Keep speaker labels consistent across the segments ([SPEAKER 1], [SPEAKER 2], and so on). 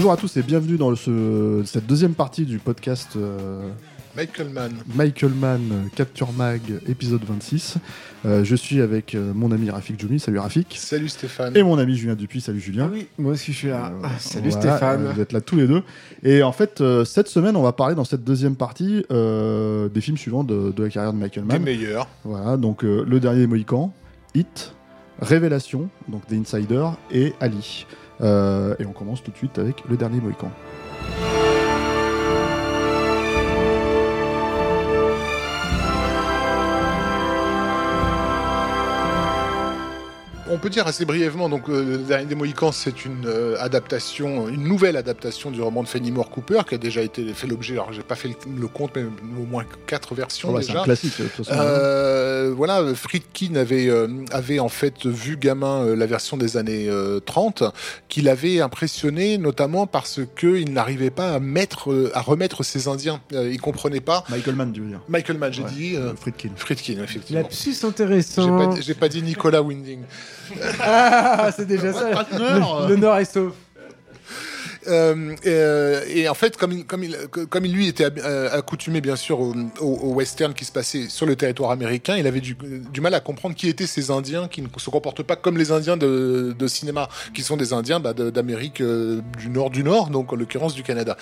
[SPEAKER 1] Bonjour à tous et bienvenue dans ce- cette deuxième partie du podcast euh,
[SPEAKER 2] Michael Mann.
[SPEAKER 1] Michael Mann Capture Mag épisode 26. Euh, je suis avec euh, mon ami Rafik Djoumi, salut Rafik.
[SPEAKER 2] Salut Stéphane.
[SPEAKER 1] Et mon ami Julien Dupuis, salut Julien.
[SPEAKER 3] oui, moi aussi je suis là.
[SPEAKER 1] Euh,
[SPEAKER 3] Ah, salut
[SPEAKER 1] voilà,
[SPEAKER 3] Stéphane.
[SPEAKER 1] euh, Vous êtes là tous les deux. Et en fait, euh, cette semaine, on va parler dans cette deuxième partie euh, des films suivants de, de la carrière de Michael Mann.
[SPEAKER 2] meilleurs.
[SPEAKER 1] Voilà, donc euh, Le Dernier Mohican, Hit, Révélation, donc The Insider et Ali. Euh, et on commence tout de suite avec Le Dernier Mohican.
[SPEAKER 2] On peut dire assez brièvement, donc euh, Dernier des Mohicans, c'est une euh, adaptation, une nouvelle adaptation du roman de Fenimore Cooper qui a déjà été fait l'objet, alors j'ai pas fait le, le compte, mais au moins quatre versions
[SPEAKER 1] bah, c'est
[SPEAKER 2] déjà.
[SPEAKER 1] un classique, de toute façon.
[SPEAKER 2] Euh, voilà, Friedkin avait, euh, avait en fait vu gamin euh, la version des années euh, 30, qui l'avait impressionné notamment parce qu'il n'arrivait pas à mettre, euh, à remettre ses Indiens. Euh, il comprenait pas.
[SPEAKER 1] Michael Mann, tu veux dire
[SPEAKER 2] Michael Mann, j'ai
[SPEAKER 1] Ouais,
[SPEAKER 2] dit.
[SPEAKER 1] Friedkin.
[SPEAKER 2] Friedkin, effectivement.
[SPEAKER 3] Lapsus
[SPEAKER 2] J'ai
[SPEAKER 3] intéressant.
[SPEAKER 2] pas, j'ai pas dit Nicolas Winding.
[SPEAKER 3] Ah, c'est déjà ça. Le, le Nord est sauf.
[SPEAKER 2] Euh, euh, et en fait, comme il, comme il, comme il lui était euh, accoutumé bien sûr au, au- au western qui se passait sur le territoire américain, il avait du, du mal à comprendre qui étaient ces Indiens qui ne se comportent pas comme les Indiens de, de cinéma, qui sont des Indiens bah, de- d'Amérique euh, du Nord du Nord, donc en l'occurrence du Canada.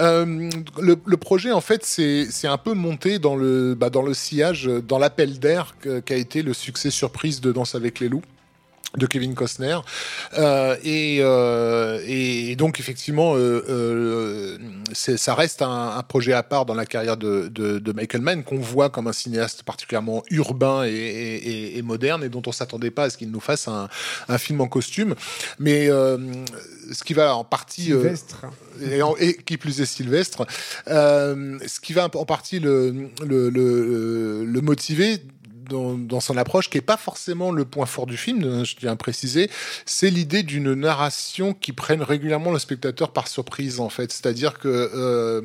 [SPEAKER 2] Euh, le, le projet en fait, c'est un peu monté dans le, bah, dans le sillage, dans l'appel d'air qu'a été le succès surprise de Danse avec les loups de Kevin Costner Euh, et, euh, et donc effectivement euh, euh, ça reste un, un projet à part dans la carrière de, de, de Michael Mann qu'on voit comme un cinéaste particulièrement urbain et, et- et- moderne et dont on s'attendait pas à ce qu'il nous fasse un, un film en costume mais euh, ce qui va en partie euh,
[SPEAKER 3] Sylvestre.
[SPEAKER 2] et, en- et qui plus est Sylvestre, euh, ce qui va en partie le, le, le, le motiver dans, son approche, qui est pas forcément le point fort du film, euh, je tiens à préciser, c'est l'idée d'une narration qui prenne régulièrement le spectateur par surprise, en fait. C'est-à-dire que euh,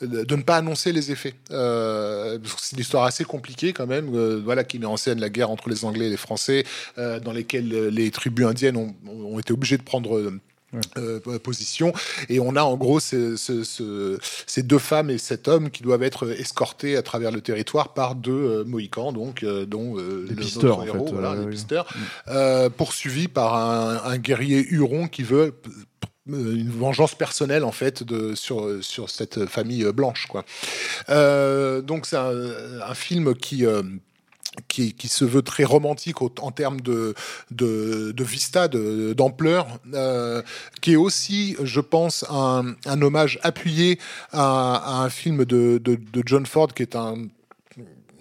[SPEAKER 2] de ne pas annoncer les effets. Euh, c'est une histoire assez compliquée quand même, euh, voilà, qui met en scène la guerre entre les Anglais et les Français, euh, dans lesquelles euh, les tribus indiennes ont, ont été obligées de prendre euh, position. Et on a en gros ce- ce- ce- ces deux femmes et cet homme qui doivent être escortés à travers le territoire par deux euh, Mohicans, donc, euh, dont euh,
[SPEAKER 1] Des
[SPEAKER 2] le-
[SPEAKER 1] pisteurs, en
[SPEAKER 2] héros,
[SPEAKER 1] fait,
[SPEAKER 2] voilà,
[SPEAKER 1] oui.
[SPEAKER 2] euh, poursuivis par un, un guerrier huron qui veut une vengeance personnelle en fait de sur sur cette famille blanche quoi. Donc c'est un, un film qui qui, qui se veut très romantique en termes de, de, de vista, d'ampleur, euh, qui est aussi, je pense, un, un hommage appuyé à, à un film de, de John Ford qui est un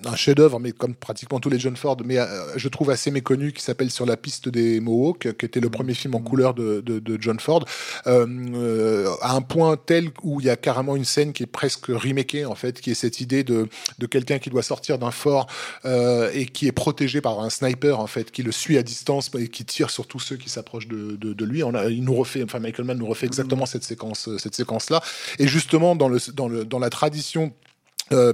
[SPEAKER 2] un chef-d'œuvre, mais comme pratiquement tous les John Ford, mais euh, je trouve assez méconnu, qui s'appelle Sur la piste des Mohawks, qui était le premier film en couleur de, de, de John Ford, euh, euh, à un point tel où il y a carrément une scène qui est presque remakée, en fait, qui est cette idée de, de quelqu'un qui doit sortir d'un fort euh, et qui est protégé par un sniper, en fait, qui le suit à distance et qui tire sur tous ceux qui s'approchent de, de, de lui. On a, il nous refait, enfin, Michael Mann nous refait exactement cette séquence, cette séquence-là. Et justement, dans, le, dans, le, dans la tradition euh,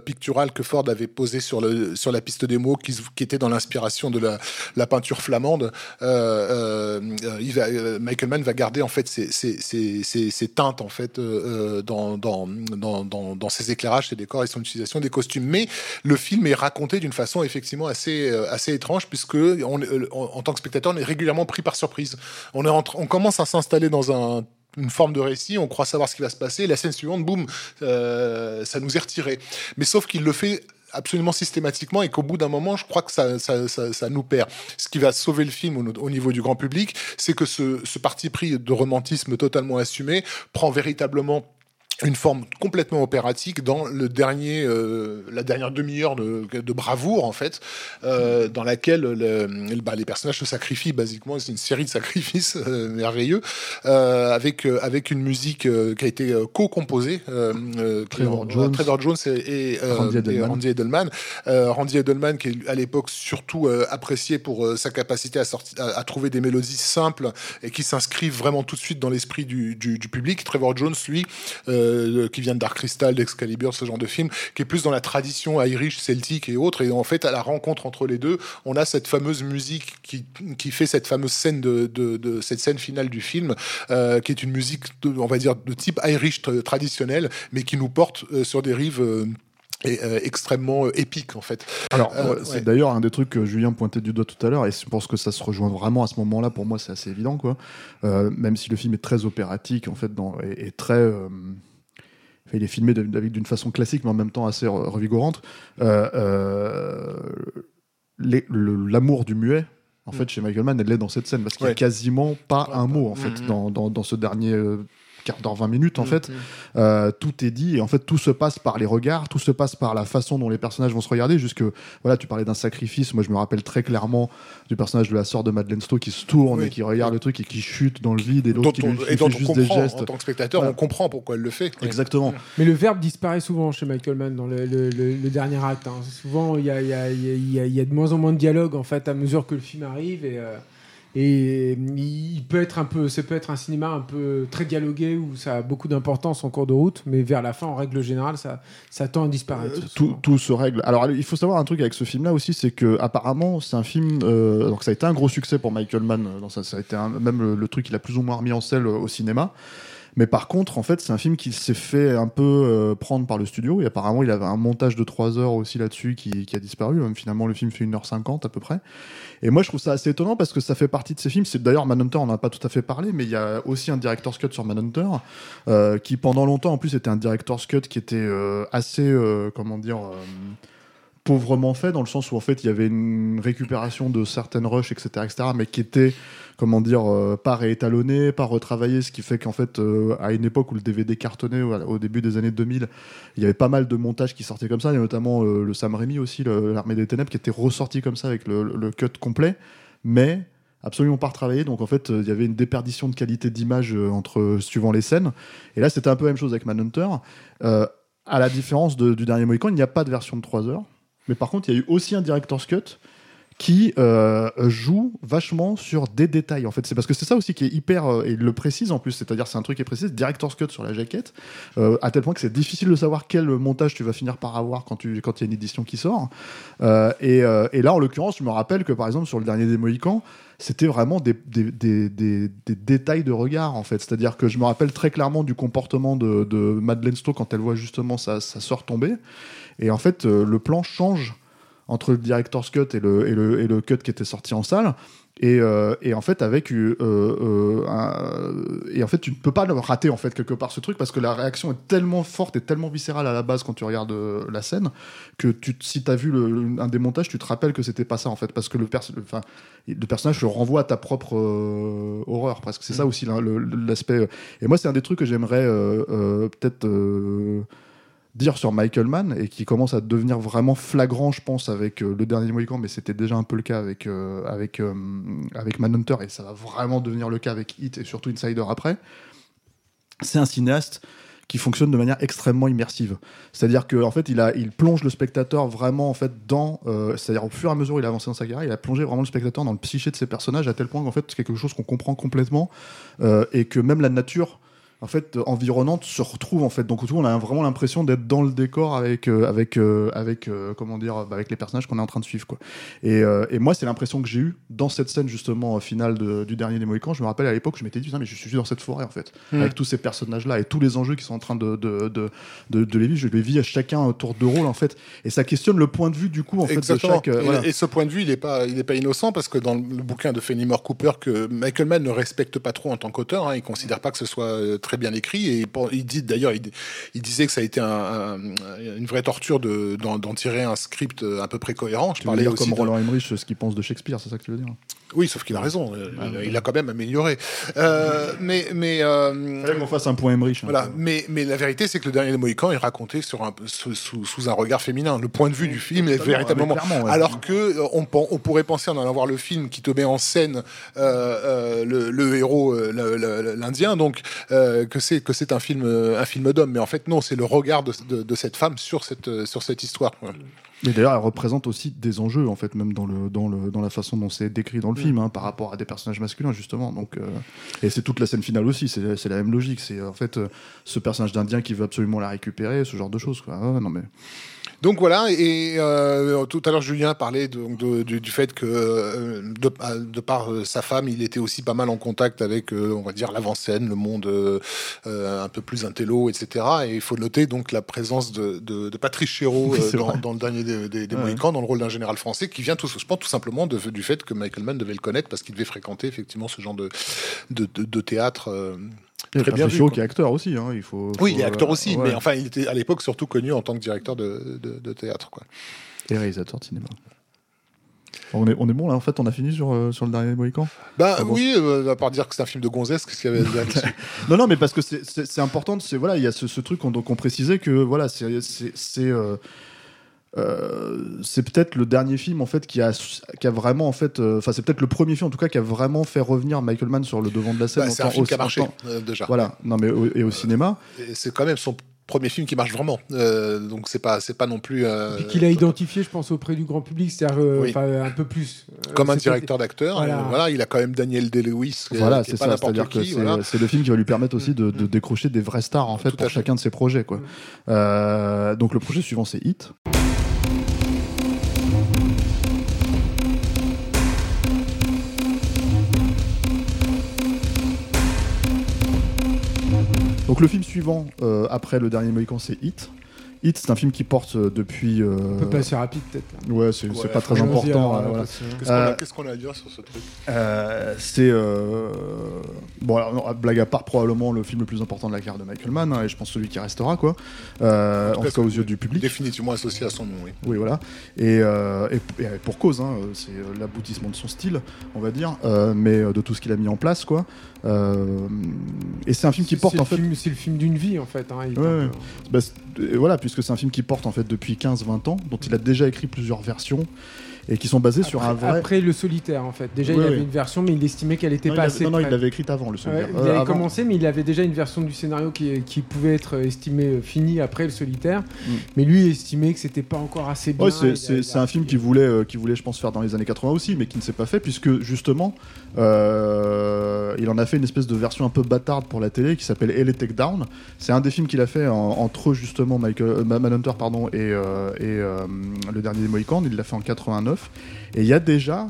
[SPEAKER 2] que Ford avait posée sur, le, sur la piste des mots, qui, qui était dans l'inspiration de la, la peinture flamande. Euh, euh, euh, Michael Mann va garder en fait ces, ces, ces- ces teintes en fait euh, euh, dans, dans, dans, dans, ses éclairages, ses décors et son utilisation des costumes. Mais le film est raconté d'une façon effectivement assez, assez étrange puisque on, en, tant que spectateur, on est régulièrement pris par surprise. On, est on commence à s'installer dans un une forme de récit, on croit savoir ce qui va se passer, la scène suivante, boum, euh, ça nous est retiré. Mais sauf qu'il le fait absolument systématiquement et qu'au bout d'un moment, je crois que ça, ça, ça, ça nous perd. Ce qui va sauver le film au, au niveau du grand public, c'est que ce, ce parti pris de romantisme totalement assumé prend véritablement une forme complètement opératique dans le dernier, euh, la dernière demi-heure de, de, bravoure en fait, euh, dans laquelle le, bah, les personnages se sacrifient basiquement. C'est une série de sacrifices euh, merveilleux euh, avec euh, avec une musique qui a été co-composée.
[SPEAKER 1] Trevor, Jones.
[SPEAKER 2] Trevor Jones et, et Randy Edelman. Randy Edelman, Randy Edelman qui est à l'époque surtout apprécié pour sa capacité à, sortir, à, trouver des mélodies simples et qui s'inscrivent vraiment tout de suite dans l'esprit du, du, du, public. Trevor Jones, lui. Euh, qui vient de Dark Crystal, d'Excalibur, ce genre de film, qui est plus dans la tradition irish, celtique et autres. Et en fait, à la rencontre entre les deux, on a cette fameuse musique qui, qui fait cette fameuse scène de, de, cette scène finale du film, euh, qui est une musique, on va dire, de type irish traditionnel, mais qui nous porte euh, sur des rives extrêmement épique en fait.
[SPEAKER 1] Alors c'est d'ailleurs un des trucs que Julien pointait du doigt tout à l'heure et je pense que ça se rejoint vraiment à ce moment-là. Pour moi c'est assez évident quoi. même si le film est très opératique en fait dans, et, très il est filmé d'une façon classique, mais en même temps assez revigorante. Euh, euh, l'amour du muet, en fait, mm. chez Michael Mann, elle est dans cette scène parce qu'il n'y a quasiment pas un mot en fait mm, mm. dans, dans, dans, ce dernier euh, quart d'heure, 20 minutes en mm, fait. Mm. Euh, tout est dit et en fait tout se passe par les regards, tout se passe par la façon dont les personnages vont se regarder. Jusque voilà, tu parlais d'un sacrifice. Moi, je me rappelle très clairement du personnage de la sœur de Madeleine Stowe qui se tourne et qui regarde le truc et qui chute dans le vide et l'autre qui, lui, fait juste des gestes.
[SPEAKER 2] En tant que spectateur, on comprend pourquoi elle le fait.
[SPEAKER 1] Exactement.
[SPEAKER 3] Mais le verbe disparaît souvent chez Michael Mann dans le, le, dernier acte. Hein. Souvent, il y a, y, a, y a, de moins en moins de dialogue en fait à mesure que le film arrive et euh, et il peut être un peu, ça peut être un cinéma un peu très dialogué où ça a beaucoup d'importance en cours de route, mais vers la fin, en règle générale, ça, ça tend à disparaître.
[SPEAKER 1] Euh, tout, se règle. Alors, il faut savoir un truc avec ce film-là aussi, c'est que apparemment, c'est un film. Euh, donc, ça a été un gros succès pour Michael Mann. Dans ça, ça a été même le, truc qu'il a plus ou moins remis en selle au cinéma. Mais par contre, en fait, c'est un film qui s'est fait un peu euh, prendre par le studio. Et apparemment, il avait un montage de 3 heures aussi là-dessus qui, a disparu. Finalement, le film fait 1h50 à peu près. Et moi, je trouve ça assez étonnant parce que ça fait partie de ces films. C'est d'ailleurs Manhunter, on n'en a pas tout à fait parlé, mais il y a aussi un director's cut sur Manhunter euh, qui, pendant longtemps, en plus, était un director's cut qui était euh, assez, comment dire pauvrement fait dans le sens où en fait il y avait une récupération de certaines rushs etc etc mais qui était comment dire euh, pas réétalonné pas retravaillé ce qui fait qu'en fait euh, à une époque où le DVD cartonnait au, début des années 2000 il y avait pas mal de montages qui sortaient comme ça. Il y a notamment euh, le Sam Raimi aussi l'armée des ténèbres qui était ressorti comme ça avec le, cut complet mais absolument pas retravaillé. Donc en fait il y avait une déperdition de qualité d'image entre suivant les scènes. Et là c'était un peu la même chose avec Manhunter. À la différence du dernier Mohican il n'y a pas de version de 3 heures mais par contre, il y a eu aussi un director's cut qui euh, joue vachement sur des détails. En fait, c'est parce que c'est ça aussi qui est hyper euh, et il le précise en plus. C'est-à-dire, c'est un truc qui est précis, director's cut sur la jaquette, euh, à tel point que c'est difficile de savoir quel montage tu vas finir par avoir quand tu quand il y a une édition qui sort. Et, là, en l'occurrence, je me rappelle que par exemple sur le dernier des Mohicans, c'était vraiment des, détails de regard en fait. C'est-à-dire que je me rappelle très clairement du comportement de, de Madeleine Stowe quand elle voit justement sa, sa sœur tomber. Et en fait, euh, le plan change entre le director's cut et le, et le, et le cut qui était sorti en salle. Et, euh, et, en fait avec euh, euh, un, et en fait tu ne peux pas rater en fait quelque part ce truc parce que la réaction est tellement forte et tellement viscérale à la base quand tu regardes la scène que tu si tu as vu le, un des montages tu te rappelles que c'était pas ça en fait parce que le, enfin, le personnage le renvoie à ta propre horreur presque c'est ça mm. aussi l'aspect et moi c'est un des trucs que j'aimerais peut-être dire sur Michael Mann et qui commence à devenir vraiment flagrant, je pense, avec euh, le dernier Mohican, mais c'était déjà un peu le cas avec, euh, avec, euh, avec Manhunter et ça va vraiment devenir le cas avec Hit et surtout Insider après. C'est un cinéaste qui fonctionne de manière extrêmement immersive. C'est-à-dire qu'en en fait, il, a, il plonge le spectateur vraiment en fait dans, c'est-à-dire au fur et à mesure où il a avancé dans sa carrière, il a plongé vraiment le spectateur dans le psyché de ses personnages à tel point qu'en fait c'est quelque chose qu'on comprend complètement et que même la nature en fait euh, environnante se retrouve en fait. Donc on a vraiment l'impression d'être dans le décor avec euh, avec euh, avec comment dire bah, avec les personnages qu'on est en train de suivre quoi. Et, et moi c'est l'impression que j'ai eu dans cette scène justement finale du dernier des Mohicans je me rappelle à l'époque je m'étais dit mais je suis dans cette forêt en fait. Hmm. avec tous ces personnages là et tous les enjeux qui sont en train de de, de, de, les vivre je les vis à chacun un tour de rôle en fait. Et ça questionne le point de vue du coup en fait de chaque
[SPEAKER 2] et, ce point de vue il est pas il est pas innocent parce que dans le bouquin de Fenimore Cooper que Michael Mann ne respecte pas trop en tant qu'auteur hein, il considère pas que ce soit très bien écrit et il dit d'ailleurs, il, disait que ça a été une vraie torture d'en tirer un script à peu près cohérent.
[SPEAKER 1] Je parlais aussi comme Roland Emmerich, ce qu'il pense de Shakespeare, c'est ça que tu veux dire?
[SPEAKER 2] Oui, sauf qu'il a raison. euh, il, il a quand même amélioré. Euh, mais mais euh,
[SPEAKER 1] qu'on fasse un point Emmerich. hein.
[SPEAKER 2] voilà. Mais mais la vérité, c'est que le dernier des Mohicans est raconté sur un sous, sous, sous un regard féminin. Le point de vue du film est véritablement.
[SPEAKER 1] ouais.
[SPEAKER 2] Alors que euh, on, on pourrait penser en allant voir le film qui te met en scène euh, euh, le, le héros, l'Indien, donc euh, que c'est que c'est un film un film d'homme. Mais en fait, non, c'est le regard de, de, de cette femme sur cette sur cette histoire.
[SPEAKER 1] Mais d'ailleurs, elle représente aussi des enjeux, en fait, même dans, le, dans, le, dans la façon dont c'est décrit dans le film, hein, par rapport à des personnages masculins, justement. Donc, euh, et c'est toute la scène finale aussi, c'est c'est la même logique. C'est en fait euh, ce personnage d'Indien qui veut absolument la récupérer, ce genre de choses. Quoi. Ouais, non, mais...
[SPEAKER 2] Donc voilà, et euh, tout à l'heure Julien parlait de- de- du, du fait que euh, de, de par euh, sa femme, il était aussi pas mal en contact avec, euh, on va dire, l'avant-scène, le monde un peu plus intello, etc. Et il faut noter donc la présence de, Patrice Chéreau
[SPEAKER 1] Oui,
[SPEAKER 2] dans, le dernier des, des, des
[SPEAKER 1] Ouais.
[SPEAKER 2] Mohicans, dans le rôle d'un général français, qui vient tout, je pense, tout simplement du fait que Michael Mann devait le connaître parce qu'il devait fréquenter effectivement ce genre de- de théâtre.
[SPEAKER 1] Il y a
[SPEAKER 2] Très bien vu,
[SPEAKER 1] qui est acteur aussi. Hein, il faut,
[SPEAKER 2] Oui, il est acteur
[SPEAKER 1] euh,
[SPEAKER 2] aussi,
[SPEAKER 1] ouais.
[SPEAKER 2] mais enfin, il était à l'époque surtout connu en tant que directeur de, de, de théâtre. Quoi.
[SPEAKER 1] Et réalisateur de cinéma. On est, on est bon là, en fait, on a fini sur, euh, sur le dernier Mohican
[SPEAKER 2] Bah
[SPEAKER 1] Ah bon?
[SPEAKER 2] oui, euh, à part dire que c'est un film de gonzesse, qu'est-ce qu'il y avait à dire là-dessus
[SPEAKER 1] Non, non, mais parce que c'est- important. C'est voilà, il y a ce, ce truc qu'on donc on précisait que voilà, c'est euh, euh, c'est peut-être le dernier film en fait qui a qui a vraiment en fait, euh, enfin c'est peut-être le premier film en tout cas qui a vraiment fait revenir Michael Mann sur le devant de la scène.
[SPEAKER 2] Bah, C'est un film
[SPEAKER 1] au-
[SPEAKER 2] qui a marché euh, déjà.
[SPEAKER 1] Voilà, non mais au- et au cinéma.
[SPEAKER 2] Et C'est quand même son premier film qui marche vraiment. Euh, donc c'est pas c'est pas non plus euh,
[SPEAKER 3] Puis qu'il a identifié, je pense, auprès du grand public, c'est-à-dire euh,
[SPEAKER 2] Oui.
[SPEAKER 3] un peu plus. Euh,
[SPEAKER 2] comme un directeur d'acteur.
[SPEAKER 3] Voilà.
[SPEAKER 2] euh, Voilà. il a quand même Daniel Day-Lewis. euh,
[SPEAKER 1] Voilà, c'est ça.
[SPEAKER 2] n'importe
[SPEAKER 1] C'est-à-dire que
[SPEAKER 2] qui,
[SPEAKER 1] c'est
[SPEAKER 2] voilà.
[SPEAKER 1] c'est le film qui va lui permettre aussi de, de
[SPEAKER 3] Mm.
[SPEAKER 1] décrocher des vrais stars en fait
[SPEAKER 2] Tout à
[SPEAKER 1] pour
[SPEAKER 2] fait.
[SPEAKER 1] chacun de ses projets. Quoi.
[SPEAKER 3] Mm.
[SPEAKER 1] Euh, donc le projet suivant c'est Hit. Donc le film suivant euh, après le dernier Mohican c'est Hit. Hit c'est un film qui porte euh, depuis. euh,
[SPEAKER 3] On peut passer rapide, peut-être. là.
[SPEAKER 1] Ouais, c'est
[SPEAKER 2] Ouais,
[SPEAKER 1] pas très important. euh, voilà.
[SPEAKER 2] Qu'est-ce qu'on a,
[SPEAKER 1] Euh,
[SPEAKER 2] à dire sur ce truc
[SPEAKER 1] Euh, c'est euh, bon alors, non, blague à part probablement le film le plus important de la carrière de Michael Mann hein, et je pense celui qui restera quoi Euh, en tout cas aux yeux du public
[SPEAKER 2] Définitivement associé à son nom, oui.
[SPEAKER 1] oui voilà et, euh, et- et pour cause hein, c'est l'aboutissement de son style on va dire euh, mais de tout ce qu'il a mis en place quoi Euh, et c'est un film qui porte en fait
[SPEAKER 3] film- C'est le film d'une vie, en fait. hein, il
[SPEAKER 1] Ouais, bah, voilà puisque c'est un film qui porte en fait depuis 15-20 ans dont il a déjà écrit plusieurs versions et qui sont basées sur un
[SPEAKER 3] après,
[SPEAKER 1] vrai
[SPEAKER 3] après le solitaire, en fait. Déjà,
[SPEAKER 1] Oui,
[SPEAKER 3] il avait
[SPEAKER 1] oui.
[SPEAKER 3] une version, mais il estimait qu'elle était
[SPEAKER 1] non, il
[SPEAKER 3] pas assez.
[SPEAKER 1] non, non, il
[SPEAKER 3] prête.
[SPEAKER 1] l'avait écrite avant le
[SPEAKER 3] Ouais,
[SPEAKER 1] souvenir
[SPEAKER 3] il
[SPEAKER 1] Euh,
[SPEAKER 3] avait commencé, mais il avait déjà une version du scénario qui, qui pouvait être estimée euh, finie après le solitaire.
[SPEAKER 1] Mm.
[SPEAKER 3] Mais lui il estimait que c'était pas encore assez bien.
[SPEAKER 1] Ouais, c'est- un film qui voulait, euh, qui voulait, je pense, faire dans les années 80 aussi, mais qui ne s'est pas fait, puisque justement, euh, il en a fait une espèce de version un peu bâtarde pour la télé qui s'appelle LA Takedown. C'est un des films qu'il a fait en- entre justement Michael, euh, Manhunter pardon, et, euh, et euh, le dernier des Mohicans. Il l'a fait en 89. Et il y a déjà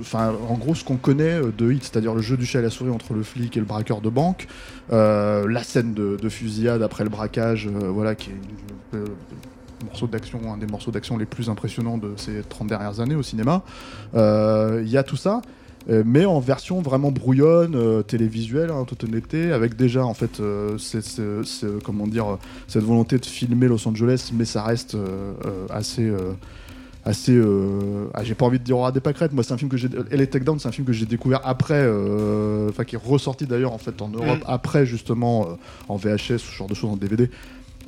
[SPEAKER 1] enfin, en gros, ce qu'on connaît euh, de Hit, c'est-à-dire le jeu du chat et la souris entre le flic et le braqueur de banque, euh, la scène de, de fusillade après le braquage, euh, voilà, qui est une- morceau d'action, un des morceaux d'action les plus impressionnants de ces 30 dernières années au cinéma. Il y a tout ça, mais en version vraiment brouillonne, euh, télévisuelle, hein, en toute honnêteté, avec déjà en fait, cette volonté de filmer Los Angeles, mais ça reste assez. Assez euh, ah, j'ai pas envie de dire aura des pâquerettes. Moi c'est un film que j'ai LA Takedown c'est un film que j'ai découvert après euh, enfin qui est ressorti d'ailleurs en fait en Europe après justement euh, en VHS ce genre de choses en DVD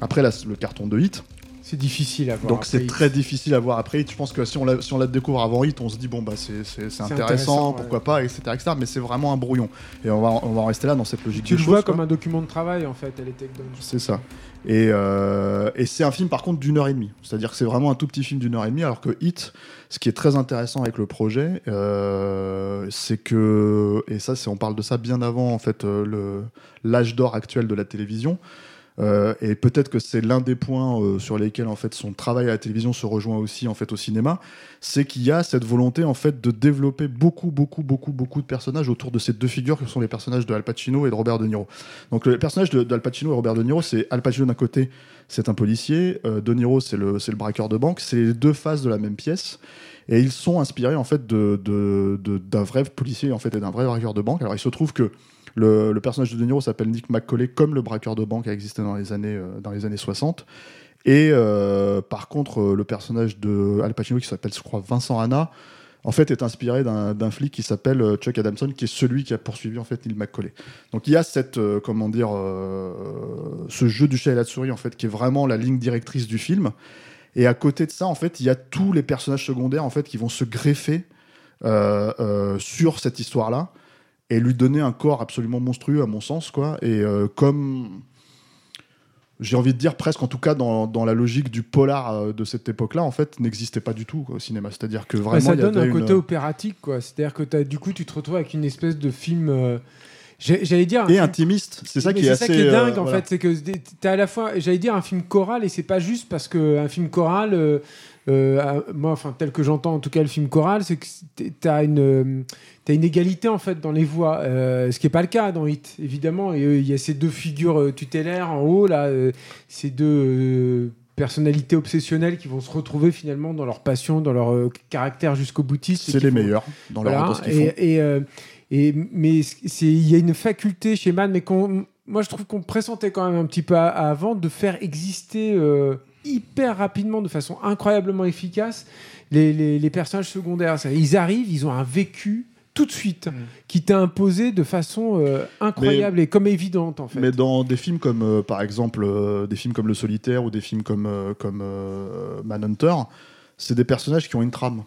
[SPEAKER 1] après le carton de hit
[SPEAKER 3] C'est difficile à voir.
[SPEAKER 1] donc c'est très difficile à voir après Hit. Je pense que si on la, si on la découvre avant Hit, on se dit bon bah c'est intéressant,
[SPEAKER 3] intéressant,
[SPEAKER 1] pourquoi pas, etc., etc. Mais c'est vraiment un brouillon. Et on va, on va en rester là dans cette logique
[SPEAKER 3] Tu le
[SPEAKER 1] choses,
[SPEAKER 3] vois
[SPEAKER 1] quoi.
[SPEAKER 3] comme un document de travail, en fait, elle était
[SPEAKER 1] C'est ça. Et, euh, et c'est un film par contre d'une heure et demie. C'est-à-dire que c'est vraiment un tout petit film d'une heure et demie, alors que Hit, ce qui est très intéressant avec le projet, euh, c'est que, et ça on parle de ça bien avant en fait euh, l'âge d'or actuel de la télévision. Euh, et peut-être que c'est l'un des points euh, sur lesquels en fait son travail à la télévision se rejoint aussi en fait au cinéma, c'est qu'il y a cette volonté en fait de développer beaucoup beaucoup beaucoup beaucoup de personnages autour de ces deux figures que sont les personnages de Al Pacino et de Robert De Niro. Donc le personnage de, d'Al Pacino et Robert De Niro, c'est Al Pacino d'un côté, c'est un policier, euh, De Niro c'est le c'est le braqueur de banque, c'est les deux faces de la même pièce. Et ils sont inspirés en fait de- d'un vrai policier en fait et d'un vrai braqueur de banque. Alors il se trouve que le, personnage de De Niro s'appelle Nick McCauley, comme le braqueur de banque a existé dans les années, euh, dans les années 60. Et euh, par contre, euh, le personnage de Al Pacino, qui s'appelle, je crois, Vincent Hanna, en fait, est inspiré d'un flic qui s'appelle Chuck Adamson, qui est celui qui a poursuivi en fait McCauley. Donc il y a cette, comment dire, ce jeu du chat et la souris en fait, qui est vraiment la ligne directrice du film. Et à côté de ça, en fait, il y a tous les personnages secondaires en fait qui vont se greffer sur cette histoire-là et lui donner un corps absolument monstrueux à mon sens, quoi. Et euh, comme j'ai envie de dire presque, en tout cas dans, dans la logique du polar euh, de cette époque-là, en fait, n'existait pas du tout quoi, au cinéma. C'est-à-dire que vraiment,
[SPEAKER 3] ça donne un côté
[SPEAKER 1] une...
[SPEAKER 3] opératique, quoi. C'est-à-dire que t'as- du coup, tu te retrouves avec une espèce de film. euh, J'allais dire.
[SPEAKER 1] et intimiste. C'est ça qui est assez.
[SPEAKER 3] qui est dingue
[SPEAKER 1] euh,
[SPEAKER 3] en
[SPEAKER 1] voilà.
[SPEAKER 3] fait, c'est que t'as à la fois, j'allais dire un film choral et c'est pas juste parce que un film choral, euh, euh, ah, moi, enfin tel que j'entends en tout cas le film choral, c'est que t'es- t'as une euh, une égalité en fait dans les voix, euh, ce qui est pas le cas dans Hit évidemment. Euh, il y a ces deux figures tutélaires en haut là, ces deux personnalités obsessionnelles qui vont se retrouver finalement dans leur passion, dans leur caractère jusqu'au boutiste.
[SPEAKER 1] C'est les meilleurs dans, leur,
[SPEAKER 3] voilà,
[SPEAKER 1] dans ce qu'ils font.
[SPEAKER 3] et, et, et- mais il y a une faculté chez Man, mais qu'on, moi je trouve qu'on pressentait quand même un petit peu avant de faire exister euh, hyper rapidement, de façon incroyablement efficace, les, les- les personnages secondaires. Ils arrivent, ils ont un vécu tout de suite qui t'est imposé de façon euh, incroyable et comme évidente en fait.
[SPEAKER 1] Mais dans des films comme, euh, par exemple, euh, des films comme Le Solitaire ou des films comme, comme Manhunter, c'est des personnages qui ont une trame.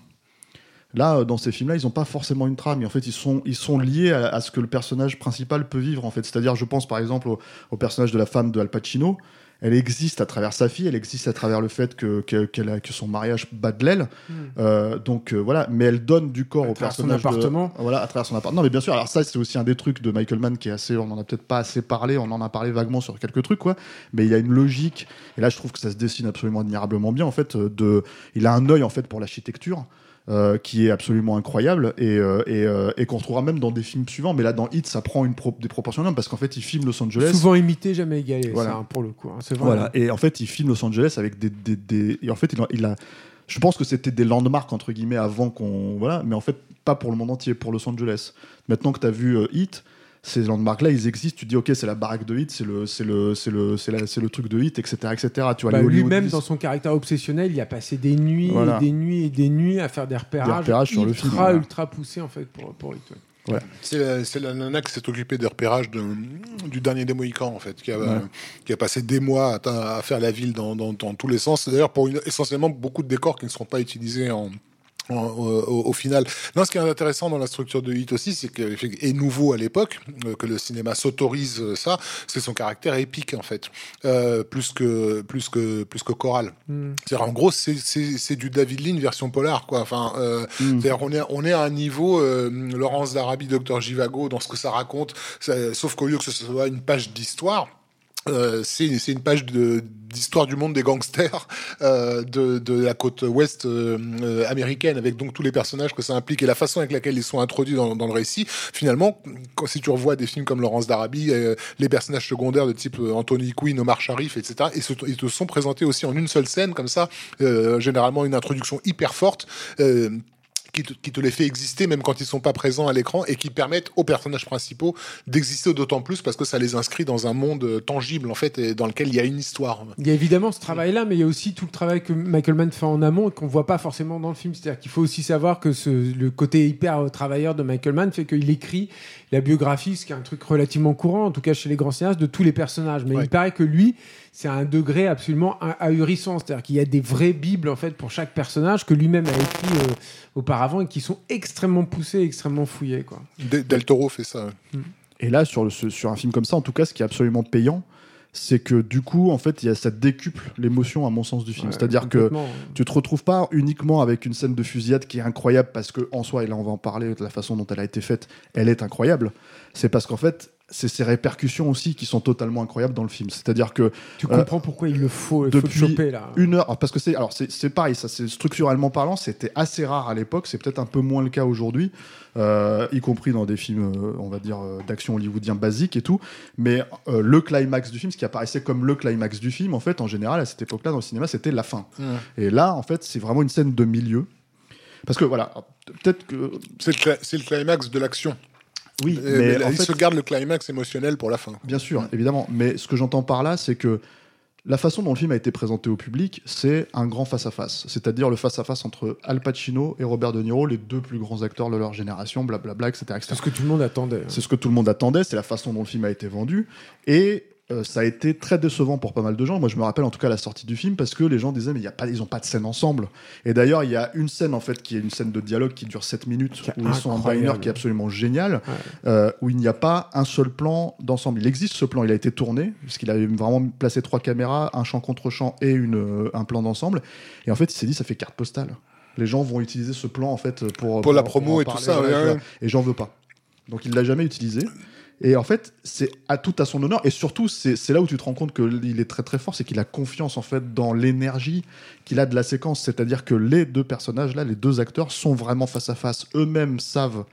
[SPEAKER 1] Là, dans ces films-là, ils n'ont pas forcément une trame. Et en fait, ils sont, ils sont liés à, à ce que le personnage principal peut vivre. En fait, c'est-à-dire, je pense par exemple au, au personnage de la femme de Al Pacino. Elle existe à travers sa fille, elle existe à travers le fait que, a- que son mariage bat de l'aile.
[SPEAKER 3] Hmm.
[SPEAKER 1] Euh, donc euh, voilà, mais elle donne du corps
[SPEAKER 3] À
[SPEAKER 1] au
[SPEAKER 3] travers son
[SPEAKER 1] personnage. de-
[SPEAKER 3] appartement.
[SPEAKER 1] voilà, à travers son appartement. Non, mais bien sûr. Alors ça, c'est aussi un des trucs de Michael Mann qui est assez. On en a peut-être pas assez parlé. On en a parlé vaguement sur quelques trucs, quoi. Mais il y a une logique. Et là, je trouve que ça se dessine absolument admirablement bien. En fait, euh, de. Il a un œil en fait pour l'architecture. Euh, qui est absolument incroyable et, euh, et, euh, et qu'on retrouvera même dans des films suivants mais là dans Hit ça prend une pro- des proportions énormes parce qu'en fait il filme Los Angeles
[SPEAKER 3] Souvent imité, jamais égalé,
[SPEAKER 1] Voilà.
[SPEAKER 3] ça, pour le coup. hein, vrai.
[SPEAKER 1] voilà. Et en fait, il filme Los Angeles avec des. des, des- Et en fait, il a, il a- Je pense que c'était des landmarks, entre guillemets, avant qu'on. Voilà. Mais en fait, pas pour le monde entier, pour Los Angeles. Maintenant que tu as vu Hit, ces landmarks-là, ils existent. Tu te dis, OK, c'est la baraque de Hit, c'est le, c'est le, c'est le, c'est la- c'est le truc de Hit, etc. etc. Tu vois,
[SPEAKER 3] Bah, Lui-même, dans son caractère obsessionnel, il a passé des nuits
[SPEAKER 1] Voilà.
[SPEAKER 3] et des nuits et des nuits à faire des repérages,
[SPEAKER 1] repérages sur le
[SPEAKER 3] ultra,
[SPEAKER 1] film, voilà.
[SPEAKER 3] ultra poussés en fait pour, pour Hit, ouais.
[SPEAKER 2] C'est la, c'est la nana qui s'est occupée des repérages de- du dernier des Mohicans, en fait, qui a,
[SPEAKER 1] Ouais.
[SPEAKER 2] qui a passé des mois à, à faire la ville dans, dans- dans tous les sens. D'ailleurs, pour une- essentiellement beaucoup de décors qui ne seront pas utilisés en. Au, au final. Non, ce qui est intéressant dans la structure de Hit aussi, c'est que et nouveau à l'époque euh, que le cinéma s'autorise euh, ça, c'est son caractère épique en fait, Euh, plus que plus que plus que choral.
[SPEAKER 3] Hmm.
[SPEAKER 2] C'est-à-dire, en gros, c'est- c'est c'est du David Lean version polar, quoi. Enfin, euh,
[SPEAKER 1] Mm.
[SPEAKER 2] c'est-à-dire, on est, on est à un niveau euh, Laurence d'Arabie, Docteur Givago, dans ce que ça raconte. Ça- sauf qu'au lieu que ce soit une page d'histoire, euh, c'est c'est une page d'histoire du monde des gangsters euh, de, de la côte ouest euh, euh, américaine, avec donc tous les personnages que ça implique et la façon avec laquelle ils sont introduits dans, dans le récit. Finalement, quand, si tu revois des films comme Laurence d'Arabie, euh, les personnages secondaires de type Anthony Quinn, Omar Sharif, etc., ils, se- ils te sont présentés aussi en une seule scène, comme ça, généralement une introduction hyper forte. Qui te, qui te les fait exister même quand ils sont pas présents à l'écran et qui permettent aux personnages principaux d'exister d'autant plus parce que ça les inscrit dans un monde euh, tangible en fait et dans lequel il y a une histoire.
[SPEAKER 3] Il y a évidemment ce travail-là, mais il y a aussi tout le travail que Michael Mann fait en amont et qu'on voit pas forcément dans le film. C'est-à-dire qu'il faut aussi savoir que ce, le côté hyper travailleur de Michael Mann fait qu'il écrit la biographie, ce qui est un truc relativement courant, en tout cas chez les grands cinéastes, de tous les personnages. Mais
[SPEAKER 2] Ouais.
[SPEAKER 3] il paraît que lui, c'est à un degré absolument ah- ahurissant. C'est-à-dire qu'il y a des vraies bibles en fait pour chaque personnage que lui-même a écrit euh, auparavant et qui sont extrêmement poussés, extrêmement fouillés. Quoi.
[SPEAKER 2] De- Del Toro fait ça.
[SPEAKER 1] Et là, sur, le- ce- sur un film comme ça, en tout cas, ce qui est absolument payant, c'est que du coup, en fait, il y a, ça décuple l'émotion, à mon sens, du film.
[SPEAKER 3] Ouais,
[SPEAKER 1] C'est-à-dire que tu te retrouves pas uniquement avec une scène de fusillade qui est incroyable parce que en soi, et là on va en parler de la façon dont elle a été faite, elle est incroyable. C'est parce qu'en fait, c'est ses répercussions aussi qui sont totalement incroyables dans le film. C'est-à-dire que
[SPEAKER 3] Tu
[SPEAKER 1] euh,
[SPEAKER 3] comprends pourquoi il le faut, il faut le
[SPEAKER 1] depuis
[SPEAKER 3] choper là.
[SPEAKER 1] une heure, parce que c'est alors c'est c'est pareil, ça c'est structurellement parlant, c'était assez rare à l'époque, c'est peut-être un peu moins le cas aujourd'hui, euh, y compris dans des films, euh, on va dire euh, d'action hollywoodien basique et tout. Mais euh, le climax du film, ce qui apparaissait comme le climax du film, en fait, en général à cette époque-là dans le cinéma, c'était la fin. Et là, en fait, c'est vraiment une scène de milieu. Parce que voilà, peut-être que
[SPEAKER 2] C'est le, cla- c'est le climax de l'action.
[SPEAKER 1] Oui,
[SPEAKER 2] Euh,
[SPEAKER 1] mais
[SPEAKER 2] mais
[SPEAKER 1] en
[SPEAKER 2] il
[SPEAKER 1] fait,
[SPEAKER 2] se garde le climax émotionnel pour la fin.
[SPEAKER 1] Bien sûr, évidemment. Mais ce que j'entends par là, c'est que la façon dont le film a été présenté au public, c'est un grand face-à-face. C'est-à-dire le face-à-face entre Al Pacino et Robert De Niro, les deux plus grands acteurs de leur génération, blablabla, etc. etc.
[SPEAKER 3] C'est ce que tout le monde attendait. hein.
[SPEAKER 1] C'est ce que tout le monde attendait, c'est la façon dont le film a été vendu. Et euh, ça a été très décevant pour pas mal de gens. Moi, je me rappelle en tout cas la sortie du film parce que les gens disaient mais il y a pas, ils ont pas de scène ensemble. Et d'ailleurs, il y a une scène en fait qui est une scène de dialogue qui dure 7 minutes où ils sont en diner qui est absolument génial,
[SPEAKER 3] Ouais.
[SPEAKER 1] euh, où il n'y a pas un seul plan d'ensemble. Il existe ce plan, il a été tourné puisqu'il avait vraiment placé trois caméras, un champ contre champ et une, euh, un plan d'ensemble. Et en fait, il s'est dit ça fait carte postale. Les gens vont utiliser ce plan en fait pour
[SPEAKER 2] Pour la promo et tout ça, ouais, ouais.
[SPEAKER 1] Et j'en veux pas. Donc il l'a jamais utilisé. Et en fait, c'est à tout à son honneur. Et surtout, c'est là où tu te rends compte qu'il est très très fort, c'est qu'il a confiance en fait dans l'énergie qu'il a de la séquence. C'est-à-dire que les deux personnages là, les deux acteurs, sont vraiment face à face. Eux-mêmes savent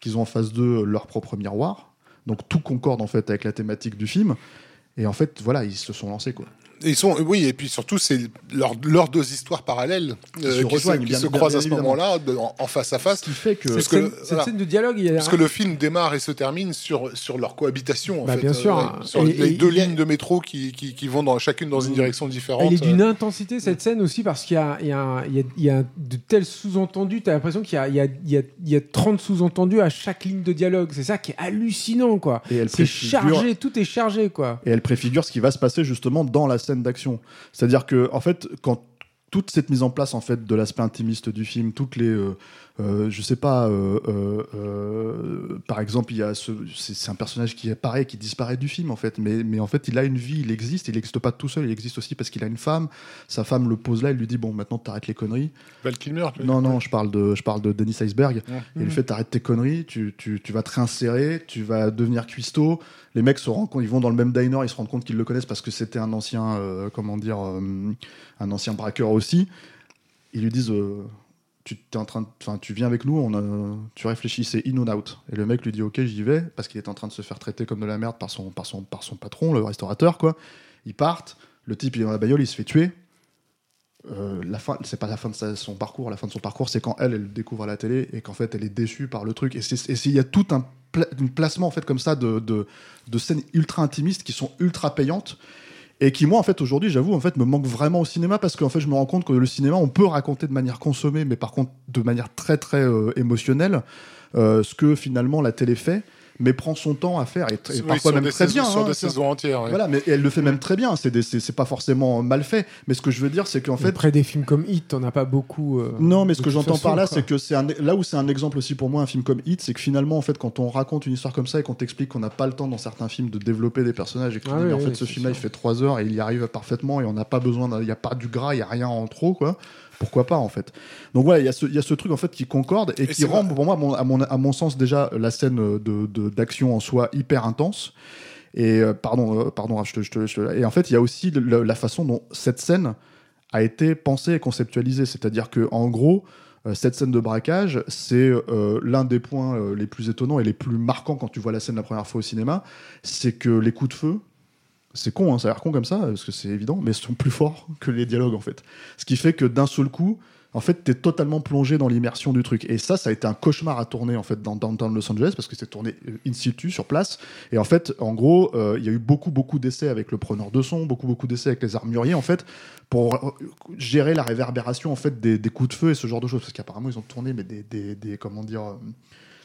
[SPEAKER 1] qu'ils ont en face d'eux leur propre miroir. Donc tout concorde en fait avec la thématique du film. Et en fait, voilà, ils se sont lancés quoi.
[SPEAKER 2] Ils sont, oui, et puis surtout, c'est leurs leurs deux histoires parallèles
[SPEAKER 1] se
[SPEAKER 2] euh, qui se,
[SPEAKER 1] rejoignent,
[SPEAKER 2] qui
[SPEAKER 1] bien-
[SPEAKER 2] se
[SPEAKER 1] bien-
[SPEAKER 2] croisent
[SPEAKER 1] bien
[SPEAKER 2] à ce moment-là, en, en face à
[SPEAKER 1] Ce
[SPEAKER 2] face.
[SPEAKER 1] qui fait que
[SPEAKER 2] Parce
[SPEAKER 3] Cette,
[SPEAKER 2] que
[SPEAKER 3] scène, cette de dialogue, il y a
[SPEAKER 2] Parce que le film démarre et se termine sur, sur leur cohabitation, en
[SPEAKER 3] Bah,
[SPEAKER 2] fait.
[SPEAKER 3] bien sûr.
[SPEAKER 2] ouais, sur
[SPEAKER 3] Et-
[SPEAKER 2] les
[SPEAKER 3] et
[SPEAKER 2] deux lignes de métro qui, qui, qui vont dans, chacune dans une direction différente.
[SPEAKER 3] Elle est
[SPEAKER 2] euh.
[SPEAKER 3] d'une intensité cette scène aussi parce qu'il y a, il y a il y a- il y a de tels sous-entendus. Tu as l'impression qu'il y a, il y, a, il y, a, il y a 30 sous-entendus à chaque ligne de dialogue. C'est ça qui est hallucinant, quoi.
[SPEAKER 1] et elle
[SPEAKER 3] C'est chargé, tout est chargé, quoi.
[SPEAKER 1] et elle préfigure ce qui va se passer justement dans la scène d'action. C'est-à-dire que en fait, quand toute cette mise en place en fait de l'aspect intimiste du film, toutes les, euh, euh, je sais pas, euh, euh, par exemple, il y a ce, c'est un personnage qui apparaît, qui disparaît du film en fait, mais mais en fait, il a une vie, il existe, il n'existe pas tout seul, il existe aussi parce qu'il a une femme. Sa femme le pose là, elle lui dit bon, maintenant t'arrêtes les conneries.
[SPEAKER 2] Val Kilmer,
[SPEAKER 1] Non, non, je parle de, je parle de Dennis Iceberg.
[SPEAKER 2] Ouais.
[SPEAKER 1] Et le fait t'arrêtes tes conneries, tu, tu, tu vas te réinsérer, tu vas devenir cuistot. Les mecs se rendent compte, ils vont dans le même diner, ils se rendent compte qu'ils le connaissent parce que c'était un ancien, euh, comment dire, euh, un ancien braqueur aussi. Ils lui disent, euh, tu t'es en train, enfin, tu viens avec nous, on tu réfléchis, c'est in ou out. Et le mec lui dit, ok, j'y vais, parce qu'il est en train de se faire traiter comme de la merde par son, par son, par son patron, le restaurateur, quoi. Ils partent, le type il est dans la bagnole, il se fait tuer. Euh, la fin, c'est pas la fin de son parcours. La fin de son parcours, c'est quand elle, elle le découvre à la télé et qu'en fait, elle est déçue par le truc. Et c'est- et c'est- il y a tout un, pla- un placement en fait comme ça de, de, de scènes ultra intimistes qui sont ultra payantes et qui moi en fait aujourd'hui, j'avoue, en fait, me manque vraiment au cinéma parce qu'en fait, je me rends compte que le cinéma, on peut raconter de manière consommée, mais par contre de manière très très euh, émotionnelle, euh, ce que finalement la télé fait, mais prend son temps à faire et, et
[SPEAKER 2] Oui,
[SPEAKER 1] parfois même
[SPEAKER 2] des
[SPEAKER 1] très
[SPEAKER 2] saisons-
[SPEAKER 1] bien.
[SPEAKER 2] Sur
[SPEAKER 1] hein,
[SPEAKER 2] des saisons entières. ouais.
[SPEAKER 1] Voilà, mais elle le fait même très bien. C'est pas forcément mal fait. Mais ce que je veux dire, c'est qu'en fait,
[SPEAKER 3] Après des films comme Hit, t'en as pas beaucoup. euh,
[SPEAKER 1] non, mais ce que j'entends par là, c'est que c'est un- là où c'est un exemple aussi pour moi, un film comme Hit, c'est que finalement, en fait, quand on raconte une histoire comme ça et qu'on t'explique qu'on n'a pas le temps dans certains films de développer des personnages et que tu
[SPEAKER 3] Ah
[SPEAKER 1] dis,
[SPEAKER 3] oui,
[SPEAKER 1] en
[SPEAKER 3] oui,
[SPEAKER 1] fait, ce film-là, il fait trois heures et il y arrive parfaitement et on n'a pas besoin, il n'y a pas du gras, il n'y a rien en trop, quoi. Pourquoi pas, en fait. Donc voilà, il y, a ce- il y a ce truc, en fait, qui concorde et,
[SPEAKER 2] Et
[SPEAKER 1] qui rend,
[SPEAKER 2] d'action
[SPEAKER 1] pour moi, à mon, à, mon, à mon sens, déjà, la scène de- de- d'action en soi hyper intense. Et euh, pardon, euh, pardon, je te- je te- je te- et en fait, il y a aussi le- la façon dont cette scène a été pensée et conceptualisée. C'est-à-dire que, en gros, euh, cette scène de braquage, c'est l'un des points les plus étonnants et les plus marquants quand tu vois la scène la première fois au cinéma. C'est que les coups de feu, c'est con, hein, ça a l'air con comme ça, parce que c'est évident, mais sont plus forts que les dialogues en fait. Ce qui fait que d'un seul coup, en fait, t'es totalement plongé dans l'immersion du truc. Et ça, ça a été un cauchemar à tourner en fait dans Downtown Los Angeles parce que c'est tourné euh, in situ sur place. Et en fait, en gros, euh, il y a eu beaucoup beaucoup d'essais avec le preneur de son, beaucoup beaucoup d'essais avec les armuriers en fait pour euh, gérer la réverbération en fait des, des coups de feu et ce genre de choses parce qu'apparemment ils ont tourné mais des, des, des- comment dire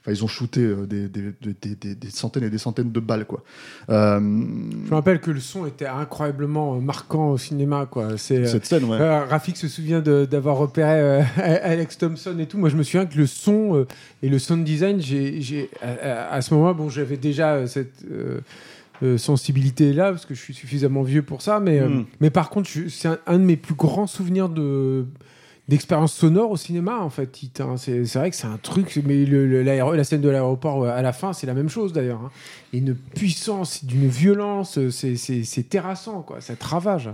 [SPEAKER 1] Enfin, ils ont shooté euh, des, des, des- des- centaines et des centaines de balles, quoi. Euh,
[SPEAKER 3] Je me rappelle que le son était incroyablement euh, marquant au cinéma, quoi. C'est.
[SPEAKER 1] cette scène, ouais.
[SPEAKER 3] Euh, Rafik se souvient d'avoir repéré euh, Alex Thompson et tout. Moi, je me souviens que le son et le sound design, j'ai, j'ai- à, à- ce moment-là, bon, j'avais déjà cette euh, sensibilité-là parce que je suis suffisamment vieux pour ça. Mais, euh,
[SPEAKER 1] Mm.
[SPEAKER 3] mais par contre, c'est un, un de mes plus grands souvenirs de d'expérience sonore au cinéma en fait hein. c'est vrai que c'est un truc mais la scène de l'aéroport euh, à la fin c'est la même chose d'ailleurs hein. Une puissance d'une violence c'est- terrassant quoi ça te ravage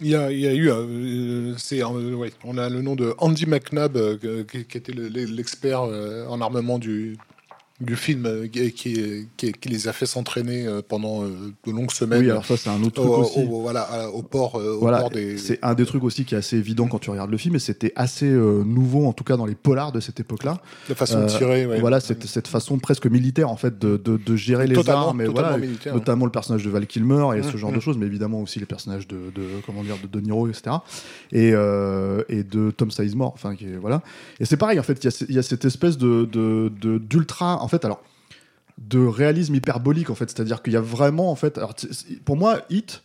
[SPEAKER 2] Il y a, il y a eu, euh, euh, on a le nom de Andy McNabb, qui, était le- l'expert en armement du, du film euh, qui, qui, qui, les a fait s'entraîner euh, pendant euh, de longues semaines.
[SPEAKER 1] Oui, alors ça, c'est un autre truc
[SPEAKER 2] au,
[SPEAKER 1] aussi.
[SPEAKER 2] au- voilà, au port, euh, au
[SPEAKER 1] Voilà,
[SPEAKER 2] port des.
[SPEAKER 1] c'est un des trucs aussi qui est assez évident quand tu regardes le film, et c'était assez euh, nouveau, en tout cas dans les polars de cette époque-là.
[SPEAKER 2] La façon de
[SPEAKER 1] Euh,
[SPEAKER 2] tirer. ouais.
[SPEAKER 1] Voilà, cette, cette façon presque militaire en fait de, de, de gérer les
[SPEAKER 2] Totalement-
[SPEAKER 1] armes, et voilà,
[SPEAKER 2] militaire,
[SPEAKER 1] notamment le personnage de Val Kilmer et
[SPEAKER 2] Mmh,
[SPEAKER 1] ce genre
[SPEAKER 2] mmh.
[SPEAKER 1] de choses, mais évidemment aussi les personnages de, de comment dire de De Niro, etc. Et, euh, et de Tom Sizemore, enfin qui est- voilà. Et c'est pareil en fait, il y y, a cette espèce de d'ultra, fait, alors de réalisme hyperbolique en fait, c'est-à-dire qu'il y a vraiment en fait, pour moi, Hit.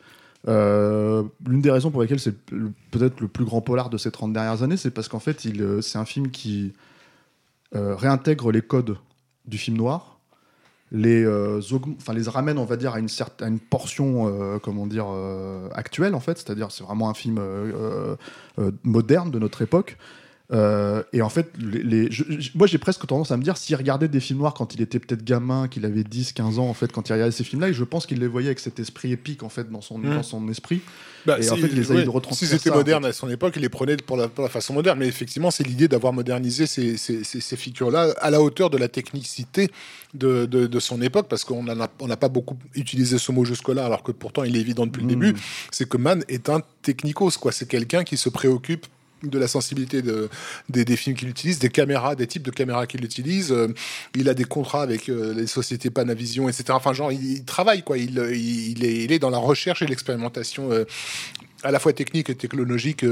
[SPEAKER 1] euh, L'une des raisons pour lesquelles c'est peut-être le plus grand polar de ces 30 dernières années, c'est parce qu'en fait, il, euh, c'est un film qui euh, réintègre les codes du film noir, les, euh, les ramène, on va dire, à une certaine portion, euh, comment dire, actuelle, en fait. C'est-à-dire, c'est vraiment un film moderne de notre époque. Euh, et en fait, les, les- je- je- moi j'ai presque tendance à me dire s'il regardait des films noirs quand il était peut-être gamin, qu'il avait 10, 15 ans, en fait, quand il regardait ces films-là, et je pense qu'il les voyait avec cet esprit épique, en fait, dans son,
[SPEAKER 2] Mm.
[SPEAKER 1] dans son esprit.
[SPEAKER 2] Bah,
[SPEAKER 1] Et en fait, il essaye
[SPEAKER 2] ouais,
[SPEAKER 1] de retranscrire
[SPEAKER 2] Si c'était
[SPEAKER 1] ça, en
[SPEAKER 2] moderne
[SPEAKER 1] fait.
[SPEAKER 2] à son époque, il les prenait pour la, pour la façon moderne. Mais effectivement, c'est l'idée d'avoir modernisé ces, ces, ces- ces figures-là à la hauteur de la technicité de, de, de son époque, parce qu'on n'a on pas beaucoup utilisé ce mot jusque-là, alors que pourtant il est évident depuis le
[SPEAKER 1] Mm.
[SPEAKER 2] début. C'est que Mann est un technicos, quoi. C'est quelqu'un qui se préoccupe de la sensibilité de, des, films qu'il utilise, des caméras, des types de caméras qu'il utilise. Euh, il a des contrats avec euh, les sociétés Panavision, etc. Enfin, genre, il, il travaille, quoi. Il, est, dans la recherche et l'expérimentation euh, à la fois technique et technologique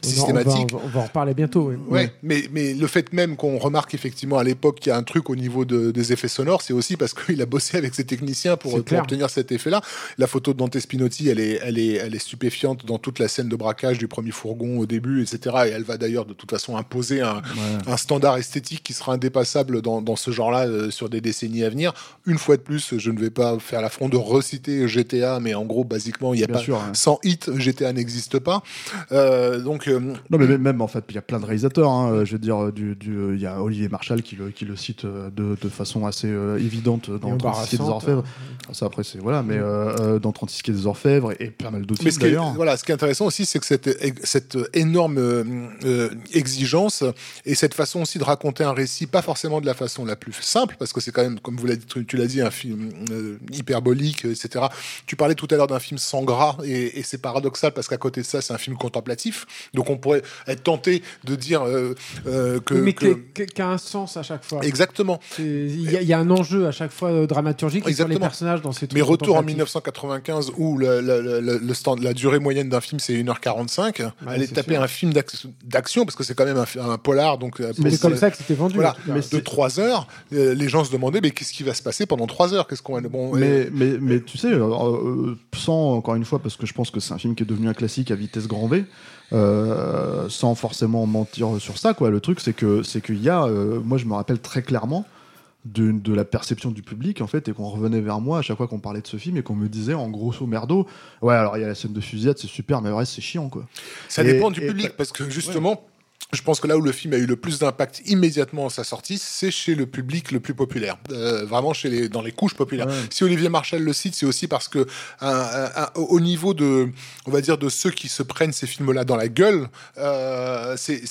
[SPEAKER 2] systématique.
[SPEAKER 3] On va, on va en reparler bientôt. oui.
[SPEAKER 2] Ouais, mais, mais le fait même qu'on remarque effectivement à l'époque qu'il y a un truc au niveau de- des effets sonores, c'est aussi parce qu'il a bossé avec ses techniciens pour, obtenir cet effet-là. La photo de Dante Spinotti, elle est, elle, est, elle est stupéfiante dans toute la scène de braquage du premier fourgon au début, etc. Et elle va d'ailleurs de toute façon imposer un, un standard esthétique qui sera indépassable dans, dans ce genre-là euh, sur des décennies à venir. Une fois de plus, je ne vais pas faire l'affront de reciter GTA, mais en gros, basiquement, il y a
[SPEAKER 1] Bien
[SPEAKER 2] pas,
[SPEAKER 1] sûr, hein.
[SPEAKER 2] sans hit, GTA n'existe pas. Euh, donc, euh,
[SPEAKER 1] Non, mais même- même en fait, il y a plein de réalisateurs. hein, je veux dire, du, du- il y a Olivier Marshall qui le, qui le cite euh, de, de façon assez euh, évidente dans
[SPEAKER 3] Et
[SPEAKER 1] 36 quai des. Orfèvres. Ça, après, c'est voilà, mais euh, dans 36 quai des Orfèvres et, et pas mal d'autres
[SPEAKER 2] Mais
[SPEAKER 1] films
[SPEAKER 2] ce qui, est,
[SPEAKER 1] d'ailleurs.
[SPEAKER 2] voilà, ce qui est intéressant aussi, c'est que cette, cette énorme euh, exigence et cette façon aussi de raconter un récit, pas forcément de la façon la plus simple, parce que c'est quand même, comme vous l'avez dit, tu, tu l'as dit, un film euh, hyperbolique, etc. Tu parlais tout à l'heure d'un film sans gras, et, et c'est paradoxal parce qu'à côté de ça, c'est un film contemplatif. Donc on pourrait être tenté de dire euh, euh, que,
[SPEAKER 3] mais qui, a un sens à chaque fois.
[SPEAKER 2] exactement.
[SPEAKER 3] Il y, a- il y a un enjeu à chaque fois euh, dramaturgique sur les personnages dans ces trucs
[SPEAKER 2] Mais retour en
[SPEAKER 3] contemplatifs.
[SPEAKER 2] 1995 où le- stand- la durée moyenne d'un film c'est 1h45, aller
[SPEAKER 3] c'est
[SPEAKER 2] taper
[SPEAKER 3] sûr.
[SPEAKER 2] un film d'ac- d'action parce que c'est quand même un, un polar donc
[SPEAKER 3] Mais c'est comme ça que c'était vendu.
[SPEAKER 2] voilà, mais de 3 heures, euh, les gens se demandaient mais qu'est-ce qui va se passer pendant 3 heures? Qu'est-ce qu'on va bon
[SPEAKER 1] Mais, mais, mais tu sais, sans, encore une fois, parce que je pense que c'est un film qui est devenu un classique à vitesse grand V, euh, sans forcément mentir sur ça, quoi. Le truc, c'est que c'est qu'il y a, euh, moi, je me rappelle très clairement de, de la perception du public, en fait, et qu'on revenait vers moi à chaque fois qu'on parlait de ce film et qu'on me disait, en grosso merdo, ouais, alors il y a la scène de fusillade, c'est super, mais le reste, c'est chiant, quoi.
[SPEAKER 2] ça
[SPEAKER 1] et-
[SPEAKER 2] dépend du
[SPEAKER 1] et-
[SPEAKER 2] public parce que justement Je pense que là où le film a eu le plus d'impact immédiatement à sa sortie, c'est chez le public le plus populaire, Euh, vraiment chez les, dans les couches populaires.
[SPEAKER 1] Ouais.
[SPEAKER 2] Si Olivier Marchal le cite, c'est aussi parce que un- un- un- au niveau de, on va dire, de ceux qui se prennent ces films-là dans la gueule, euh, c'est,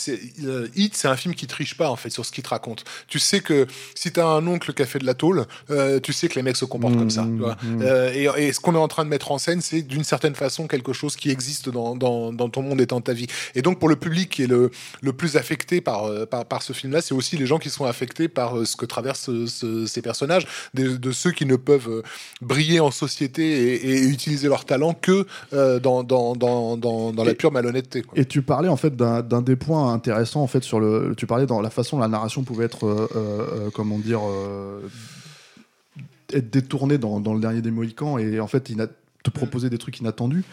[SPEAKER 2] euh, Hit, c'est un film qui triche pas en fait sur ce qu'il te raconte. Tu sais que si t'as un oncle qui a fait de la tôle, euh, tu sais que les mecs se comportent
[SPEAKER 1] Mmh,
[SPEAKER 2] comme ça. tu vois.
[SPEAKER 1] mmh.
[SPEAKER 2] Euh, et, et ce qu'on est en train de mettre en scène, c'est d'une certaine façon quelque chose qui existe dans, dans, dans ton monde et dans ta vie. Et donc pour le public qui est le, le plus affecté par, euh, par, par ce film-là, c'est aussi les gens qui sont affectés par euh, ce que traversent euh, ce- ces personnages, de, de ceux qui ne peuvent briller en société et, et utiliser leur talent que euh, dans, dans, dans, dans, dans la
[SPEAKER 1] Et-
[SPEAKER 2] pure malhonnêteté. quoi.
[SPEAKER 1] Et tu parlais en fait d'un des points intéressants en fait sur le. Tu parlais dans la façon dont la narration pouvait être, euh, euh, comment dire, euh, être détournée dans, dans le dernier des Mohicans et en fait ina- te proposer des trucs inattendus.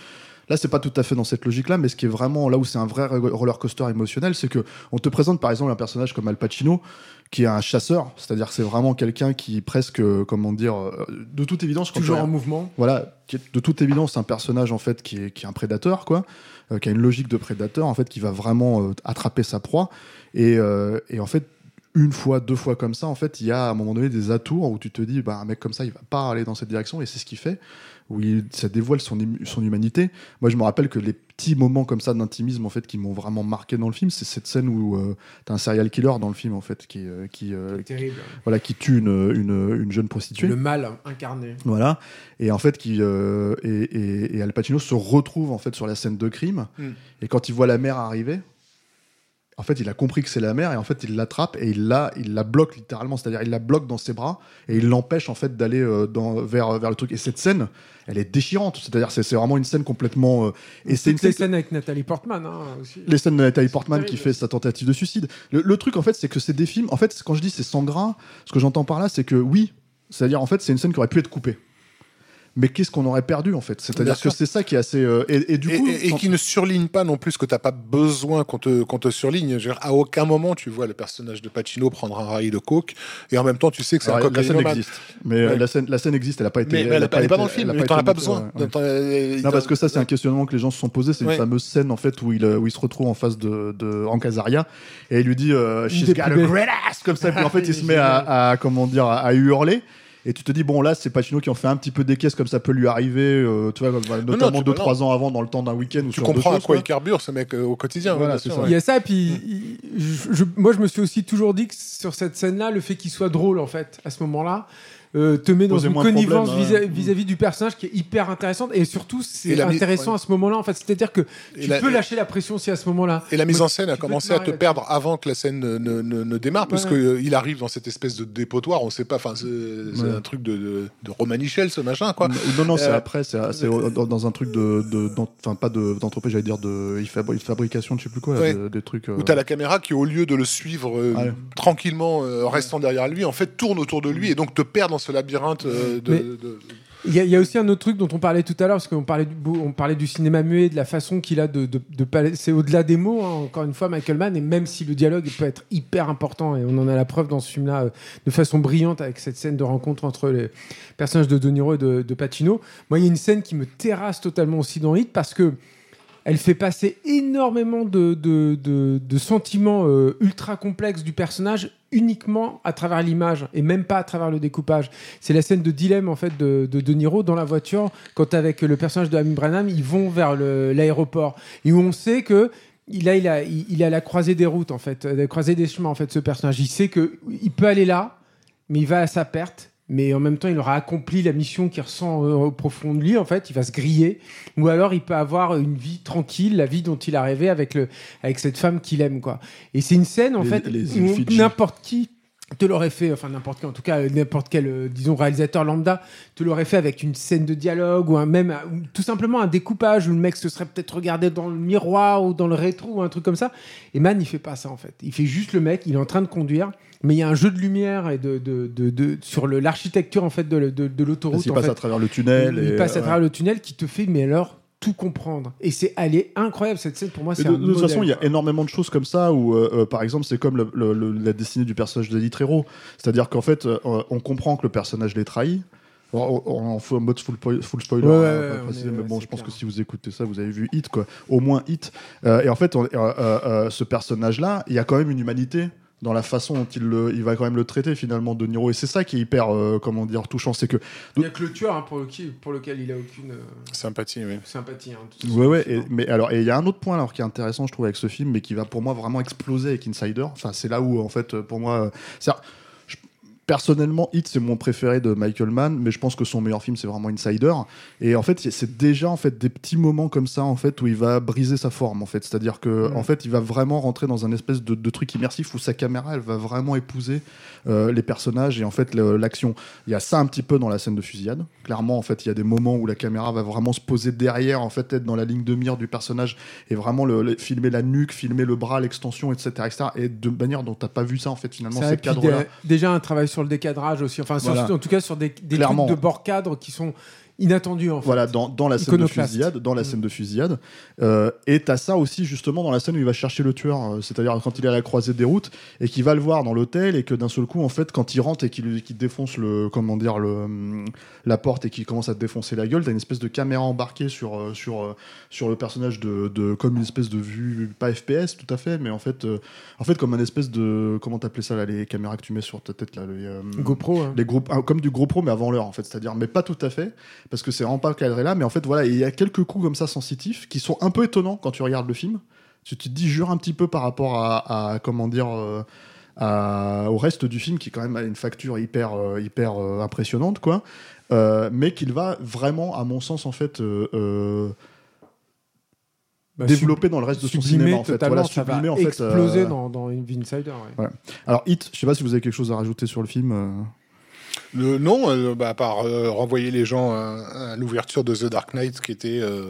[SPEAKER 1] Là, c'est pas tout à fait dans cette logique-là, mais ce qui est vraiment là où c'est un vrai roller coaster émotionnel, c'est que on te présente par exemple un personnage comme Al Pacino, qui est un chasseur, c'est-à-dire c'est vraiment quelqu'un qui presque, euh, comment dire, euh, de toute évidence,
[SPEAKER 3] Toujours en mouvement.
[SPEAKER 1] voilà, qui est de toute évidence un personnage en fait qui est, qui est un prédateur, quoi, euh, qui a une logique de prédateur en fait, qui va vraiment euh, attraper sa proie. Et, euh, et en fait, une fois, deux fois comme ça, en fait, il y a à un moment donné des atours où tu te dis, bah, un mec comme ça, il va pas aller dans cette direction, et c'est ce qu'il fait, où il, ça dévoile son, son humanité. Moi, je me rappelle que les petits moments comme ça d'intimisme, en fait, qui m'ont vraiment marqué dans le film, c'est cette scène où euh, t'as un serial killer dans le film, en fait, qui, euh, qui, euh,
[SPEAKER 3] Terrible.
[SPEAKER 1] voilà, qui tue une, une, une jeune prostituée.
[SPEAKER 3] Le mal incarné.
[SPEAKER 1] Voilà, et en fait, qui euh, et, et- et Al Pacino se retrouve en fait sur la scène de crime,
[SPEAKER 2] Mm.
[SPEAKER 1] et quand il voit la mère arriver, en fait, il a compris que c'est la mère, et en fait, il l'attrape et il la, il la bloque littéralement, c'est-à-dire il la bloque dans ses bras et il l'empêche en fait d'aller euh, dans vers vers le truc. Et cette scène, elle est déchirante, c'est-à-dire c'est c'est vraiment une scène complètement euh, et c'est une
[SPEAKER 3] les
[SPEAKER 1] scène
[SPEAKER 3] scènes avec Nathalie Portman hein, aussi.
[SPEAKER 1] les scènes de Nathalie Portman
[SPEAKER 3] terrible.
[SPEAKER 1] qui fait sa tentative de suicide. Le, le truc, en fait, c'est que c'est des films. En fait, quand je dis c'est sans gras, ce que j'entends par là, c'est que oui, c'est-à-dire, en fait, c'est une scène qui aurait pu être coupée. Mais qu'est-ce qu'on aurait perdu, en fait? C'est-à-dire que c'est ça qui est assez. euh, et, et du coup.
[SPEAKER 2] et- qui ne surligne pas non plus ce que t'as pas besoin qu'on te, qu'on te surligne. Je veux dire, à aucun moment tu vois le personnage de Pacino prendre un rail de coke et en même temps tu sais que c'est un
[SPEAKER 1] Alors, la scène existe. Mais euh,
[SPEAKER 2] Ouais.
[SPEAKER 1] la, scène, la scène existe, elle n'a pas été.
[SPEAKER 2] Mais, mais elle
[SPEAKER 1] a
[SPEAKER 2] n'est pas, elle est pas
[SPEAKER 1] été-
[SPEAKER 2] dans le film,
[SPEAKER 1] elle a
[SPEAKER 2] t'en as pas besoin.
[SPEAKER 1] ouais, ouais.
[SPEAKER 2] T'en- euh,
[SPEAKER 1] Non, parce que ça, c'est un questionnement que les gens se sont posés. C'est une fameuse scène en fait où il, euh, où il se retrouve en face de, de Hank Azaria et il lui dit euh, She's got a great ass comme ça. Puis en fait,
[SPEAKER 3] Il
[SPEAKER 1] se met à, comment dire à hurler. Et tu te dis bon là c'est Pacino qui en fait un petit peu des caisses comme ça peut lui arriver euh, tu vois notamment
[SPEAKER 2] tu-
[SPEAKER 1] deux
[SPEAKER 2] non.
[SPEAKER 1] trois ans avant dans le temps d'un week-end ou
[SPEAKER 2] tu comprends à quoi
[SPEAKER 1] quoi.
[SPEAKER 2] il carbure ce mec euh, au quotidien.
[SPEAKER 1] Voilà, ça.
[SPEAKER 3] Il y a ça, puis il- je- je- moi je me suis aussi toujours dit que sur cette scène-là, le fait qu'il soit drôle en fait, à ce moment-là, euh, te met dans une
[SPEAKER 1] de
[SPEAKER 3] connivence
[SPEAKER 1] ouais.
[SPEAKER 3] vis- vis-à-vis du personnage qui est hyper intéressante et surtout c'est intéressant
[SPEAKER 2] ouais.
[SPEAKER 3] à ce moment-là en fait. C'est-à-dire que tu
[SPEAKER 2] la-
[SPEAKER 3] peux lâcher la pression aussi à ce moment-là.
[SPEAKER 2] Et la mise en scène a commencé
[SPEAKER 3] te
[SPEAKER 2] à te perdre avant que la scène ne, ne- ne- ne démarre, parce
[SPEAKER 3] Ouais.
[SPEAKER 2] que euh, il arrive dans cette espèce de dépotoir, on sait pas, enfin c'est
[SPEAKER 1] Ouais.
[SPEAKER 2] un truc de, de, de Romanichel ce machin quoi.
[SPEAKER 1] Non, non, c'est
[SPEAKER 2] Euh,
[SPEAKER 1] après, c'est dans, un truc de, de- enfin pas de- d'entreprise, j'allais dire de il fabri- fabrication, de je sais plus quoi, de- des trucs. euh,
[SPEAKER 2] Où t'as la caméra qui, au lieu de le suivre euh, tranquillement, euh, en restant derrière lui, en fait tourne autour de lui et donc te perd dans ce labyrinthe euh, de,
[SPEAKER 3] Il y, a- il y a aussi un autre truc dont on parlait tout à l'heure, parce qu'on parlait, du, on parlait du cinéma muet, de la façon qu'il a de, de, de pala- C'est au-delà des mots, hein, encore une fois, Michael Mann, et même si le dialogue peut être hyper important, et on en a la preuve dans ce film-là euh, de façon brillante avec cette scène de rencontre entre les personnages de De Niro et de, de Pacino. Moi, il y a une scène qui me terrasse totalement aussi dans Hit, parce que elle fait passer énormément de, de, de- sentiments euh, ultra complexes du personnage uniquement à travers l'image et même pas à travers le découpage. C'est la scène de dilemme en fait de De, De Niro dans la voiture quand avec le personnage de Amy Branham ils vont vers l'aéroport et où on sait que il a, il, a, il, à la croisée des routes en fait, à la croisée des chemins en fait ce personnage. Il sait que il peut aller là, mais il va à sa perte. Mais en même temps, il aura accompli la mission qu'il ressent euh, au profond de lui. En fait, il va se griller, ou alors il peut avoir une vie tranquille, la vie dont il a rêvé avec le, avec cette femme qu'il aime, quoi. Et c'est une scène, en
[SPEAKER 1] Les-
[SPEAKER 3] fait,
[SPEAKER 1] les
[SPEAKER 3] où n'importe qui te l'aurait fait, enfin n'importe qui, en tout cas n'importe quel, euh, disons, réalisateur lambda, te l'aurait fait avec une scène de dialogue ou un même, ou tout simplement un découpage où le mec se serait peut-être regardé dans le miroir ou dans le rétro ou un truc comme ça. Et Man, il fait pas ça en fait. Il fait juste le mec, il est en train de conduire, mais il y a un jeu de lumière et de, de, de, de- sur l'architecture en fait de, de, l'autoroute. en
[SPEAKER 1] passe
[SPEAKER 3] fait.
[SPEAKER 1] à travers le tunnel.
[SPEAKER 3] Il
[SPEAKER 1] et,
[SPEAKER 3] passe à
[SPEAKER 1] ouais.
[SPEAKER 3] travers le tunnel qui te fait, mais alors tout comprendre. Et c'est, elle est incroyable cette scène pour moi. C'est
[SPEAKER 1] de,
[SPEAKER 3] un
[SPEAKER 1] de toute façon, il y a énormément de choses comme ça où, euh, euh, par exemple, c'est comme le- le- le- la destinée du personnage d'Eddie Trero. C'est-à-dire qu'en fait, euh, on comprend que le personnage l'est trahi. En, mode full, full spoiler,
[SPEAKER 3] Ouais,
[SPEAKER 1] hein,
[SPEAKER 3] ouais, est-
[SPEAKER 1] mais bon, je pense que si vous écoutez ça, vous avez vu Hit, quoi. Au moins Hit. Et en fait, on- ce personnage-là, il y a quand même une humanité dans la façon dont il, le- il va quand même le traiter finalement de Niro et c'est ça qui est hyper euh, comment dire touchant c'est que
[SPEAKER 3] Il n'y a que le tueur hein, pour, le, qui- pour lequel il a aucune euh,
[SPEAKER 2] sympathie. Oui.
[SPEAKER 3] sympathie. hein.
[SPEAKER 1] Ouais, ouais, et, mais alors, et il y a un autre point alors qui est intéressant, je trouve, avec ce film, mais qui va pour moi vraiment exploser avec Insider. Enfin, c'est là où, en fait, pour moi, euh, c'est- personnellement, Hit c'est mon préféré de Michael Mann, mais je pense que son meilleur film c'est vraiment Insider. Et en fait, c'est déjà en fait des petits moments comme ça, en fait, où il va briser sa forme, en fait. C'est-à-dire que,
[SPEAKER 3] Mm.
[SPEAKER 1] en fait, il va vraiment rentrer dans un espèce de, de truc immersif où sa caméra, elle va vraiment épouser euh, les personnages et en fait l'action. Il y a ça un petit peu dans la scène de fusillade. Clairement, en fait, il y a des moments où la caméra va vraiment se poser derrière, en fait, être dans la ligne de mire du personnage et vraiment le, le- filmer la nuque, filmer le bras, l'extension, etc., etc. Et de manière dont t'as pas vu ça, en fait, finalement, ces cadres-là.
[SPEAKER 3] dé- déjà un travail sur le décadrage aussi, enfin sur-
[SPEAKER 1] Voilà.
[SPEAKER 3] en tout cas sur des, des trucs de bord cadre qui sont inattendu en fait.
[SPEAKER 1] Voilà, dans, dans la scène de fusillade, dans la
[SPEAKER 3] Mm.
[SPEAKER 1] scène de fusillade. Euh, et t'as ça aussi justement dans la scène où il va chercher le tueur, euh, c'est-à-dire quand il est à la croisée des routes et qu'il va le voir dans l'hôtel et que d'un seul coup, en fait, quand il rentre et qu'il qu'il défonce le, comment dire, le, hum, la porte et qu'il commence à te défoncer la gueule, t'as une espèce de caméra embarquée sur euh, sur sur le personnage de, de comme une espèce de vue pas FPS tout à fait, mais en fait, euh, en fait comme un espèce de comment t'appelais ça là, les caméras que tu mets sur ta tête là, les,
[SPEAKER 3] GoPro. hein.
[SPEAKER 1] les groupes ah, comme du GoPro mais avant l'heure en fait c'est-à-dire mais pas tout à fait parce que c'est vraiment pas cadré là mais en fait voilà il y a quelques coups comme ça sensitifs qui sont un peu étonnants quand tu regardes le film tu te dis jure un petit peu par rapport à, à- comment dire euh, à- au reste du film qui quand même a une facture hyper euh, hyper euh, impressionnante quoi Euh, mais qu'il va vraiment à mon sens en fait euh,
[SPEAKER 3] Bah,
[SPEAKER 1] développer dans le reste de son cinéma en fait voilà
[SPEAKER 3] ça va
[SPEAKER 1] sublimer en fait
[SPEAKER 3] exploser dans, dans Insider. ouais.
[SPEAKER 1] alors Hit je sais pas si vous avez quelque chose à rajouter sur le film.
[SPEAKER 2] Le, non, euh, bah, à part euh, renvoyer les gens à, à l'ouverture de The Dark Knight, qui était euh,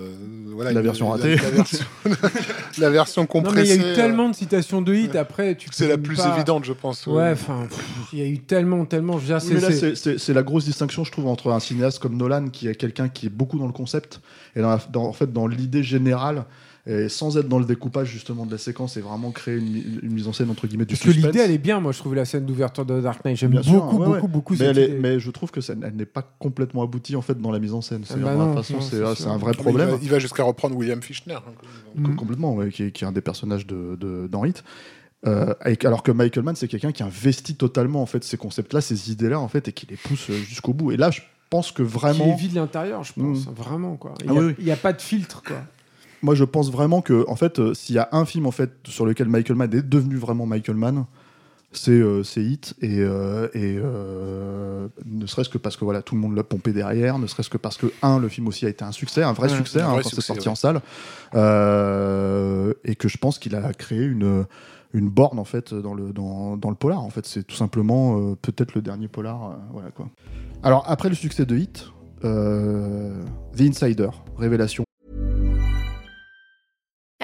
[SPEAKER 2] voilà,
[SPEAKER 1] La
[SPEAKER 2] une-
[SPEAKER 1] version ratée.
[SPEAKER 2] La, version, la version
[SPEAKER 3] Non, mais il
[SPEAKER 2] compressée.
[SPEAKER 3] y a eu
[SPEAKER 2] euh,
[SPEAKER 3] tellement de citations de hit. Après, tu
[SPEAKER 2] C'est la plus
[SPEAKER 3] pas-
[SPEAKER 2] évidente, je pense.
[SPEAKER 3] Ouais, enfin, il y a eu tellement, tellement. Je veux dire,
[SPEAKER 1] Oui, mais là,
[SPEAKER 3] c'est-
[SPEAKER 1] la grosse distinction, je trouve, entre un cinéaste comme Nolan, qui est quelqu'un qui est beaucoup dans le concept, et dans, la- dans- en fait dans l'idée générale, et sans être dans le découpage justement de la séquence, et vraiment créer une, mi- une mise en scène entre guillemets du
[SPEAKER 3] Parce que l'idée, elle est bien, moi, je trouve la scène d'ouverture de Dark Knight. J'aime
[SPEAKER 1] Bien
[SPEAKER 3] beaucoup,
[SPEAKER 1] sûr,
[SPEAKER 3] beaucoup,
[SPEAKER 1] ouais.
[SPEAKER 3] beaucoup
[SPEAKER 1] mais, elle est- mais je trouve que ça, elle n'est pas complètement aboutie en fait dans la mise en scène. C'est
[SPEAKER 3] bah
[SPEAKER 1] de
[SPEAKER 3] non,
[SPEAKER 1] toute façon, c'est ah, un vrai problème.
[SPEAKER 2] Il va, il va jusqu'à reprendre William Fichtner. hein,
[SPEAKER 3] Mm.
[SPEAKER 1] complètement, ouais, qui, est, qui est un des personnages de, de, dans Hit. Euh, avec- alors que Michael Mann, c'est quelqu'un qui investit totalement en fait ces concepts-là, ces idées-là en fait, et qui les pousse euh, jusqu'au bout. Et là, je pense que
[SPEAKER 3] Qui
[SPEAKER 1] vraiment,
[SPEAKER 3] est vide de l'intérieur, je pense.
[SPEAKER 1] Mm.
[SPEAKER 3] Vraiment, quoi. Il
[SPEAKER 1] Ah
[SPEAKER 3] n'y a,
[SPEAKER 1] oui, oui.
[SPEAKER 3] il y a pas de filtre, quoi.
[SPEAKER 1] Moi, je pense vraiment que en fait, euh, s'il y a un film en fait sur lequel Michael Mann est devenu vraiment Michael Mann, c'est euh, c'est Hit et, euh, et ne serait-ce que parce que voilà tout le monde l'a pompé derrière, ne serait-ce que parce que un le film aussi a été un succès, un vrai
[SPEAKER 2] Ouais,
[SPEAKER 1] succès
[SPEAKER 2] un
[SPEAKER 1] hein, quand c'est sorti
[SPEAKER 2] ouais.
[SPEAKER 1] en salle et que je pense qu'il a créé une une borne en fait dans le dans, dans le polar en fait c'est tout simplement peut-être le dernier polar voilà quoi. Alors après le succès de Hit, The Insider, révélation.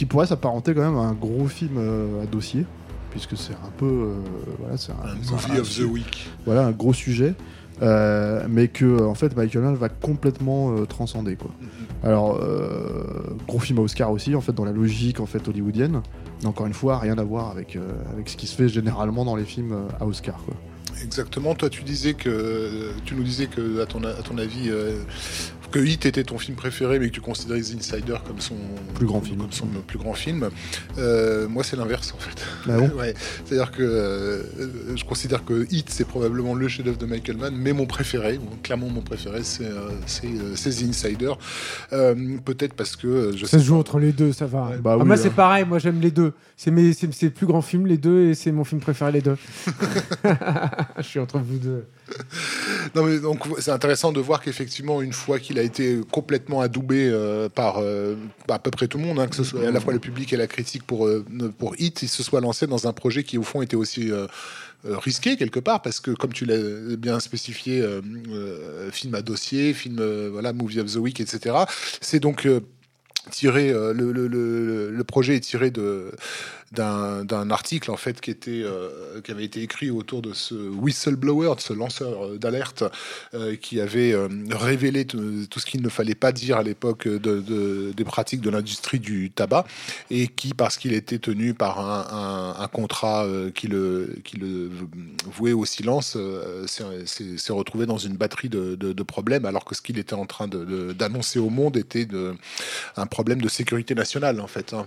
[SPEAKER 1] Qui pourrait s'apparenter quand même à un gros film euh, à dossier, puisque c'est un peu, euh, voilà, c'est un,
[SPEAKER 2] movie
[SPEAKER 1] un-
[SPEAKER 2] of the week.
[SPEAKER 1] voilà, un gros sujet, euh, mais que en fait Michael Mann va complètement euh, transcender quoi. Alors euh, gros film à Oscar aussi, en fait dans la logique en fait hollywoodienne, mais encore une fois rien à voir avec avec ce qui se fait généralement dans les films à Oscar quoi.
[SPEAKER 2] Exactement. Toi, tu disais que tu nous disais que à ton à ton avis que Hit était ton film préféré, mais que tu considérais The Insider comme son
[SPEAKER 1] Plus grand film.
[SPEAKER 2] comme son plus grand film. Euh, moi, c'est l'inverse en fait.
[SPEAKER 1] Ah bon
[SPEAKER 2] ouais. C'est-à-dire que euh, je considère que Hit c'est probablement le chef-d'œuvre de Michael Mann, mais mon préféré, clairement mon préféré, c'est euh, euh, The Insider. Euh, Peut-être parce que je
[SPEAKER 3] Ça
[SPEAKER 2] sais
[SPEAKER 3] se joue
[SPEAKER 2] pas.
[SPEAKER 3] entre les deux, ça va.
[SPEAKER 2] Ouais,
[SPEAKER 1] bah
[SPEAKER 3] Ah,
[SPEAKER 1] oui,
[SPEAKER 3] moi,
[SPEAKER 1] hein.
[SPEAKER 3] c'est pareil. Moi, j'aime les deux. C'est mes, c'est, plus grand film, les deux, et c'est mon film préféré, les deux. Je suis entre vous deux.
[SPEAKER 2] Non, mais donc c'est intéressant de voir qu'effectivement, une fois qu'il a été complètement adoubé euh, par euh, à peu près tout le monde, hein, que ce soit à la fois le public et la critique pour euh, pour Hit, il se soit lancé dans un projet qui au fond était aussi risqué quelque part parce que comme tu l'as bien spécifié, film à dossier, film voilà movie of the week, etc. C'est donc tiré le, le, le, le projet est tiré de d'un article en fait qui était euh, qui avait été écrit autour de ce whistleblower, de ce lanceur euh, d'alerte euh, qui avait révélé tout ce qu'il ne fallait pas dire à l'époque de, de- des pratiques de l'industrie du tabac et qui parce qu'il était tenu par un, contrat qui le qui le vouait au silence s'est- retrouvé dans une batterie de, problèmes alors que ce qu'il était en train d'annoncer au monde était un problème de sécurité nationale en fait, hein,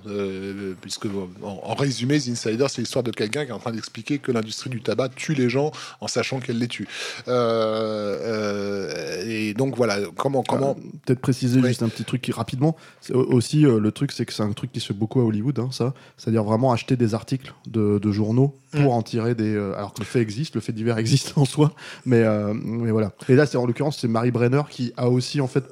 [SPEAKER 2] puisque en en résumé, The Insider, c'est l'histoire de quelqu'un qui est en train d'expliquer que l'industrie du tabac tue les gens en sachant qu'elle les tue. et donc voilà, comment comment
[SPEAKER 1] peut-être préciser juste un petit truc qui rapidement. Aussi le truc, c'est que c'est un truc qui se fait beaucoup à Hollywood, hein, ça. C'est-à-dire vraiment acheter des articles de, journaux pour mm. en tirer des. alors que le fait existe, le fait divers existe en soi, mais mais voilà. Et là, c'est en l'occurrence, c'est Marie Brenner qui a aussi en fait,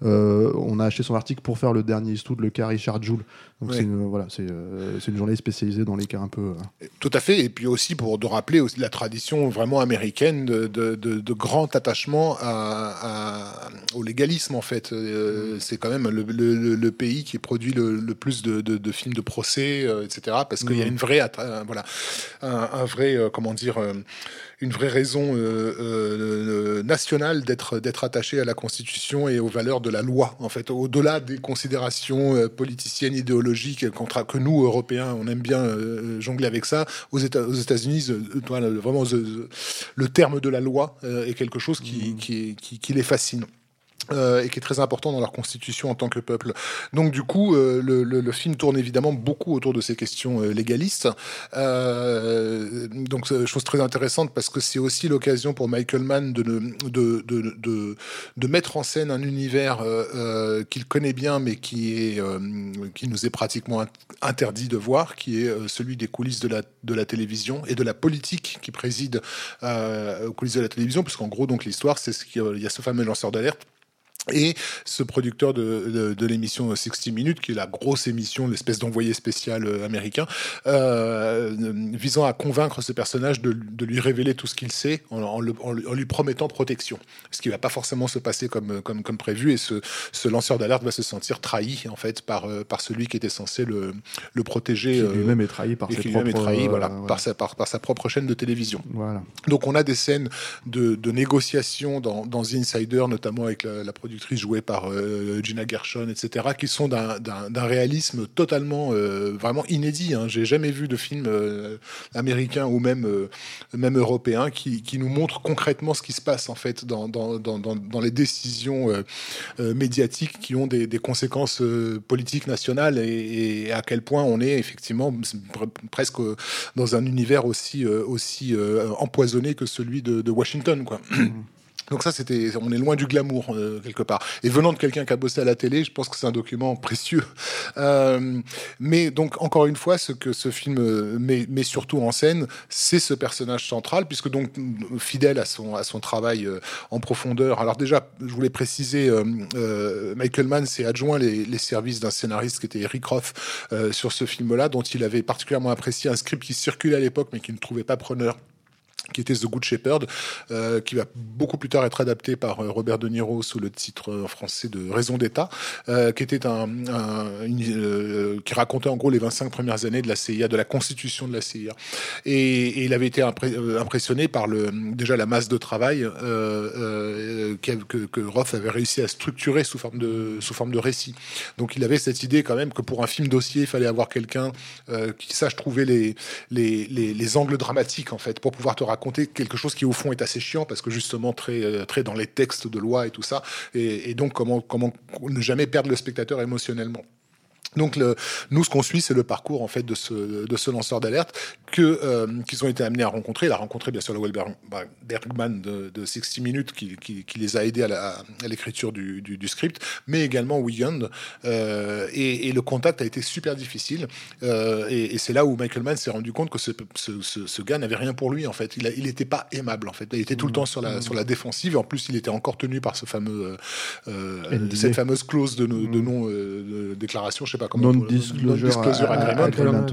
[SPEAKER 1] on a acheté son article pour faire le dernier Eastwood, le cas Richard Joule. Donc c'est une, voilà, c'est, euh, c'est une journée spécialisée dans les cas un peu.
[SPEAKER 2] Euh. Tout à fait. Et puis aussi pour de rappeler aussi la tradition vraiment américaine de, de, de, grand attachement à, au légalisme en fait. Euh, c'est quand même le, le, pays qui produit le, plus de, films de procès, etc. Parce qu'il y a une vraie, voilà, un, un vrai, comment dire une vraie raison euh, euh, nationale d'être d'être attaché à la Constitution et aux valeurs de la loi. En fait, au-delà des considérations euh, politiciennes, idéologiques que nous Européens, on aime bien jongler avec ça. Aux États aux États-Unis, vraiment le terme de la loi est quelque chose qui, mmh. qui, qui, qui les fascine. Euh, et qui est très important dans leur constitution en tant que peuple. Donc du coup, euh, le, film tourne évidemment beaucoup autour de ces questions euh, légalistes. Donc chose très intéressante parce que c'est aussi l'occasion pour Michael Mann de, de, de, de, mettre en scène un univers qu'il connaît bien mais qui, est, qui nous est pratiquement interdit de voir, qui est celui des coulisses de la, de la télévision et de la politique qui préside aux coulisses de la télévision, puisqu'en gros donc l'histoire c'est ce qu'il y a ce fameux lanceur d'alerte et ce producteur de, de, l'émission 60 Minutes, qui est la grosse émission, l'espèce d'envoyé spécial euh, américain, euh, visant à convaincre ce personnage de, de lui révéler tout ce qu'il sait en, en, en, lui promettant protection. Ce qui va pas forcément se passer comme, comme, comme prévu, et ce, ce lanceur d'alerte va se sentir trahi en fait par, euh, par celui qui était censé le, le protéger.
[SPEAKER 1] Qui lui-même est trahi par ses propres,
[SPEAKER 2] trahi, voilà, par, sa, par, par, sa propre chaîne de télévision. Voilà. Donc on a des scènes de, de négociation dans, dans The Insider, notamment avec la, la production jouée par euh, Gina Gershon, etc., qui sont d'un réalisme totalement, euh, vraiment inédit. Hein. J'ai jamais vu de film euh, américain ou même, même européen qui, qui, nous montre concrètement ce qui se passe en fait dans, dans, dans, dans les décisions médiatiques qui ont des, conséquences politiques nationales et, à quel point on est effectivement presque dans un univers aussi, aussi empoisonné que celui de, de Washington. Quoi. Donc ça, c'était, on est loin du glamour euh, quelque part. Et venant de quelqu'un qui a bossé à la télé, je pense que c'est un document précieux. Euh, mais donc encore une fois, ce que ce film euh, met, met surtout en scène, c'est ce personnage central, puisque donc fidèle à son à son travail euh, en profondeur. Alors déjà, je voulais préciser, Michael Mann s'est adjoint les, les services d'un scénariste qui était Eric Roth sur ce film-là, dont il avait particulièrement apprécié un script qui circulait à l'époque, mais qui ne trouvait pas preneur qui était The Good Shepherd, euh, qui va beaucoup plus tard être adapté par euh, Robert De Niro sous le titre euh, français de Raison d'État, qui racontait en gros les 25 premières années de la CIA, de la constitution de la CIA, et, il avait été impressionné par déjà la masse de travail que, que, Roth avait réussi à structurer sous forme de sous forme de récit. Donc il avait cette idée quand même que pour un film dossier, il fallait avoir quelqu'un qui sache trouver les, les, les, les angles dramatiques en fait pour pouvoir te raconter raconter quelque chose qui au fond est assez chiant parce que justement très euh, très dans les textes de loi et tout ça et, donc comment comment ne jamais perdre le spectateur émotionnellement. Donc nous, ce qu'on suit, c'est le parcours en fait de ce, de ce lanceur d'alerte que euh, qu'ils ont été amenés à rencontrer. Il a rencontré bien sûr le Bergman de, de 60 Minutes qui, qui, qui, les a aidés à l'écriture du, du, du, script, mais également Wiegand. Euh, et, et, le contact a été super difficile. Euh, et, et c'est là où Michael Mann s'est rendu compte que ce, ce, ce, ce gars n'avait rien pour lui en fait. Il n'était il pas aimable en fait. Il était tout le mmh. temps sur la, mmh. sur la défensive. Et en plus, il était encore tenu par ce fameux euh, cette fameuse clause de, de mmh. non euh, déclaration. Je sais pas
[SPEAKER 1] non-disclosure
[SPEAKER 2] agreement.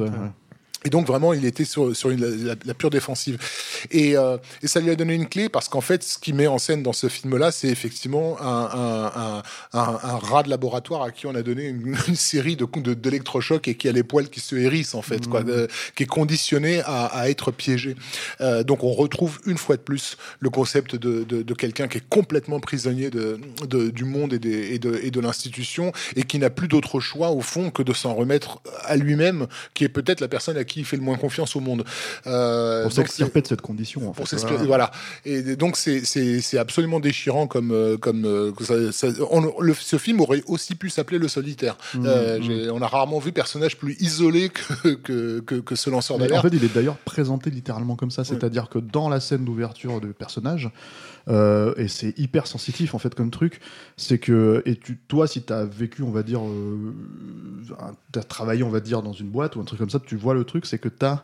[SPEAKER 2] Et donc vraiment, il était sur, sur une, la, la, pure défensive. Et, euh, et, ça lui a donné une clé parce qu'en fait, ce qui met en scène dans ce film-là, c'est effectivement un, un, un, un, rat de laboratoire à qui on a donné une, une série de d'électrochocs et qui a les poils qui se hérissent en fait, mmh. quoi, euh, qui est conditionné à, à être piégé. Euh, donc on retrouve une fois de plus le concept de, de, de quelqu'un qui est complètement prisonnier du monde et, des, et de, et de l'institution et qui n'a plus d'autre choix au fond que de s'en remettre à lui-même, qui est peut-être la personne à qui qui fait le moins confiance au monde. Euh,
[SPEAKER 1] Pour s'extirper de cette condition. En
[SPEAKER 2] pour
[SPEAKER 1] fait.
[SPEAKER 2] s'expliquer-
[SPEAKER 1] Voilà.
[SPEAKER 2] voilà. Et donc c'est absolument déchirant comme euh, comme euh, que ça- ça- on- le- ce film aurait aussi pu s'appeler Le Solitaire.
[SPEAKER 1] Mmh,
[SPEAKER 2] Euh,
[SPEAKER 1] mmh.
[SPEAKER 2] On a rarement vu personnage plus isolé que que, que, que ce lanceur
[SPEAKER 1] Mais en
[SPEAKER 2] d'alerte.
[SPEAKER 1] fait, il est d'ailleurs présenté littéralement comme ça, c'est-à-dire que dans la scène d'ouverture du personnage, euh, et c'est hyper sensitif en fait comme truc, c'est que et tu, toi, si tu as vécu, on va dire, euh, un- t'as travaillé, on va dire, dans une boîte ou un truc comme ça, tu vois le truc, c'est que t'as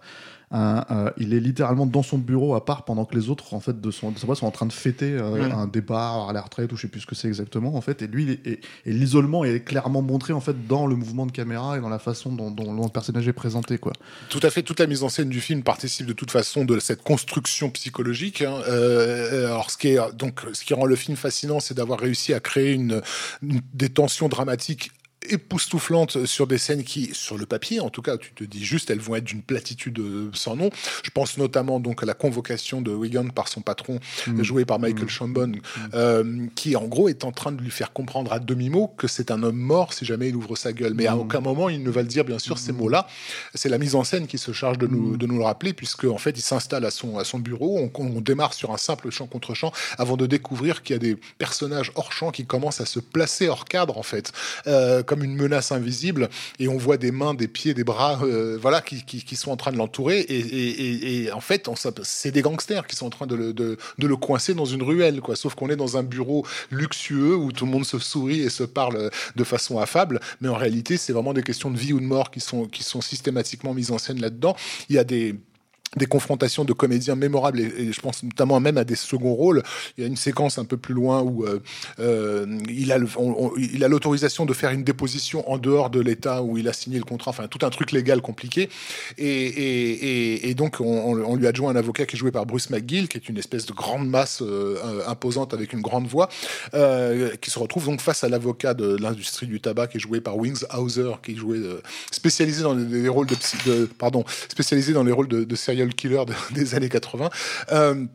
[SPEAKER 1] un, euh, il est littéralement dans son bureau à part pendant que les autres en fait de son de sa boîte sont en train de fêter euh, un départ à la retraite ou je sais plus ce que c'est exactement en fait et lui et, et l'isolement est clairement montré en fait dans le mouvement de caméra et dans la façon dont, dont le personnage est présenté quoi
[SPEAKER 2] Tout à fait, toute la mise en scène du film participe de toute façon de cette construction psychologique. hein. Euh, alors, ce qui est donc, ce qui rend le film fascinant, c'est d'avoir réussi à créer une, une- des tensions dramatiques époustouflantes sur des scènes qui, sur le papier, en tout cas, tu te dis juste, elles vont être d'une platitude euh, sans nom. Je pense notamment donc à la convocation de Wigan par son patron,
[SPEAKER 1] Mm.
[SPEAKER 2] joué par Michael
[SPEAKER 1] Mm.
[SPEAKER 2] Chambon, euh, qui en gros est en train de lui faire comprendre à demi-mot que c'est un homme mort si jamais il ouvre sa gueule. Mais à
[SPEAKER 1] Mm.
[SPEAKER 2] aucun moment il ne va le dire, bien sûr, ces mots-là. C'est la mise en scène qui se charge de nous, de nous le rappeler, puisque en fait il s'installe à son, à son bureau. On, on démarre sur un simple champ contre champ avant de découvrir qu'il y a des personnages hors champ qui commencent à se placer hors cadre, en fait, euh, comme une menace invisible. Et on voit des mains, des pieds, des bras, euh, voilà, qui, sont en train de l'entourer. Et, en fait, c'est des gangsters qui sont en train de le, coincer dans une ruelle, quoi. Sauf qu'on est dans un bureau luxueux où tout le monde se sourit et se parle de façon affable. Mais en réalité, c'est vraiment des questions de vie ou de mort qui sont, qui sont systématiquement mises en scène là-dedans. Il y a des des confrontations de comédiens mémorables et, je pense notamment même à des seconds rôles. Il y a une séquence un peu plus loin où euh, euh, il a il a l'autorisation de faire une déposition en dehors de l'État où il a signé le contrat, enfin tout un truc légal compliqué. Et, et, et, donc on, on- lui adjoint un avocat qui est joué par Bruce McGill, qui est une espèce de grande masse euh, imposante avec une grande voix, qui se retrouve donc face à l'avocat de l'industrie du tabac qui est joué par Wings Hauser, qui est joué spécialisé dans les, les rôles de, psy- de pardon spécialisé dans les rôles de, de killer de- des années 80. Euh,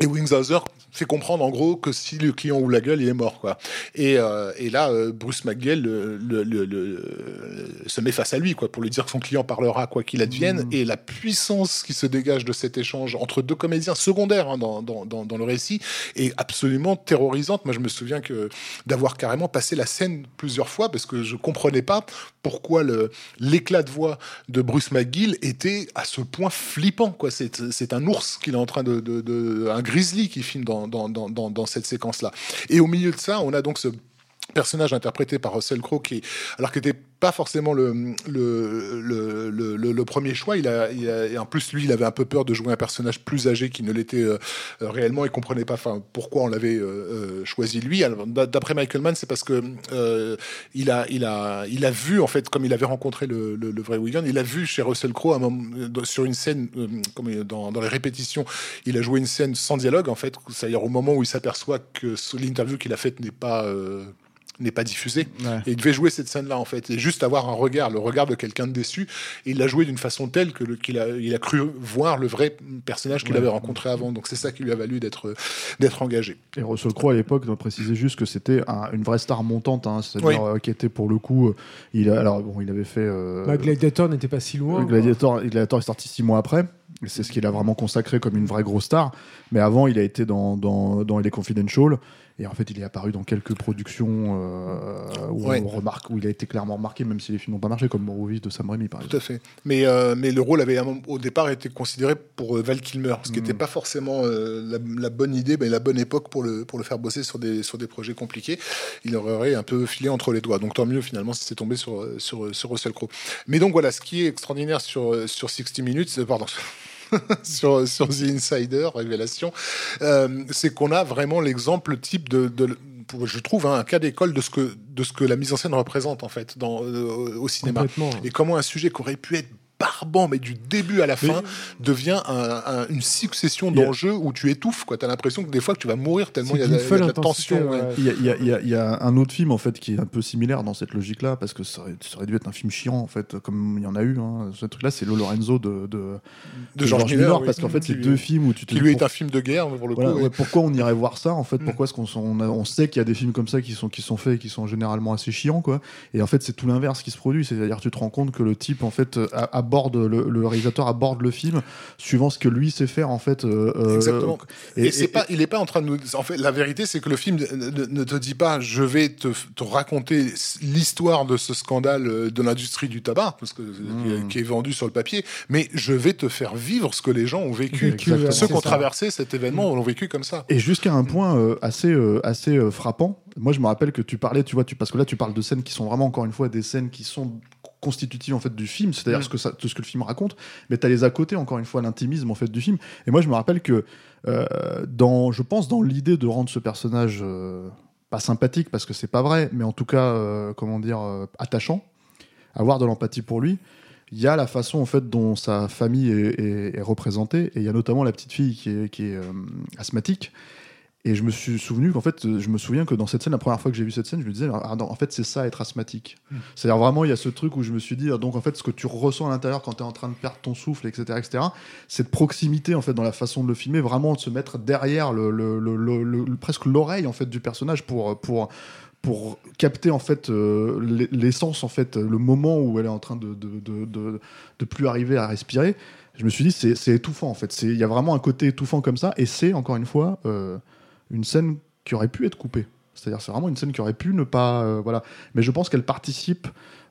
[SPEAKER 2] et Wingshauser fait comprendre en gros que si le client ouvre la gueule, il est mort. Quoi. Et, euh, et là, euh, Bruce McGill le- le- le- le- se met face à lui quoi, pour lui dire que son client parlera quoi qu'il advienne. Et la puissance qui se dégage de cet échange entre deux comédiens secondaires hein, dans, dans, dans, dans le récit est absolument terrorisante. Moi, je me souviens que d'avoir carrément passé la scène plusieurs fois parce que je comprenais pas pourquoi l'éclat de voix de Bruce McGill était à ce point flippant. Quoi. C'est, c'est un ours qu'il est en train de, de- de- un grizzly qui filme dans, dans, dans, dans, cette séquence-là. Et au milieu de ça, on a donc ce personnage interprété par Russell Crowe qui, alors qui n'était pas forcément le, le, le, le, premier choix, il a, et en plus lui, il avait un peu peur de jouer un personnage plus âgé qu'il ne l'était euh, euh, réellement. Il comprenait pas, enfin, pourquoi on l'avait euh, euh, choisi lui. D'après Michael Mann, c'est parce que il a, il a, il a vu en fait, comme il avait rencontré le, vrai Wigan, il a vu chez Russell Crowe sur une scène, comme dans, dans les répétitions, il a joué une scène sans dialogue en fait, c'est-à-dire au moment où il s'aperçoit que l'interview qu'il a faite n'est pas n'est pas diffusée.
[SPEAKER 1] Ouais.
[SPEAKER 2] Et il devait jouer cette scène-là, en fait, et juste avoir un regard, le regard de quelqu'un de déçu. Et il l'a joué d'une façon telle que qu'il a, il a cru voir le vrai personnage qu'il
[SPEAKER 1] Ouais.
[SPEAKER 2] avait rencontré avant. Donc c'est ça qui lui a valu d'être d'être engagé.
[SPEAKER 1] Et Russell Crowe à l'époque, on précisait juste que c'était un- une vraie star montante, hein, c'est-à-dire euh, qui était pour le coup, euh, il a, alors bon, il avait fait euh,
[SPEAKER 3] Bah, Gladiator n'était pas si loin.
[SPEAKER 1] Gladiator, Gladiator est sorti six mois après. et C'est ce qu'il a vraiment consacré comme une vraie grosse star. Mais avant, il a été dans, dans, dans LA Confidential. Et en fait, il est apparu dans quelques productions euh, où
[SPEAKER 2] Ouais.
[SPEAKER 1] on remarque, où il a été clairement remarqué, même si les films n'ont pas marché, comme Morrowind de Sam Raimi, par
[SPEAKER 2] Tout
[SPEAKER 1] exemple.
[SPEAKER 2] à fait. Mais, euh, mais le rôle avait au départ été considéré pour euh, Val Kilmer, ce qui n'était pas forcément euh, la, la bonne idée, mais la bonne époque pour le, pour le faire bosser sur des, sur des projets compliqués. Il aurait un peu filé entre les doigts. Donc tant mieux finalement si c'est tombé sur, sur, sur Russell Crowe. Mais donc voilà, ce qui est extraordinaire sur, sur 60 Minutes, pardon. sur, sur The Insider, Révélation, euh, c'est qu'on a vraiment l'exemple type de, je trouve, hein, un cas d'école de ce que de ce que la mise en scène représente en fait dans, euh, au cinéma. Et comment un sujet qui aurait pu être barbant, mais du début à la fin, devient un- un- une succession
[SPEAKER 1] a-
[SPEAKER 2] d'enjeux où tu étouffes. Tu as l'impression que des fois que tu vas mourir tellement il y a, de la- de tension. ouais.
[SPEAKER 1] Il y, a, il y a- il y y a un autre film en fait qui est un peu similaire dans cette logique-là parce que ça aurait, ça aurait dû être un film chiant en fait comme il y en a eu. Hein. Ce truc-là, c'est le Lorenzo de, de,
[SPEAKER 2] De George Miller, oui.
[SPEAKER 1] parce qu'en fait, c'est deux films où tu te
[SPEAKER 2] Qui lui est un film de guerre, pour le
[SPEAKER 1] Voilà,
[SPEAKER 2] coup.
[SPEAKER 1] ouais,
[SPEAKER 2] ouais.
[SPEAKER 1] pourquoi on irait voir ça en fait?
[SPEAKER 2] Mm.
[SPEAKER 1] Pourquoi est-ce qu'on on, sait qu'il y a des films comme ça qui sont qui sont faits et qui sont généralement assez chiants quoi? Et en fait, c'est tout l'inverse qui se produit. C'est-à-dire, tu te rends compte que le type en fait a- aborde aborde le, le réalisateur aborde le film suivant ce que lui sait faire en fait. euh, euh,
[SPEAKER 2] Exactement. Et,
[SPEAKER 1] et-
[SPEAKER 2] c'est
[SPEAKER 1] et-
[SPEAKER 2] pas, il est pas en train de nous. En fait, la vérité, c'est que le film ne, te dit pas, je vais te, te raconter l'histoire de ce scandale euh, de l'industrie du tabac, parce que
[SPEAKER 1] Mmh.
[SPEAKER 2] qui, est, vendu sur le papier, mais je vais te faire vivre ce que les gens ont vécu.
[SPEAKER 1] Exactement.
[SPEAKER 2] Ceux qui ont traversé cet événement l'ont vécu comme ça.
[SPEAKER 1] Et jusqu'à un point euh, assez, euh, assez euh, frappant, moi je me rappelle que tu parlais, tu vois, tu, parce que là tu parles de scènes qui sont vraiment encore une fois des scènes qui sont constitutives en fait du film, c'est-à-dire
[SPEAKER 2] Mm.
[SPEAKER 1] ce que ça, de ce que le film raconte, mais tu as les à côté encore une fois l'intimisme en fait du film. Et moi je me rappelle que euh, dans, je pense dans l'idée de rendre ce personnage euh, pas sympathique parce que c'est pas vrai, mais en tout cas euh, comment dire attachant, avoir de l'empathie pour lui. Il y a la façon en fait dont sa famille est, est- est représentée et il y a notamment la petite fille qui est, qui est asthmatique. Et je me suis souvenu qu'en fait, je me souviens que dans cette scène, la première fois que j'ai vu cette scène, je me disais, ah non, en fait, c'est ça être asthmatique. C'est-à-dire vraiment, il y a ce truc où je me suis dit, ah, donc en fait, ce que tu ressens à l'intérieur quand tu es en train de perdre ton souffle, etc., etc., cette proximité en fait dans la façon de le filmer, vraiment de se mettre derrière le, le- le- presque l'oreille en fait du personnage pour pour pour capter en fait euh, l'e- l'essence en fait le moment où elle est en train de de, de, de- de plus arriver à respirer je me suis dit c'est c'est étouffant en fait c'est il y a vraiment un côté étouffant comme ça et c'est encore une fois euh, une scène qui aurait pu être coupée c'est-à-dire c'est vraiment une scène qui aurait pu ne pas euh, voilà mais je pense qu'elle participe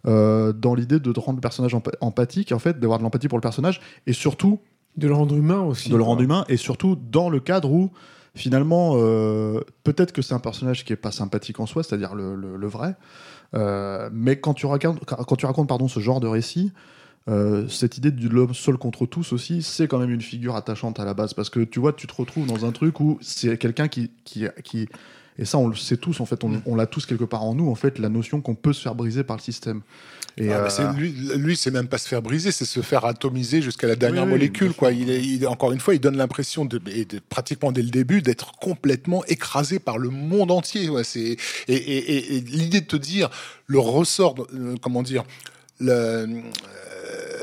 [SPEAKER 1] euh, dans l'idée de rendre le personnage empa- empathique en fait d'avoir de l'empathie pour le personnage et surtout
[SPEAKER 3] De le rendre humain aussi.
[SPEAKER 1] de le rendre humain et surtout dans le cadre où finalement euh, peut-être que c'est un personnage qui est pas sympathique en soi c'est-à-dire le, le- le vrai mais quand tu racontes quand tu racontes pardon ce genre de récit euh, cette idée de l'homme seul contre tous aussi, c'est quand même une figure attachante à la base parce que tu vois, tu te retrouves dans un truc où c'est quelqu'un qui, qui, qui, et ça on le sait tous en fait, on, on l'a tous quelque part en nous en fait, la notion qu'on peut se faire briser par le système. Et,
[SPEAKER 2] Ah,
[SPEAKER 1] euh,
[SPEAKER 2] lui, lui c'est même pas se faire briser, c'est se faire atomiser jusqu'à la dernière
[SPEAKER 1] Oui,
[SPEAKER 2] molécule. Quoi.
[SPEAKER 1] sûr.
[SPEAKER 2] Il est, il- encore une fois, il donne l'impression, de, pratiquement dès le début, d'être complètement écrasé par le monde entier. Ouais, c'est, et et- et- et l'idée de te dire, le ressort, euh, comment dire, le,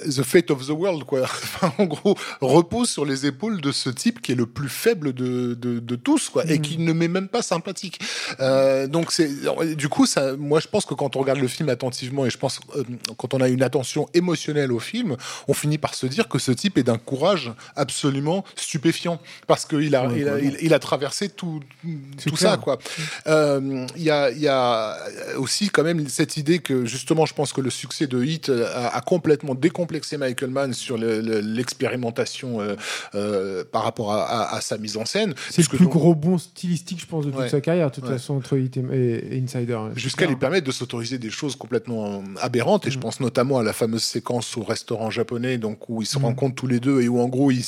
[SPEAKER 2] the fate of the world, quoi. Enfin, en gros, repose sur les épaules de ce type qui est le plus faible de, de, de tous, quoi, et qui ne m'est même pas sympathique. Euh, donc c'est, du coup, ça, moi, je pense que quand on regarde le film attentivement, et je pense euh, quand on a une attention émotionnelle au film, on finit par se dire que ce type est d'un courage absolument stupéfiant, parce qu'il a,
[SPEAKER 1] Ouais,
[SPEAKER 2] il a, il, il a traversé tout, tout
[SPEAKER 3] clair.
[SPEAKER 2] ça, quoi. Euh, Il y, a, y a aussi quand même cette idée que justement, je pense que le succès de Hit a, a complètement décomplexé Michael Mann sur le- le- l'expérimentation euh, euh, par rapport à, à- à sa mise en scène.
[SPEAKER 3] C'est le plus
[SPEAKER 2] donc,
[SPEAKER 3] gros bond stylistique, je pense, de toute
[SPEAKER 2] Ouais.
[SPEAKER 3] sa carrière, de toute
[SPEAKER 2] Ouais.
[SPEAKER 3] façon, entre Hit et, Insider.
[SPEAKER 2] Jusqu'à lui permettre de s'autoriser des choses complètement aberrantes. Et je
[SPEAKER 3] Mm.
[SPEAKER 2] pense notamment à la fameuse séquence au restaurant japonais, donc où ils se
[SPEAKER 3] Mm.
[SPEAKER 2] rencontrent tous les deux et où en gros ils,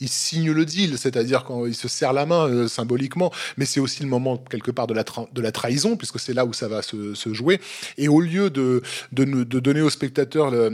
[SPEAKER 2] ils signent le deal, c'est-à-dire quand ils se serrent la main euh, symboliquement. Mais c'est aussi le moment quelque part de la, tra- de la trahison, puisque c'est là où ça va se, se jouer. Et au lieu de, de, de donner au spectateur le-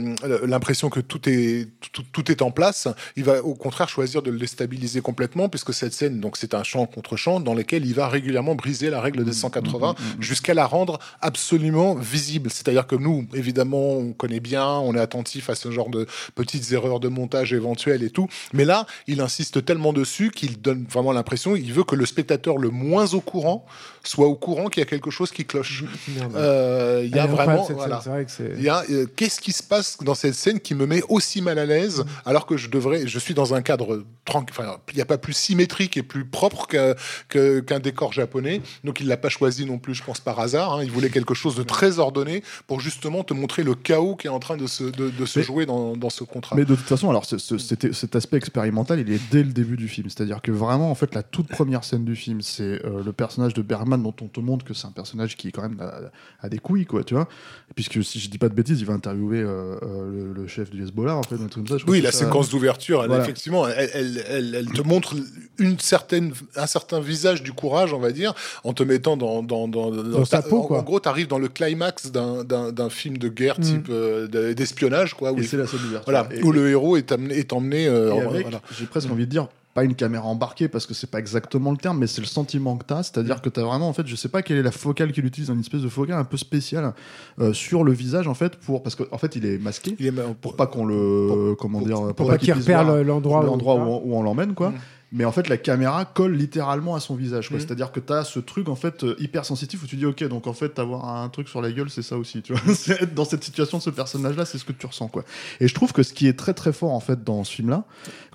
[SPEAKER 2] l'impression que tout est, tout, tout est en place, il va au contraire choisir de le déstabiliser complètement, puisque cette scène, donc c'est un chant contre chant dans lequel il va régulièrement briser la règle des 180 jusqu'à la rendre absolument visible. C'est-à-dire que nous, évidemment, on connaît bien, on est attentif à ce genre de petites erreurs de montage éventuelles et tout. Mais là, il insiste tellement dessus qu'il donne vraiment l'impression, il veut que le spectateur le moins au courant soit au courant qu'il y a quelque chose qui cloche.
[SPEAKER 3] Merde.
[SPEAKER 2] Euh, Il y a
[SPEAKER 3] incroyable,
[SPEAKER 2] vraiment, voilà. Il y a, euh, qu'est-ce qui se passe dans cette scène qui me met aussi mal à l'aise alors que je devrais, je suis dans un cadre tranquille, enfin, il n'y a pas plus symétrique et plus propre qu'un que- décor japonais. Donc il l'a pas choisi non plus, je pense par hasard. hein. Il voulait quelque chose de très ordonné pour justement te montrer le chaos qui est en train de se, de, de se
[SPEAKER 1] Mais-
[SPEAKER 2] jouer dans, dans ce contrat.
[SPEAKER 1] Mais de toute façon, alors ce- ce- cet, cet aspect expérimental, il est dès le début du film. C'est-à-dire que vraiment, en fait, la toute première scène du film, c'est euh, le personnage de Bergman dont on te montre que c'est un personnage qui, quand même, a, a des couilles, quoi, tu vois. Puisque si je dis pas de bêtises, il va interviewer euh, euh, le, le chef du Hezbollah, en fait, un truc comme ça. je
[SPEAKER 2] Oui, la
[SPEAKER 1] ça.
[SPEAKER 2] séquence d'ouverture, elle,
[SPEAKER 1] Voilà.
[SPEAKER 2] effectivement, elle, elle, elle- te montre une certaine, un certain visage du courage, on va dire, en te mettant dans, dans, dans, dans-
[SPEAKER 3] sa peau,
[SPEAKER 2] en,
[SPEAKER 3] quoi.
[SPEAKER 2] en gros, tu arrives dans le climax d'un- film de guerre
[SPEAKER 3] Mm.
[SPEAKER 2] type euh, de- d'espionnage, quoi. Où,
[SPEAKER 1] Et c'est la scène d'ouverture.
[SPEAKER 2] voilà,
[SPEAKER 1] Et-
[SPEAKER 2] où le héros est amené, est emmené. euh,
[SPEAKER 1] Et
[SPEAKER 2] voilà.
[SPEAKER 1] j'ai presque envie de dire, pas une caméra embarquée parce que c'est pas exactement le terme, mais c'est le sentiment que t'as, c'est-à-dire que t'as vraiment, en fait, je sais pas quelle est la focale qu'il utilise, une espèce de focale un peu spéciale euh, sur le visage, en fait, pour parce qu'en en fait, il est masqué
[SPEAKER 2] Il est,
[SPEAKER 1] pour pas qu'on le, comment dire,
[SPEAKER 2] pour
[SPEAKER 3] pas
[SPEAKER 1] qu'il
[SPEAKER 3] repère l'endroit où-
[SPEAKER 1] l'endroit où, on- où on l'emmène, quoi.
[SPEAKER 2] Mm.
[SPEAKER 1] Mais en fait la caméra colle littéralement à son visage.
[SPEAKER 3] Mhm.
[SPEAKER 1] c'est-à-dire que tu as ce truc en fait euh, hyper sensitif où tu dis ok donc en fait avoir un truc sur la gueule c'est ça aussi tu vois C'est être dans cette situation de ce personnage là c'est ce que tu ressens quoi et je trouve que ce qui est très très fort en fait dans ce film là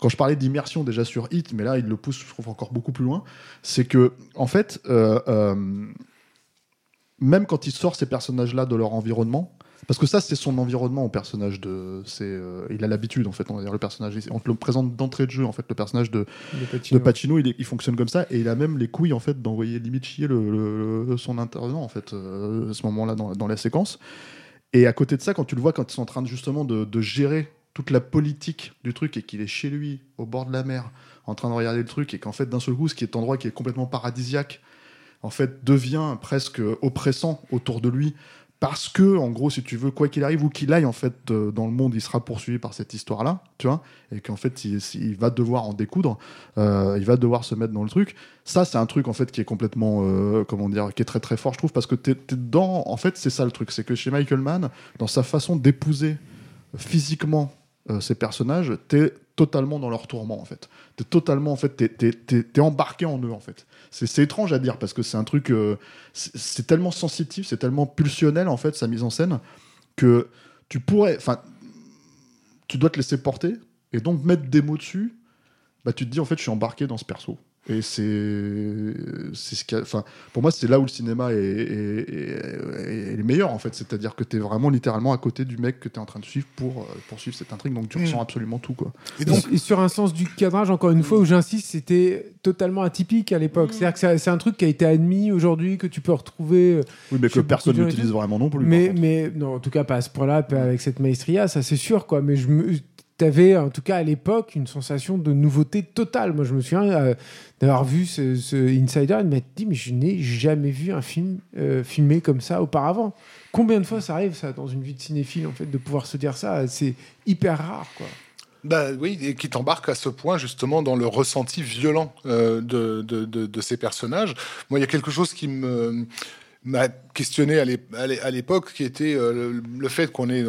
[SPEAKER 1] quand je parlais d'immersion déjà sur Hit mais là il le pousse je trouve encore beaucoup plus loin c'est que en fait euh, euh, même quand il sort ces personnages là de leur environnement parce que ça, c'est son environnement au personnage de. C'est, euh, il a l'habitude, en fait, on va dire, le personnage. On te le présente d'entrée de jeu, en fait, le personnage de, de
[SPEAKER 3] Pacino.
[SPEAKER 1] Pacino, il, est- il fonctionne comme ça, et il a même les couilles, en fait, d'envoyer limite chier le- son intervenant, en fait, euh, à ce moment-là, dans, dans la séquence. Et à côté de ça, quand tu le vois, quand ils sont en train de, justement de, de gérer toute la politique du truc, et qu'il est chez lui, au bord de la mer, en train de regarder le truc, et qu'en fait, d'un seul coup, ce qui est endroit qui est complètement paradisiaque, en fait, devient presque oppressant autour de lui, parce que, en gros, si tu veux, quoi qu'il arrive, où qu'il aille, en fait, euh, dans le monde, il sera poursuivi par cette histoire-là, tu vois, et qu'en fait, il, il va devoir en découdre, euh, il va devoir se mettre dans le truc. Ça, c'est un truc, en fait, qui est complètement, euh, comment dire, qui est très très fort, je trouve, parce que t'es es dans, en fait, c'est ça le truc, c'est que chez Michael Mann, dans sa façon d'épouser physiquement euh, ces personnages, t'es totalement dans leur tourment, en fait. T'es totalement, en fait, t'es- t'es embarqué en eux, en fait. C'est c'est étrange à dire, parce que c'est un truc, euh, c'est c'est tellement sensitif, c'est tellement pulsionnel, en fait, sa mise en scène, que tu pourrais, enfin, tu dois te laisser porter, et donc mettre des mots dessus, bah, tu te dis, en fait, je suis embarqué dans ce perso. Et c'est, c'est ce qui a- enfin, pour moi, c'est là où le cinéma est, est, est- est le meilleur en fait. C'est-à-dire que tu es vraiment littéralement à côté du mec que tu es en train de suivre pour euh, poursuivre cette intrigue. Donc tu
[SPEAKER 2] Mm.
[SPEAKER 1] ressens absolument tout quoi.
[SPEAKER 2] Et donc,
[SPEAKER 3] Et sur un sens du cadrage, encore une fois, où j'insiste, c'était totalement atypique à
[SPEAKER 1] Mm.
[SPEAKER 3] l'époque. C'est-à-dire que c'est- un truc qui a été admis aujourd'hui, que tu peux retrouver. euh,
[SPEAKER 1] Oui, mais que personne n'utilise vraiment non plus.
[SPEAKER 3] Mais, mais non, en tout cas, pas à ce point-là, pas avec cette maestria, ça c'est sûr, quoi. Mais je me. T'avais en tout cas à l'époque une sensation de nouveauté totale. Moi, je me souviens euh, d'avoir vu ce, Insider et de m'être dit, mais je n'ai jamais vu un film euh, filmé comme ça auparavant. Combien de fois ça arrive, ça, dans une vie de cinéphile, en fait, de pouvoir se dire ça? C'est hyper rare, quoi.
[SPEAKER 2] Bah oui, et qui t'embarque à ce point justement dans le ressenti violent euh, de, de, de- ces personnages. Moi, il y a quelque chose qui me m'a questionné à l'ép- à l'é- à l'époque, qui était le, fait qu'on ait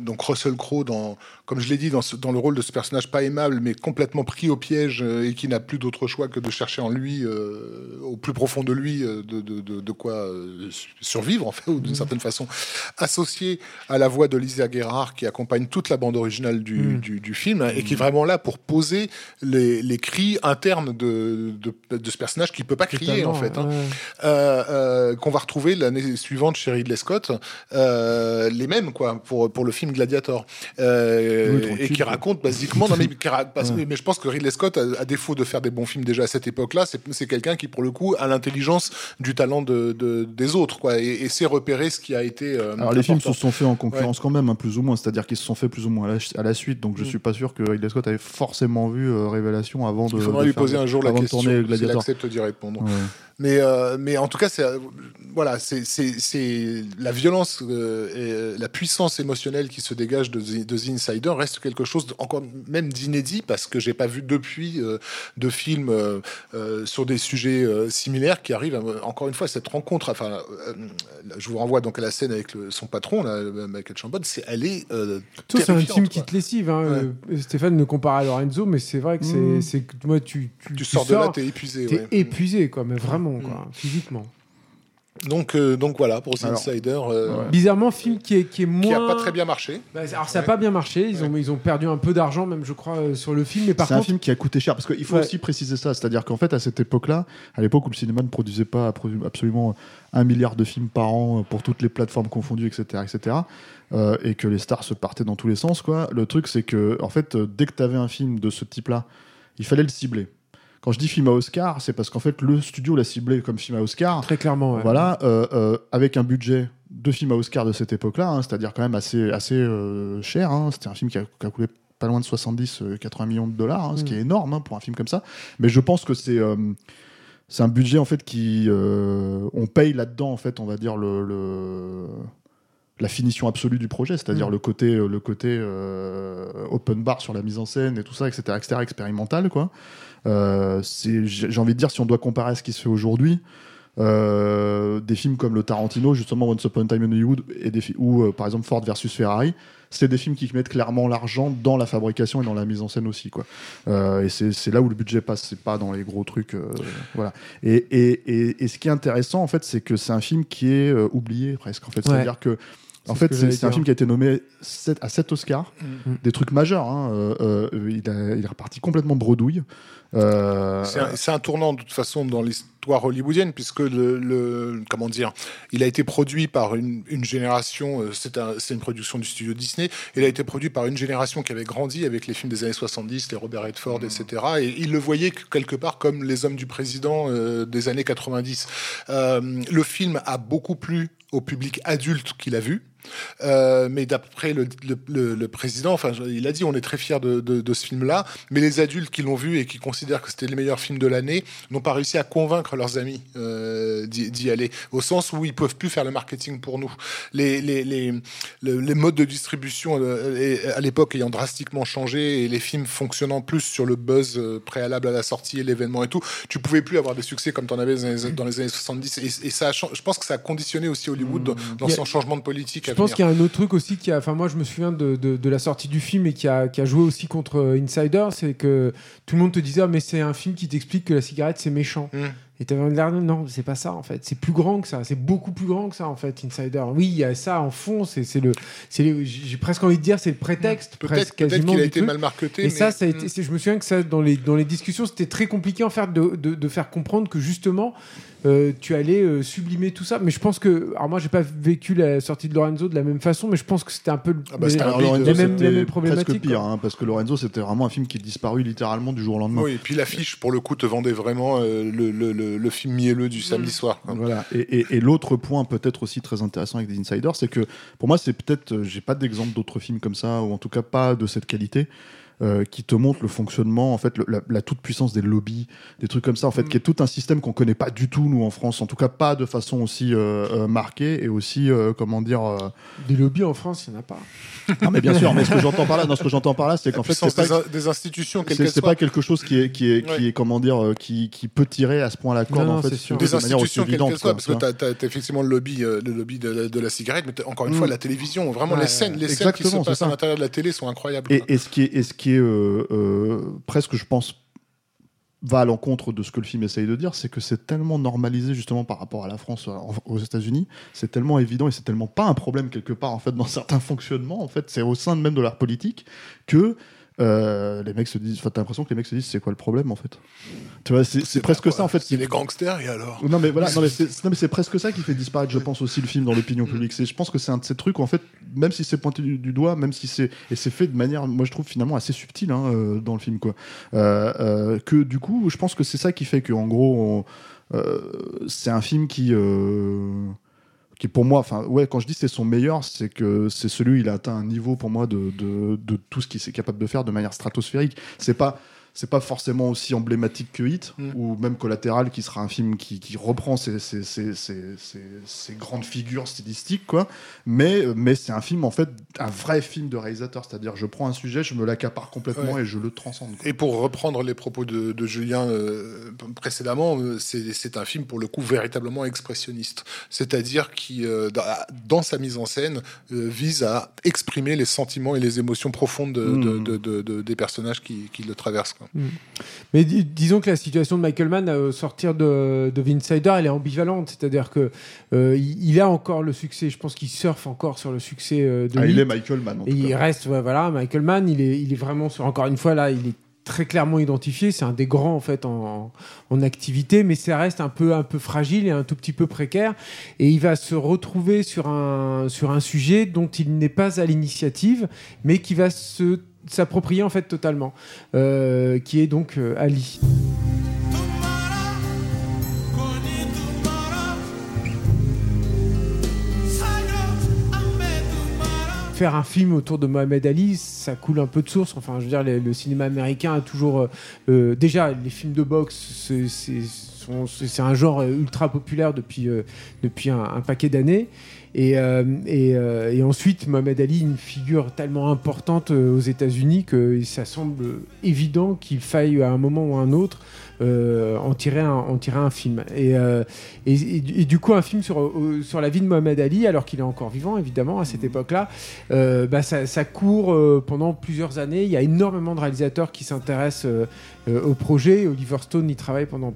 [SPEAKER 2] donc Russell Crowe dans, comme je l'ai dit, dans, ce- dans le rôle de ce personnage pas aimable, mais complètement pris au piège euh, et qui n'a plus d'autre choix que de chercher en lui, euh, au plus profond de lui, euh, de, de, de, de quoi euh, survivre en fait, ou d'une certaine façon, associé à la voix de Lisa Gerrard qui accompagne toute la bande originale du,
[SPEAKER 3] Mm.
[SPEAKER 2] du, du film hein, et qui est vraiment là pour poser les, les cris internes de, ce personnage qui peut pas crier en fait. hein. Euh, qu'on va retrouver l'année suivante chez Ridley Scott, les mêmes quoi pour pour le film Gladiator, Euh,
[SPEAKER 1] Oui,
[SPEAKER 2] et qui raconte basiquement. non mais, qui ra- parce que-
[SPEAKER 1] Ouais.
[SPEAKER 2] mais je pense que Ridley Scott, à, à défaut de faire des bons films déjà à cette époque-là, c'est quelqu'un qui pour le coup a l'intelligence du talent de, de- des autres quoi, et, et sait repérer ce qui a été. euh,
[SPEAKER 1] Alors les films se sont faits en concurrence quand même, hein, plus ou moins. C'est-à-dire qu'ils se sont faits plus ou moins à la, à la suite. Donc je
[SPEAKER 2] Mm.
[SPEAKER 1] suis pas sûr que Ridley Scott avait forcément vu euh, Révélation avant de.
[SPEAKER 2] Il faudra
[SPEAKER 1] de
[SPEAKER 2] lui
[SPEAKER 1] faire-
[SPEAKER 2] poser un jour la question s'il accepte d'y répondre.
[SPEAKER 1] Ouais.
[SPEAKER 2] Mais, euh, mais en tout cas, c'est, euh, voilà, c'est, c'est, c'est la violence euh, et la puissance émotionnelle qui se dégage de, The- de The Insider reste quelque chose encore même d'inédit parce que j'ai pas vu depuis euh, de films sur des sujets similaires qui arrivent à- encore une fois cette rencontre. Enfin, je vous renvoie donc à la scène avec le- son patron, là, Michael Chambon. C'est, elle est
[SPEAKER 3] c'est un film qui te lessive. Hein.
[SPEAKER 2] Ouais.
[SPEAKER 3] Stéphane ne compare à Lorenzo, mais c'est vrai que c'est,
[SPEAKER 1] Mm.
[SPEAKER 3] que moi, tu, tu,
[SPEAKER 2] Tu sors de là, t'es épuisé.
[SPEAKER 3] t'es
[SPEAKER 2] ouais.
[SPEAKER 3] épuisé, quoi, mais vraiment,
[SPEAKER 2] Mm.
[SPEAKER 3] quoi, physiquement.
[SPEAKER 2] Donc, euh, donc voilà pour The
[SPEAKER 1] Alors,
[SPEAKER 2] Insider. euh,
[SPEAKER 1] ouais.
[SPEAKER 3] Bizarrement, film qui est, qui est moins.
[SPEAKER 2] Qui a pas très bien marché.
[SPEAKER 3] Bah, alors, ça n'a pas bien marché. Ils, ont, ils ont perdu un peu d'argent, même, je crois, euh, sur le film. Mais par
[SPEAKER 1] C'est un film qui a coûté cher parce qu'il faut
[SPEAKER 3] Ouais.
[SPEAKER 1] aussi préciser ça, c'est-à-dire qu'en fait à cette époque-là, à l'époque où le cinéma ne produisait pas absolument un milliard de films par an pour toutes les plateformes confondues, etc., etc., euh, et que les stars se partaient dans tous les sens, quoi. Le truc c'est que en fait dès que tu avais un film de ce type-là, il fallait le cibler. Quand je dis film à Oscar, c'est parce qu'en fait le studio l'a ciblé comme film à Oscar.
[SPEAKER 3] très clairement, ouais.
[SPEAKER 1] Voilà, euh, euh, avec un budget de film à Oscar de cette époque-là, hein, c'est-à-dire quand même assez, assez euh, cher. hein. C'était un film qui a, qui a coûté pas loin de 70-80 millions de dollars, hein, ce
[SPEAKER 3] Mm.
[SPEAKER 1] qui est énorme hein, pour un film comme ça. Mais je pense que c'est c'est un budget en fait qui euh, on paye là-dedans en fait, on va dire le, le- la finition absolue du projet, c'est-à-dire
[SPEAKER 3] Mm.
[SPEAKER 1] le côté le côté euh, open bar sur la mise en scène et tout ça, etc., etc., expérimental quoi. Euh, j'ai envie de dire si on doit comparer à ce qui se fait aujourd'hui. euh, des films comme le Tarantino, justement Once Upon a Time in Hollywood, et des ou euh, par exemple Ford versus Ferrari, c'est des films qui mettent clairement l'argent dans la fabrication et dans la mise en scène aussi. Quoi. Euh, et c'est là où le budget passe, c'est pas dans les gros trucs. voilà. Et, et, et, et ce qui est intéressant, en fait, c'est que c'est un film qui est oublié presque. En fait.
[SPEAKER 3] Ouais.
[SPEAKER 1] C'est-à-dire que. En fait, c'est un film qui a été nommé sept- à 7 Oscars,
[SPEAKER 3] Mm.
[SPEAKER 1] des trucs majeurs. hein. Euh, euh, il, a- il est reparti complètement bredouille. Euh,
[SPEAKER 2] C'est un, tournant de toute façon dans l'histoire hollywoodienne puisque le, le- comment dire, il a été produit par une, une génération. C'est un- c'est une production du studio Disney. Il a été produit par une génération qui avait grandi avec les films des années 70, les Robert Redford, etc. Et il le voyait que- quelque part comme les hommes du président euh, des années 90. Euh, le film a beaucoup plu au public adulte qui l'a vu. Euh, mais d'après le, le- le- le président, enfin, il a dit on est très fiers de, de- de ce film-là, mais les adultes qui l'ont vu et qui considèrent que c'était le meilleur film de l'année n'ont pas réussi à convaincre leurs amis euh, d'y aller, au sens où ils peuvent plus faire le marketing pour nous. Les, les, les, le- les modes de distribution euh, à l'époque ayant drastiquement changé et les films fonctionnant plus sur le buzz préalable à la sortie et l'événement et tout, tu pouvais plus avoir des succès comme tu en avais dans les, années 70. Et, et ça, a je pense que ça a conditionné aussi Hollywood dans, dans son changement de politique.
[SPEAKER 3] Je pense qu'il y a un autre truc aussi qui a. Enfin, moi, je me souviens de, de, de la sortie du film et qui a, qui a joué aussi contre euh, Insider. C'est que tout le monde te disait, ah, mais c'est un film qui t'explique que la cigarette, c'est méchant.
[SPEAKER 2] Mm.
[SPEAKER 3] Et de dire, non, c'est pas ça en fait. C'est plus grand que ça. C'est beaucoup plus grand que ça en fait, Insider. Oui, il y a ça en fond. C'est c'est le. c'est le- J'ai presque envie de dire, c'est le prétexte.
[SPEAKER 2] Peut-être
[SPEAKER 3] presque,
[SPEAKER 2] peut-être
[SPEAKER 3] quasiment
[SPEAKER 2] qu'il a été
[SPEAKER 3] truc.
[SPEAKER 2] mal marketé.
[SPEAKER 3] Et
[SPEAKER 2] mais-
[SPEAKER 3] ça, ça a été,
[SPEAKER 2] Mm.
[SPEAKER 3] c'est- je me souviens que ça, dans les, dans les discussions, c'était très compliqué en fait de, de, de faire comprendre que justement, euh, tu allais euh, sublimer tout ça. Mais je pense que, alors moi, j'ai pas vécu la sortie de Lorenzo de la même façon, mais je pense que c'était un peu le-
[SPEAKER 2] Ah bah,
[SPEAKER 3] les-
[SPEAKER 2] c'était un
[SPEAKER 1] Alors, Lorenzo,
[SPEAKER 3] les mêmes- les
[SPEAKER 1] c'était
[SPEAKER 3] mêmes problématiques,
[SPEAKER 1] presque pire, hein, parce que Lorenzo, c'était vraiment un film qui est disparu littéralement du jour au lendemain.
[SPEAKER 2] Oui, et puis l'affiche, pour le coup, te vendait vraiment euh, le, le, le, le film mielleux du samedi soir. quoi.
[SPEAKER 1] Voilà. Et, et- et l'autre point peut-être aussi très intéressant avec des insiders, c'est que pour moi, c'est peut-être, euh, j'ai pas d'exemple d'autres films comme ça, ou en tout cas pas de cette qualité. Euh, qui te montre le fonctionnement, en fait, le- la, la toute puissance des lobbies, des trucs comme ça, en fait,
[SPEAKER 2] Mm.
[SPEAKER 1] qui est tout un système qu'on connaît pas du tout nous en France, en tout cas pas de façon aussi euh, euh, marquée et aussi, euh, comment dire. euh,
[SPEAKER 3] des lobbies en France, il n'y en a pas.
[SPEAKER 1] Ah mais bien sûr, mais ce que j'entends par là, non, ce que j'entends par là, c'est qu'en fait, c'est pas,
[SPEAKER 2] des, in- des institutions,
[SPEAKER 1] c'est pas quelque chose qui est qui est qui
[SPEAKER 2] Ouais.
[SPEAKER 1] est comment dire qui, qui peut tirer à ce point la corde
[SPEAKER 3] Non,
[SPEAKER 1] en
[SPEAKER 3] non,
[SPEAKER 1] fait
[SPEAKER 3] sûr.
[SPEAKER 2] des
[SPEAKER 1] de manière aussi
[SPEAKER 2] institutions quelles
[SPEAKER 1] évidente,
[SPEAKER 2] qu'elles soient,
[SPEAKER 1] quoi,
[SPEAKER 2] parce que
[SPEAKER 1] tu
[SPEAKER 2] as, effectivement le lobby, euh, le lobby de, la- de la cigarette, mais t'as- encore une
[SPEAKER 1] Mm.
[SPEAKER 2] fois, la télévision, vraiment
[SPEAKER 3] Ouais,
[SPEAKER 2] les scènes, les scènes qui se passent à l'intérieur de la télé sont incroyables.
[SPEAKER 1] Et, ce qui est, et ce qui euh, euh, presque, je pense, va à l'encontre de ce que le film essaye de dire, c'est que c'est tellement normalisé justement par rapport à la France, euh, aux États-Unis, c'est tellement évident et c'est tellement pas un problème quelque part en fait dans certains fonctionnements, en fait, c'est au sein même de leur politique que euh, les mecs se disent, enfin, t'as l'impression que les mecs se disent, c'est quoi le problème en fait? Tu vois, c'est presque ça en fait.
[SPEAKER 2] C'est les gangsters, et alors?
[SPEAKER 1] Non mais voilà, non mais c'est presque ça qui fait disparaître, je pense aussi le film dans l'opinion publique. C'est, je pense que c'est un de ces trucs où, en fait, même si c'est pointé du, du doigt, même si c'est et c'est fait de manière, moi je trouve finalement assez subtile hein, euh, dans le film quoi. Euh, que du coup, je pense que c'est ça qui fait que en gros, c'est un film qui qui pour moi, enfin ouais, quand je dis c'est son meilleur, c'est que c'est celui il a atteint un niveau pour moi de, de, de tout ce qu'il est capable de faire de manière stratosphérique. C'est pas c'est pas forcément aussi emblématique que Hit
[SPEAKER 2] Mm.
[SPEAKER 1] ou même Collatéral qui sera un film qui, qui reprend ces grandes figures stylistiques quoi mais, mais c'est un film en fait un vrai film de réalisateur c'est-à-dire je prends un sujet je me l'accapare complètement
[SPEAKER 2] Ouais.
[SPEAKER 1] et je le transcende quoi.
[SPEAKER 2] Et pour reprendre les propos de, de Julien euh, précédemment, euh, c'est un film pour le coup véritablement expressionniste. C'est-à-dire qui, euh, dans, sa mise en scène, euh, vise à exprimer les sentiments et les émotions profondes de- de-
[SPEAKER 1] Mm.
[SPEAKER 2] de- de- de- des personnages qui, qui le traversent. Quoi.
[SPEAKER 3] Mais di- disons que la situation de Michael Mann euh, au sortir de, de The Insider, elle est ambivalente. C'est-à-dire que euh, il, il a encore le succès. Je pense qu'il surfe encore sur le succès euh, de
[SPEAKER 1] Ah, il est Michael Mann en
[SPEAKER 3] Et
[SPEAKER 1] tout
[SPEAKER 3] il reste, ouais, voilà, Michael Mann, il est, il est vraiment sur, encore une fois, là, il est très clairement identifié. C'est un des grands, en fait, en, en activité, mais ça reste un peu, un peu fragile et un tout petit peu précaire. Et il va se retrouver sur un, sur un sujet dont il n'est pas à l'initiative, mais qui va se s'approprier en fait totalement, euh, qui est donc euh, Ali. faire un film autour de Mohamed Ali, ça coule un peu de source. Enfin, je veux dire, le, cinéma américain a toujours. euh, déjà, les films de boxe, c'est- c'est un genre euh, ultra populaire depuis, euh, depuis un, un paquet d'années. Et, euh, et, euh, et ensuite, Mohamed Ali, une figure tellement importante aux États-Unis que ça semble évident qu'il faille à un moment ou à un autre euh, en tirer un, en tirer un film. Et, et, du coup, un film sur, sur la vie de Mohamed Ali, alors qu'il est encore vivant, évidemment, à cette époque-là, euh, bah, ça, ça court pendant plusieurs années. Il y a énormément de réalisateurs qui s'intéressent au projet. Oliver Stone y travaille pendant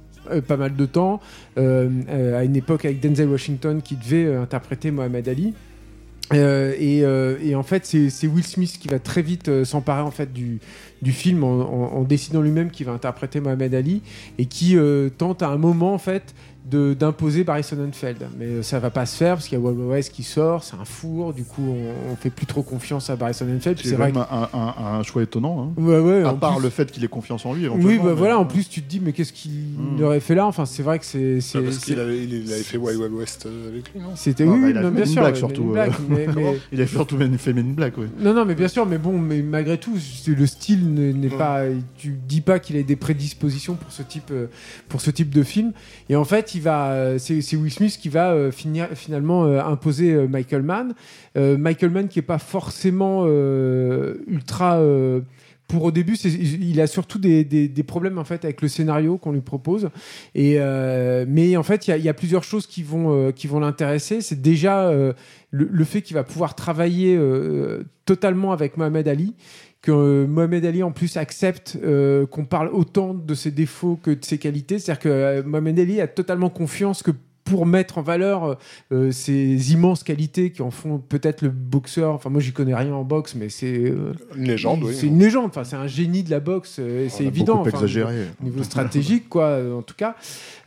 [SPEAKER 3] pas mal de temps, euh, euh, à une époque avec Denzel Washington qui devait euh, interpréter Mohamed Ali. Euh, et, euh, en fait, c'est Will Smith qui va très vite euh, s'emparer en fait du, film en, en- décidant lui-même qu'il va interpréter Mohamed Ali et qui euh, tente à un moment en fait d'imposer Barry Sonnenfeld. Mais euh, ça va pas se faire parce qu'il y a Wild West qui sort, c'est un four. Du coup, on, on fait plus trop confiance à Barry Sonnenfeld.
[SPEAKER 1] C'est
[SPEAKER 3] C'est vrai.
[SPEAKER 1] même un, un- un choix étonnant. hein.
[SPEAKER 3] que- Ouais, ouais,
[SPEAKER 1] À
[SPEAKER 3] en
[SPEAKER 1] part
[SPEAKER 3] plus-
[SPEAKER 1] le fait qu'il ait confiance en lui.
[SPEAKER 3] Oui, bah
[SPEAKER 1] mais-
[SPEAKER 3] voilà. En plus, tu te dis, mais qu'est-ce qu'il
[SPEAKER 1] Hmm.
[SPEAKER 3] aurait fait là? Enfin, c'est vrai que c'est. c'est-
[SPEAKER 2] Parce
[SPEAKER 3] c'est-
[SPEAKER 2] qu'il avait, il il avait fait Wild Wild West euh, avec lui, non?
[SPEAKER 3] C'était
[SPEAKER 1] Ah,
[SPEAKER 3] oui,
[SPEAKER 1] bah,
[SPEAKER 3] oui,
[SPEAKER 1] il a
[SPEAKER 3] non,
[SPEAKER 1] fait
[SPEAKER 3] bien
[SPEAKER 1] une
[SPEAKER 3] sûr,
[SPEAKER 1] surtout, euh. Il a surtout fait une blague, ouais.
[SPEAKER 3] Non, non, mais bien sûr, mais bon, mais malgré tout, le style ne- n'est pas. Tu dis pas qu'il a des prédispositions pour ce type, euh, pour ce type de film. Et en fait, il va, euh, c'est Will Smith qui va euh, finir, finalement euh, imposer Michael Mann. Michael Mann qui est pas forcément ultra. pour au début, il a surtout des, des- problèmes en fait avec le scénario qu'on lui propose. Et mais en fait, il y a- plusieurs choses qui vont qui vont l'intéresser. C'est déjà le, le fait qu'il va pouvoir travailler totalement avec Mohamed Ali, que euh, Mohamed Ali en plus accepte euh, qu'on parle autant de ses défauts que de ses qualités. C'est-à-dire que euh, Mohamed Ali a totalement confiance que pour mettre en valeur euh, ses immenses qualités qui en font peut-être le boxeur. Enfin, moi, j'y connais rien en boxe, mais c'est euh,
[SPEAKER 2] Une légende, oui.
[SPEAKER 3] c'est une légende. Enfin, c'est un génie de la boxe. euh, c'est évident. Enfin,
[SPEAKER 1] exagéré.
[SPEAKER 3] au niveau stratégique, quoi, euh, en tout cas.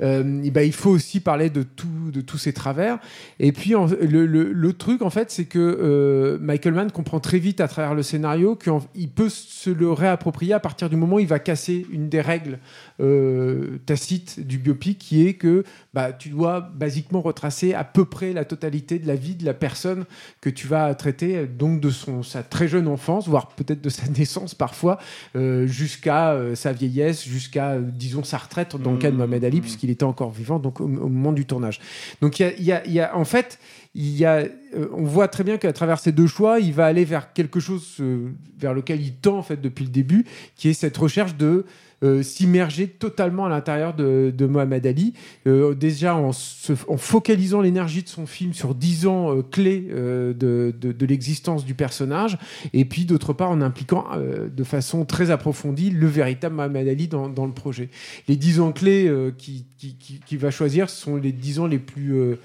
[SPEAKER 3] Euh, et ben, il faut aussi parler de, tout, de tous ces travers. Et puis, en- le, le- le truc, en fait, c'est que euh, Michael Mann comprend très vite à travers le scénario qu'il peut se le réapproprier à partir du moment où il va casser une des règles euh, tacites du biopic, qui est que bah, tu dois basiquement retracer à peu près la totalité de la vie de la personne que tu vas traiter, donc de son, sa très jeune enfance, voire peut-être de sa naissance parfois, euh, jusqu'à euh, sa vieillesse, jusqu'à, euh, disons, sa retraite, dans le cas de Mohamed Ali, puisqu'il était encore vivant donc, au, au moment du tournage. Donc, il y a, il y a- il y a- en fait, il y a, euh, on voit très bien qu'à travers ces deux choix, il va aller vers quelque chose euh, vers lequel il tend en fait depuis le début, qui est cette recherche de euh, s'immerger totalement à l'intérieur de, Mohamed Ali, déjà en, focalisant l'énergie de son film sur 10 ans clés de, de- l'existence du personnage, et puis d'autre part en impliquant de façon très approfondie le véritable Mohamed Ali dans, dans le projet. Les 10 ans clés qu'il qui, va choisir sont les 10 ans les plus...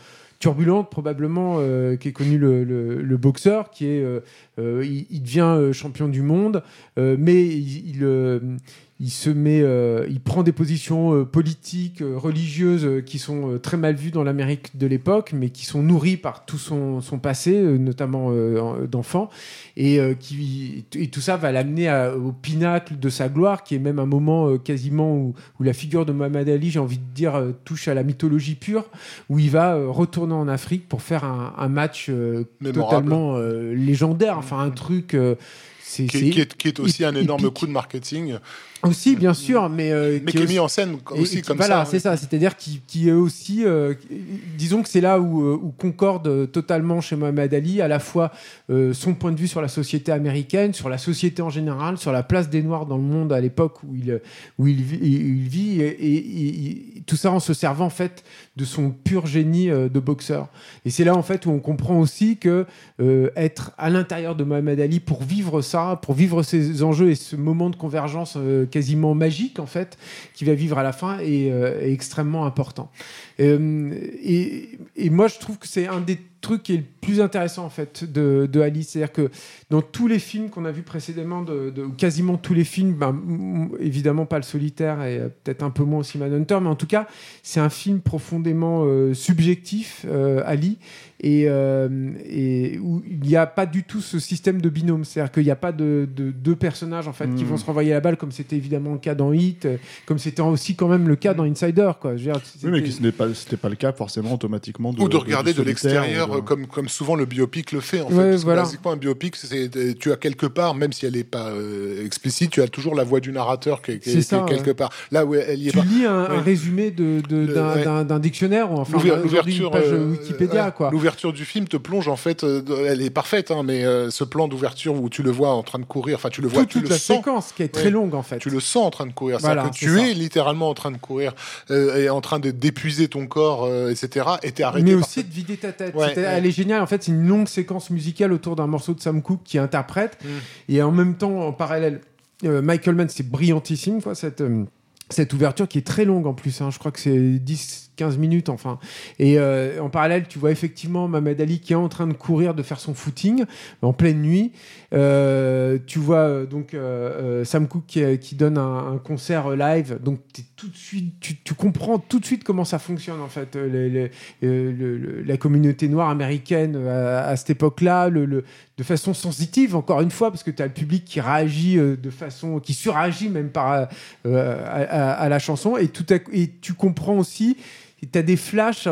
[SPEAKER 3] turbulente probablement euh, qui est connu le, boxeur qui est euh, euh, il, devient euh, champion du monde. Mais il, il se met euh, il prend des positions euh, politiques euh, religieuses qui sont très mal vues dans l'Amérique de l'époque mais qui sont nourries par tout son, son passé notamment en- d'enfant et qui et tout ça va l'amener au pinacle de sa gloire qui est même un moment quasiment où, où la figure de Mohamed Ali j'ai envie de dire touche à la mythologie pure où il va retourner en Afrique pour faire un, un match totalement légendaire, enfin un truc. C'est
[SPEAKER 2] Qui, est- qui est, qui est aussi un énorme coup de marketing,
[SPEAKER 3] aussi bien sûr, mais euh,
[SPEAKER 2] mais
[SPEAKER 3] qui est
[SPEAKER 2] mis
[SPEAKER 3] aussi-
[SPEAKER 2] en scène aussi
[SPEAKER 3] et
[SPEAKER 2] comme
[SPEAKER 3] voilà,
[SPEAKER 2] ça.
[SPEAKER 3] c'est ça. C'est-à-dire qui, qui est aussi, euh, disons que c'est là où, euh, où concorde totalement chez Mohamed Ali à la fois euh, son point de vue sur la société américaine, sur la société en général, sur la place des Noirs dans le monde à l'époque où il où il vit, il vit et, et- et- et tout ça en se servant en fait de son pur génie de boxeur. Et c'est là en fait où on comprend aussi que être à l'intérieur de Mohamed Ali pour vivre ça, pour vivre ces enjeux et ce moment de convergence euh, quasiment magique en fait qui va vivre à la fin est, euh, extrêmement important. Euh, et moi je trouve que c'est un des trucs qui est le plus intéressant en fait de, de Ali, c'est-à-dire que dans tous les films qu'on a vus précédemment, de, quasiment tous les films, ben, évidemment pas le solitaire et euh, peut-être un peu moins aussi Manhunter, mais en tout cas c'est un film profondément euh, subjectif, euh, Ali, et, euh, et où il n'y a pas du tout ce système de binôme, c'est-à-dire qu'il n'y a pas de, de deux personnages en fait qui
[SPEAKER 1] Mhm.
[SPEAKER 3] vont se renvoyer la balle comme c'était évidemment le cas dans Hit, comme c'était aussi quand même le cas dans Insider, quoi. Je veux dire,
[SPEAKER 1] Oui, mais ce n'est pas, c'était pas le cas forcément automatiquement. De,
[SPEAKER 2] Ou de regarder de l'extérieur vendre comme, comme souvent le biopic le fait. En fait.
[SPEAKER 3] Ouais,
[SPEAKER 2] que
[SPEAKER 3] voilà.
[SPEAKER 2] Basiquement, un biopic, c'est, tu as quelque part, même si elle n'est pas euh, explicite, tu as toujours la voix du narrateur qui, est- qui est-
[SPEAKER 3] C'est ça,
[SPEAKER 2] qui est quelque
[SPEAKER 3] ouais.
[SPEAKER 2] part. Là où elle y est
[SPEAKER 3] Tu
[SPEAKER 2] pas.
[SPEAKER 3] lis un, résumé de, de- d'un, d'un- d'un dictionnaire ou enfin
[SPEAKER 2] L'ouver-
[SPEAKER 3] aujourd'hui une page
[SPEAKER 2] euh,
[SPEAKER 3] Wikipédia quoi.
[SPEAKER 2] L'ouverture du film te plonge en fait, euh, de- elle est parfaite, hein, mais euh, ce plan d'ouverture où tu le vois en train de courir, enfin tu le vois,
[SPEAKER 3] Toute,
[SPEAKER 2] tu
[SPEAKER 3] toute
[SPEAKER 2] le
[SPEAKER 3] la
[SPEAKER 2] sens,
[SPEAKER 3] séquence qui est très longue en fait.
[SPEAKER 2] tu le sens en train de courir,
[SPEAKER 3] Voilà,
[SPEAKER 2] c'est-à-dire que tu
[SPEAKER 3] ça.
[SPEAKER 2] es littéralement en train de courir euh, et en train de d'épuiser ton corps, euh, etc. Et t'es arrêté
[SPEAKER 3] mais aussi de vider ta tête. Elle est géniale. En fait, c'est une longue séquence musicale autour d'un morceau de Sam Cooke qui interprète.
[SPEAKER 2] Mm.
[SPEAKER 3] Et en même temps, en parallèle, euh, Michael Mann, c'est brillantissime, quoi, cette, euh, cette ouverture qui est très longue en plus. hein. Je crois que c'est 10-15 minutes, enfin. Et euh, en parallèle, tu vois effectivement Mohamed Ali qui est en train de courir, de faire son footing en pleine nuit. Euh, tu vois euh, donc euh, Sam Cooke qui, donne un, concert live. Donc, t'es tout de suite, tu, comprends tout de suite comment ça fonctionne en fait. la communauté noire américaine à, cette époque-là, de façon sensitive, encore une fois, parce que tu as le public qui réagit de façon, qui suragit même par, à, la chanson, et, tout à et tu comprends aussi, tu as des flashs.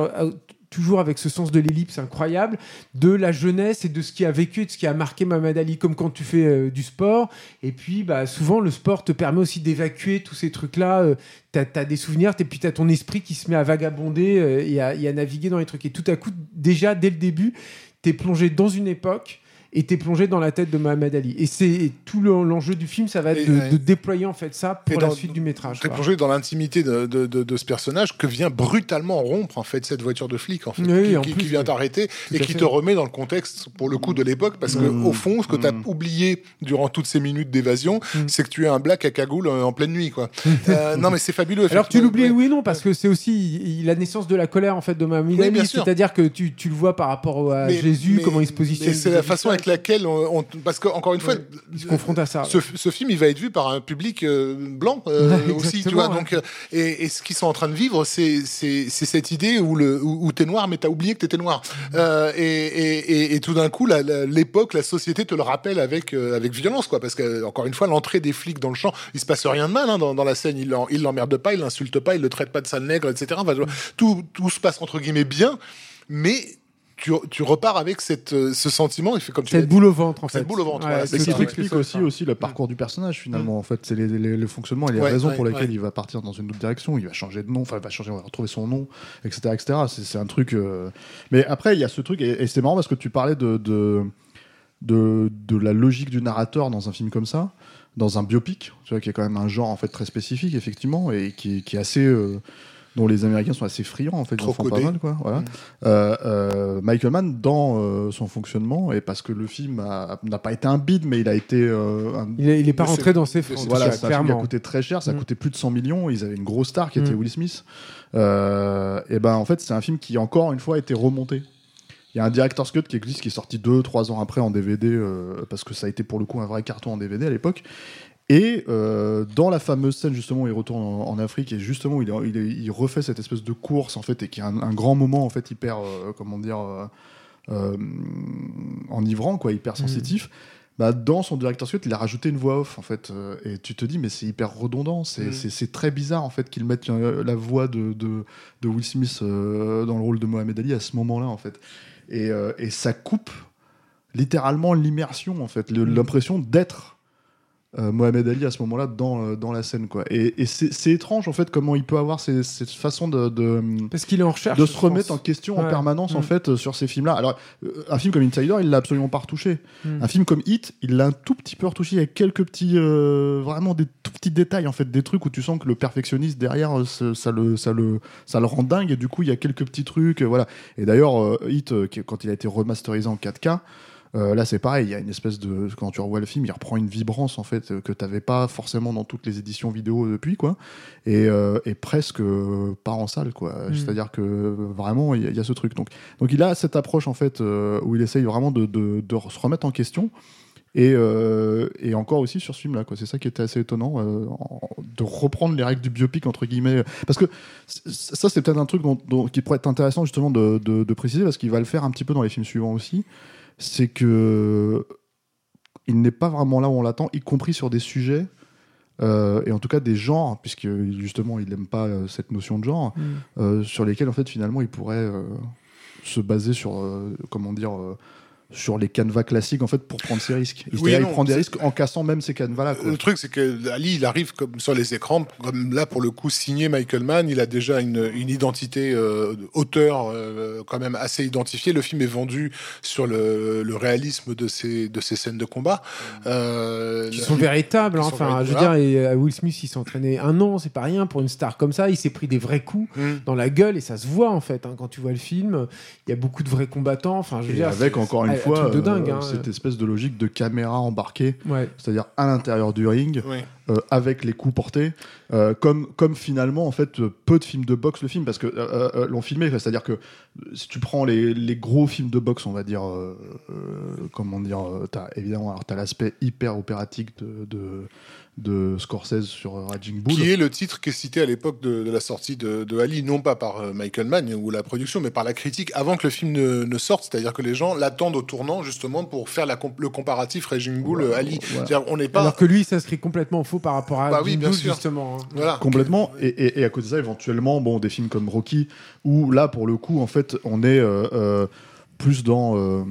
[SPEAKER 3] Toujours avec ce sens de l'ellipse incroyable, de la jeunesse et de ce qui a vécu, de ce qui a marqué Mohamed Ali, comme quand tu fais euh, du sport. Et puis, bah, souvent, le sport te permet aussi d'évacuer tous ces trucs-là. Euh, t'as as des souvenirs, et puis t'as ton esprit qui se met à vagabonder euh, et, à, et à naviguer dans les trucs. Et tout à coup, déjà, dès le début, t'es plongé dans une époque et t'es plongé dans la tête de Mohamed Ali. Et c'est tout le- l'enjeu du film, ça va être de,
[SPEAKER 2] ouais.
[SPEAKER 3] de déployer en fait ça pour
[SPEAKER 2] Et
[SPEAKER 3] la
[SPEAKER 2] dans-
[SPEAKER 3] suite du métrage.
[SPEAKER 2] T'es plongé dans l'intimité de, de, ce personnage que vient brutalement rompre en fait cette voiture de flic en fait,
[SPEAKER 3] Oui,
[SPEAKER 2] qui,
[SPEAKER 3] en
[SPEAKER 2] qui-
[SPEAKER 3] plus,
[SPEAKER 2] qui vient
[SPEAKER 3] oui.
[SPEAKER 2] t'arrêter et qui
[SPEAKER 3] fait.
[SPEAKER 2] te remet dans le contexte pour le coup de l'époque parce que
[SPEAKER 1] Mmh.
[SPEAKER 2] au fond ce que tu as
[SPEAKER 1] Mmh.
[SPEAKER 2] oublié durant toutes ces minutes d'évasion
[SPEAKER 3] Mmh.
[SPEAKER 2] c'est que tu es un black à cagoule euh, en pleine nuit quoi. Euh, non mais c'est fabuleux.
[SPEAKER 3] Alors tu l'oublies oui et non parce que c'est aussi la naissance de la colère en fait de Mohamed
[SPEAKER 2] Oui,
[SPEAKER 3] Ali, c'est-à-dire que tu, tu le vois par rapport à
[SPEAKER 2] Mais-
[SPEAKER 3] Jésus,
[SPEAKER 2] mais-
[SPEAKER 3] comment il se positionne.
[SPEAKER 2] C'est la façon avec laquelle on, on- parce que encore une fois
[SPEAKER 3] Ouais, il se confronte à ça.
[SPEAKER 2] ce, ce film il va être vu par un public euh, blanc euh,
[SPEAKER 3] Ouais,
[SPEAKER 2] aussi tu vois.
[SPEAKER 3] ouais.
[SPEAKER 2] donc euh, et, et ce qu'ils sont en train de vivre c'est cette idée où le où, où t'es noir mais t'as oublié que t'étais noir. Euh, et, et, et, et tout d'un coup la- la- l'époque la société te le rappelle avec avec violence quoi. Parce que encore une fois l'entrée des flics dans le champ il se passe rien de mal hein, dans, dans la scène. Il il l'emmerde pas il l'insulte pas il le traite pas de sale nègre etc Enfin, tout tout se passe entre guillemets bien mais tu, tu repars avec cette, euh, ce sentiment, il fait comme tu
[SPEAKER 3] Cette
[SPEAKER 2] dit.
[SPEAKER 3] boule au ventre en fait.
[SPEAKER 2] Cette boule au ventre, voilà,
[SPEAKER 3] ce
[SPEAKER 2] c'est ça,
[SPEAKER 1] qui
[SPEAKER 2] ouais.
[SPEAKER 1] explique aussi,
[SPEAKER 3] ça.
[SPEAKER 1] aussi le parcours du personnage finalement. En fait, c'est les, les- le fonctionnement et les
[SPEAKER 2] Ouais,
[SPEAKER 1] raisons
[SPEAKER 2] ouais,
[SPEAKER 1] pour lesquelles
[SPEAKER 2] ouais.
[SPEAKER 1] il va partir dans une autre direction. Il va changer de nom, enfin, il va changer, on va retrouver son nom, etc., etc. C'est, c'est un truc. euh, Mais après, il y a ce truc et, et c'est marrant parce que tu parlais de, de de de la logique du narrateur dans un film comme ça, dans un biopic, tu vois, qui est quand même un genre en fait très spécifique effectivement et qui, qui est assez euh, dont les Américains sont assez friands en fait, ils
[SPEAKER 2] Trop
[SPEAKER 1] en font pas mal quoi. Voilà.
[SPEAKER 2] Mm.
[SPEAKER 1] Euh, euh, Michael Mann dans euh, son fonctionnement et parce que le film a- n'a pas été un bid mais il a été euh, un,
[SPEAKER 3] Il est, il est pas
[SPEAKER 2] Mais
[SPEAKER 3] rentré dans ses frais.
[SPEAKER 1] voilà, qui a coûté très cher, ça a
[SPEAKER 3] Mm.
[SPEAKER 1] coûté plus de 100 millions. Ils avaient une grosse star qui était
[SPEAKER 3] Mm.
[SPEAKER 1] Will Smith. Euh, et ben en fait, c'est un film qui encore une fois a été remonté. Il y a un director's cut qui existe, qui est sorti 2-3 ans après en DVD, euh, parce que ça a été pour le coup un vrai carton en DVD à l'époque. Et euh, dans la fameuse scène justement où il retourne en, en Afrique et justement où il, refait cette espèce de course en fait et qui est un, un grand moment en fait hyper euh, comment dire euh, euh, enivrant quoi hyper sensitif bah, dans son director's cut il a rajouté une voix off en fait et tu te dis mais c'est hyper redondant c'est
[SPEAKER 2] Mm.
[SPEAKER 1] très bizarre en fait qu'ils mettent euh, la voix de, de, de Will Smith dans le rôle de Mohamed Ali à ce moment là en fait et, et ça coupe littéralement l'immersion en fait
[SPEAKER 3] Mm.
[SPEAKER 1] l'impression d'être euh, Mohamed Ali à ce moment-là dans, euh, dans la scène quoi et, et c'est étrange en fait comment il peut avoir ces- cette façon de, de,
[SPEAKER 3] Parce qu'il est en recherche.
[SPEAKER 1] de se remettre en question en permanence en
[SPEAKER 3] Mm.
[SPEAKER 1] fait euh, sur ces films-là. Alors euh, un film comme Insider, il l'a absolument pas retouché.
[SPEAKER 3] Mm.
[SPEAKER 1] Un film comme Hit, il l'a un tout petit peu retouché avec quelques petits, vraiment des tout petits détails en fait, des trucs où tu sens que le perfectionniste derrière, ça, le, ça le, ça le rend dingue et du coup il y a quelques petits trucs, voilà. Et d'ailleurs Hit, quand il a été remasterisé en 4K. Euh, là, c'est pareil, il y a une espèce de. Quand tu revois le film, il reprend une vibrance en fait que tu n'avais pas forcément dans toutes les éditions vidéo depuis, quoi. Et, euh, et presque euh, pas en salle, quoi.
[SPEAKER 3] Mm.
[SPEAKER 1] C'est-à-dire que vraiment, il y, a- il y a ce truc. Donc, donc, il a cette approche en fait où il essaye vraiment de, de- de se remettre en question. Et, et encore aussi sur ce film-là, quoi. C'est ça qui était assez étonnant, de reprendre les règles du biopic entre guillemets, parce que ça c'est peut-être un truc dont, dont- qui pourrait être intéressant justement de, de- de préciser, parce qu'il va le faire un petit peu dans les films suivants aussi. C'est que il n'est pas vraiment là où on l'attend, y compris sur des sujets. euh, et en tout cas des genres, puisque justement il n'aime pas euh, cette notion de genre,
[SPEAKER 3] Mm.
[SPEAKER 1] euh, sur lesquels en fait finalement il pourrait se baser sur, comment dire, sur les canevas classiques en fait pour prendre ses risques. Il,
[SPEAKER 2] Oui,
[SPEAKER 1] il
[SPEAKER 2] non,
[SPEAKER 1] prend des risques en cassant même ces canevas-là.
[SPEAKER 2] Le truc, c'est que Ali, il arrive comme sur les écrans, comme là pour le coup signé Michael Mann, il a déjà une, une identité euh, auteur euh, quand même assez identifiée. Le film est vendu sur le, le réalisme de ces de ces scènes de combat. Euh,
[SPEAKER 3] Qui sont véritables. hein.
[SPEAKER 2] Sont
[SPEAKER 3] Enfin, je veux dire, et, euh, Will Smith, il s'est entraîné un an, c'est pas rien pour une star comme ça. Il s'est pris des vrais coups
[SPEAKER 2] Mm.
[SPEAKER 3] dans la gueule et ça se voit en fait. hein, quand tu vois le film, il y a beaucoup de vrais combattants. Enfin, je veux
[SPEAKER 1] Et
[SPEAKER 3] dire,
[SPEAKER 1] avec encore une
[SPEAKER 3] un- un
[SPEAKER 1] fois
[SPEAKER 3] de dingue.
[SPEAKER 1] euh,
[SPEAKER 3] hein.
[SPEAKER 1] cette espèce de logique de caméra embarquée,
[SPEAKER 3] Ouais.
[SPEAKER 1] c'est-à-dire à l'intérieur du ring, euh, avec les coups portés, euh, comme, comme finalement en fait peu de films de boxe le film parce que euh, euh, l'ont filmé, c'est-à-dire que si tu prends les, les gros films de boxe, on va dire, euh, euh, comment dire, euh, t'as évidemment alors t'as l'aspect hyper opératique de, de de Scorsese sur euh, Raging Bull.
[SPEAKER 2] Qui est le titre qui est cité à l'époque de, de la sortie de, de Ali, non pas par euh, Michael Mann ou la production, mais par la critique avant que le film ne, ne sorte. C'est-à-dire que les gens l'attendent au tournant justement pour faire la comp- le comparatif Raging Bull Ali.
[SPEAKER 1] Voilà.
[SPEAKER 2] On n'est pas
[SPEAKER 3] Alors que lui, ça serait complètement faux par rapport à
[SPEAKER 2] Bah oui, bien
[SPEAKER 3] Bull,
[SPEAKER 2] sûr.
[SPEAKER 3] justement. hein.
[SPEAKER 2] voilà
[SPEAKER 1] Complètement. Et, et- et à côté de ça, éventuellement, bon, des films comme Rocky, où là, pour le coup, en fait, on est euh, euh, plus dans euh,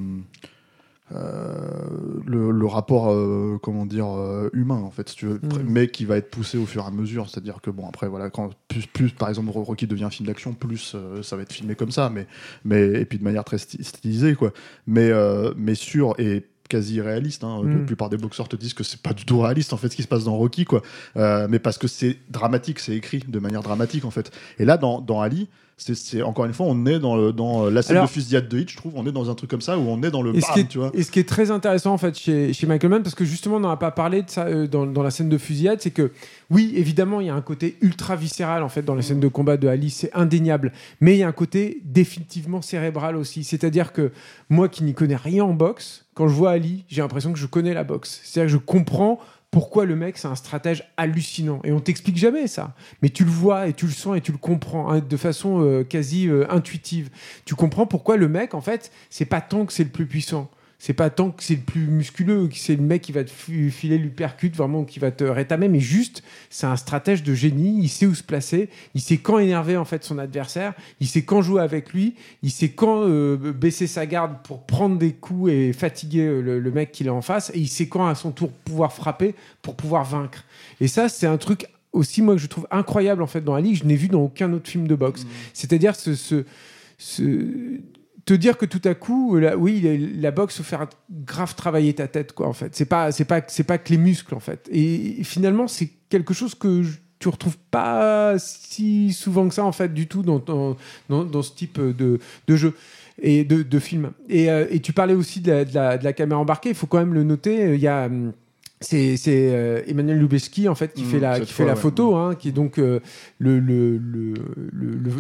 [SPEAKER 1] le, le rapport, euh, comment dire, euh, humain, en fait, si tu veux,
[SPEAKER 3] Mm.
[SPEAKER 1] mais qui va être poussé au fur et à mesure. C'est-à-dire que, bon, après, voilà, quand plus, plus par exemple, Rocky devient un film d'action, plus euh, ça va être filmé comme ça, mais, mais, et puis de manière très stylisée, quoi. Mais, euh, mais sûr, et quasi réaliste. Hein.
[SPEAKER 3] Mm.
[SPEAKER 1] La plupart des boxeurs te disent que c'est pas du tout réaliste en fait ce qui se passe dans Rocky quoi. Euh, mais parce que c'est dramatique, c'est écrit de manière dramatique en fait. Et là dans, dans Ali, c'est- encore une fois on est dans, le, dans la scène
[SPEAKER 3] Alors-
[SPEAKER 1] de fusillade de Hitch, je trouve, on est dans un truc comme ça où on est dans le
[SPEAKER 3] Et ce,
[SPEAKER 1] bam,
[SPEAKER 3] qui est,
[SPEAKER 1] tu vois.
[SPEAKER 3] et ce qui est très intéressant en fait chez, chez Michael Mann, parce que justement on n'en a pas parlé de ça euh, dans, dans la scène de fusillade, c'est que oui évidemment il y a un côté ultra viscéral en fait dans les scènes de combat de Ali, c'est indéniable, mais il y a un côté définitivement cérébral aussi. C'est-à-dire que moi qui n'y connais rien en boxe, quand je vois Ali, j'ai l'impression que je connais la boxe. C'est-à-dire que je comprends pourquoi le mec c'est un stratège hallucinant. Et on t'explique jamais ça. Mais tu le vois et tu le sens et tu le comprends hein, de façon euh, quasi euh, intuitive. Tu comprends pourquoi le mec en fait c'est pas tant que c'est le plus puissant c'est pas tant que c'est le plus musculeux que c'est le mec qui va te fi- filer l'uppercut vraiment qui va te rétamer mais juste c'est un stratège de génie. Il sait où se placer. Il sait quand énerver en fait son adversaire. Il sait quand jouer avec lui. Il sait quand euh, baisser sa garde pour prendre des coups et fatiguer euh, le, le mec qu'il est en face. Et il sait quand à son tour pouvoir frapper pour pouvoir vaincre. Et ça c'est un truc aussi moi que je trouve incroyable en fait dans Ali que je n'ai vu dans aucun autre film de boxe. C'est-à-dire ce, ce, ce- te dire que tout à coup oui la, boxe faut faire grave travailler ta tête quoi en fait. C'est pas c'est pas c'est pas que les muscles en fait. Et, finalement c'est quelque chose que tu retrouves pas si souvent que ça en fait du tout dans, dans, dans, ce type de, de jeu et de, de film. Et, euh, tu parlais aussi de la, de la- caméra embarquée. Il faut quand même le noter. Il y a hum, c'est euh, Emmanuel Lubezki en fait qui
[SPEAKER 1] Mmh,
[SPEAKER 3] fait la qui
[SPEAKER 1] fois,
[SPEAKER 3] fait la
[SPEAKER 1] ouais.
[SPEAKER 3] photo hein, qui est donc euh, le, le, le,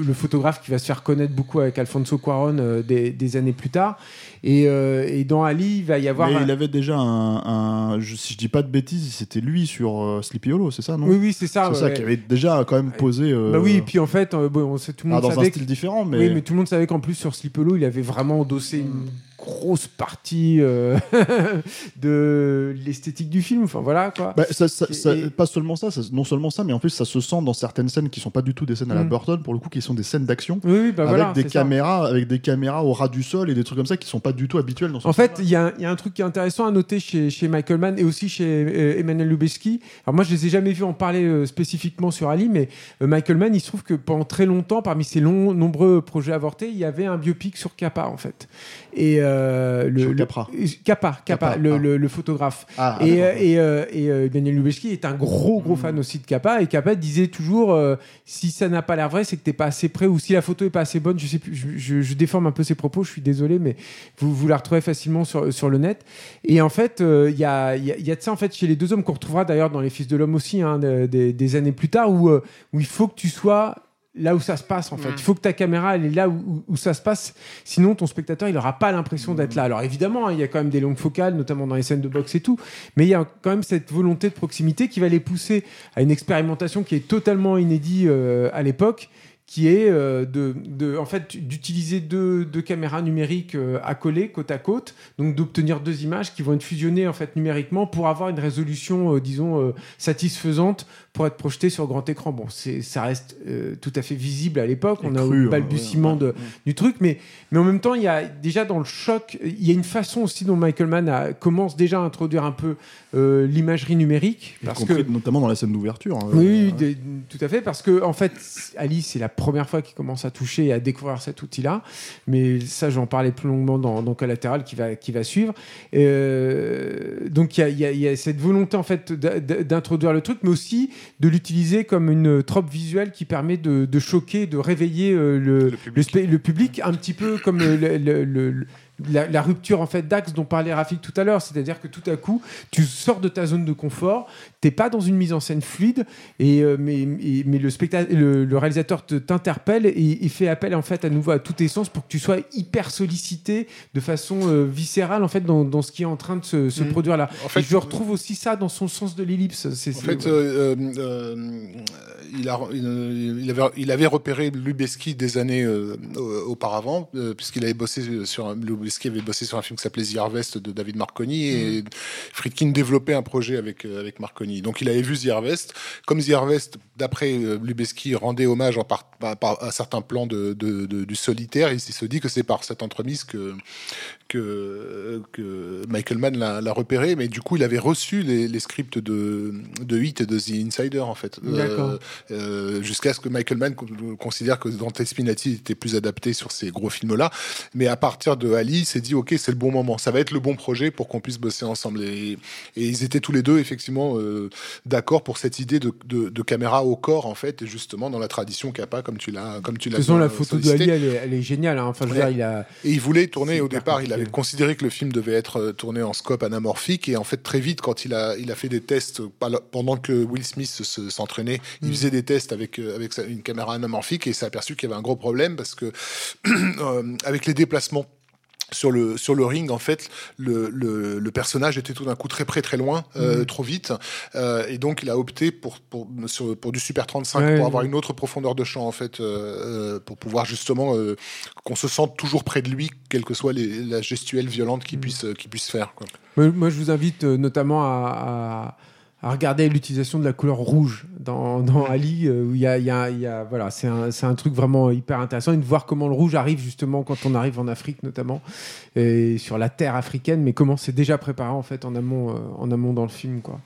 [SPEAKER 3] le, photographe qui va se faire connaître beaucoup avec Alfonso Cuaron euh, des, des années plus tard et, et dans Ali il va y avoir
[SPEAKER 1] Mais
[SPEAKER 3] un-
[SPEAKER 1] il avait déjà un, un- je- si je dis pas de bêtises, c'était lui sur Sleepy Hollow, c'est ça non?
[SPEAKER 3] Oui oui c'est ça
[SPEAKER 1] C'est
[SPEAKER 3] ouais,
[SPEAKER 1] ça
[SPEAKER 3] ouais.
[SPEAKER 1] qui avait déjà quand même posé.
[SPEAKER 3] bah oui et puis en fait bon, on sait- tout le
[SPEAKER 1] alors
[SPEAKER 3] monde
[SPEAKER 1] dans un style différent, mais,
[SPEAKER 3] Oui, mais tout le monde savait qu'en plus sur Slipelo, il avait vraiment endossé une grosse partie euh, de l'esthétique du film. Enfin voilà quoi.
[SPEAKER 1] Bah, ça, ça-
[SPEAKER 3] Et-
[SPEAKER 1] ça-
[SPEAKER 3] et-
[SPEAKER 1] pas seulement ça, non seulement ça, mais en plus ça se sent dans certaines scènes qui sont pas du tout des scènes à la
[SPEAKER 3] Mm.
[SPEAKER 1] Burton, pour le coup, qui sont des scènes d'action.
[SPEAKER 3] Oui, oui, bah
[SPEAKER 1] avec
[SPEAKER 3] voilà.
[SPEAKER 1] des caméras, avec des caméras au ras du sol et des trucs comme ça qui sont pas du tout habituels dans ce
[SPEAKER 3] En fait, il y, a un- il y a un truc qui est intéressant à noter chez, chez Michael Mann et aussi chez euh, Emmanuel Lubezki. Alors moi, je les ai jamais vus en parler euh, spécifiquement sur Ali, mais Michael Mann, il se trouve que pendant très longtemps, parmi ses nombreux projets avortés, il y avait un biopic sur Kappa en fait. Et euh, le,
[SPEAKER 1] Sur
[SPEAKER 3] le-
[SPEAKER 1] Capra.
[SPEAKER 3] Kappa, Kappa,
[SPEAKER 1] Kappa,
[SPEAKER 3] le,
[SPEAKER 1] ah.
[SPEAKER 3] le- le photographe.
[SPEAKER 1] Ah,
[SPEAKER 3] et,
[SPEAKER 1] d'accord.
[SPEAKER 3] euh, et, euh, et, euh, Daniel Lubezki est un gros gros fan aussi de Kappa et Kappa disait toujours euh, si ça n'a pas l'air vrai c'est que t'es pas assez près ou si la photo est pas assez bonne je sais plus je, je- je déforme un peu ses propos je suis désolé mais vous, vous la retrouvez facilement sur, sur le net et en fait euh, il y, a, il y a- y a de ça en fait chez les deux hommes qu'on retrouvera d'ailleurs dans les Fils de l'homme aussi hein, de- des, des années plus tard où, euh, où il faut que tu sois là où ça se passe en fait. Il faut que ta caméra elle est là où, ça se passe. Sinon ton spectateur il aura pas l'impression d'être là. Alors évidemment hein, il y a quand même des longues focales, notamment dans les scènes de boxe et tout, mais il y a quand même cette volonté de proximité qui va les pousser à une expérimentation qui est totalement inédite euh, à l'époque qui est euh, de, de, en fait, d'utiliser deux, deux, caméras numériques euh, accolées côte à côte, donc d'obtenir deux images qui vont être fusionnées en fait numériquement pour avoir une résolution, euh, disons, satisfaisante pour être projetée sur grand écran. Bon, c'est, ça reste tout à fait visible à l'époque. On a le hein, balbutiement de, du truc, mais, mais en même temps, il y a déjà dans le choc, il y a une façon aussi dont Michael Mann a, commence déjà à introduire un peu l'imagerie numérique,
[SPEAKER 1] parce que notamment dans la scène d'ouverture. Hein,
[SPEAKER 3] oui, tout à fait, parce que en fait, Alice, c'est la première fois qu'il commence à toucher et à découvrir cet outil-là. Mais ça, j'en parlais plus longuement dans, dans Collatéral qui va, qui va suivre. Euh, donc il y, y, a cette volonté en fait d'introduire le truc, mais aussi de l'utiliser comme une trope visuelle qui permet de, de choquer, de réveiller euh, le, le, public. Le, public. un petit peu comme le la, rupture en fait d'axe dont parlait Rafik tout à l'heure, c'est-à-dire que tout à coup tu sors de ta zone de confort, t'es pas dans une mise en scène fluide, et, euh, mais, mais le, spectacle, le, réalisateur t'interpelle et il fait appel en fait à nouveau à tout essence pour que tu sois hyper sollicité de façon euh, viscérale en fait dans, dans, ce qui est en train de se, se mmh. produire là. En fait, je retrouve aussi ça dans son sens de l'ellipse. En
[SPEAKER 2] fait, euh, il, a, il, avait, il avait repéré Lubeski des années auparavant, puisqu'il avait bossé sur Lubeski qui avait bossé sur un film qui s'appelait The Harvest de David Marconi et mm. Friedkin développait un projet avec, euh, avec Marconi. Donc il avait vu The Harvest. Comme The Harvest, d'après euh, Lubeski, rendait hommage en par, à certains plans de, du solitaire, il se dit que c'est par cette entremise que, que, que Michael Mann l'a repéré, mais du coup il avait reçu les, scripts de, de Hit et de The Insider en fait. Euh, Jusqu'à ce que Michael Mann considère que Dante Spinati était plus adapté sur ces gros films-là. Mais à partir de Ali, il s'est dit ok c'est le bon moment, ça va être le bon projet pour qu'on puisse bosser ensemble. Et, et, ils étaient tous les deux effectivement euh, d'accord pour cette idée de, de, caméra au corps en fait, justement dans la tradition Kappa comme tu l'as comme tu l'as.
[SPEAKER 3] De toute façon la photo de Ali elle est, géniale. Hein. Enfin je veux dire, il a.
[SPEAKER 2] Et il voulait tourner au départ, il avait considéré que le film devait être euh, tourné en scope anamorphique et en fait très vite quand il a il a fait des tests pendant que Will Smith s'entraînait, il mm. faisait des tests avec euh, avec une caméra anamorphique et s'est aperçu qu'il y avait un gros problème parce que avec les déplacements sur le sur le ring en fait le, le, le personnage était tout d'un coup très près très loin euh, mhm. trop vite euh, et donc il a opté pour pour sur, pour du super 35 pour avoir une autre profondeur de champ en fait euh, pour pouvoir justement qu'on se sente toujours près de lui quelle que soit les, la gestuelle violente qu'il mhm. puisse qu'il puisse faire quoi.
[SPEAKER 3] moi je vous invite notamment à, à à regarder l'utilisation de la couleur rouge dans, dans Ali, euh, où il y a, y, a, y a, voilà, c'est un, un, truc vraiment hyper intéressant, et de voir comment le rouge arrive justement quand on arrive en Afrique notamment, et sur la terre africaine, mais comment c'est déjà préparé en fait en amont, euh, en amont dans le film, quoi.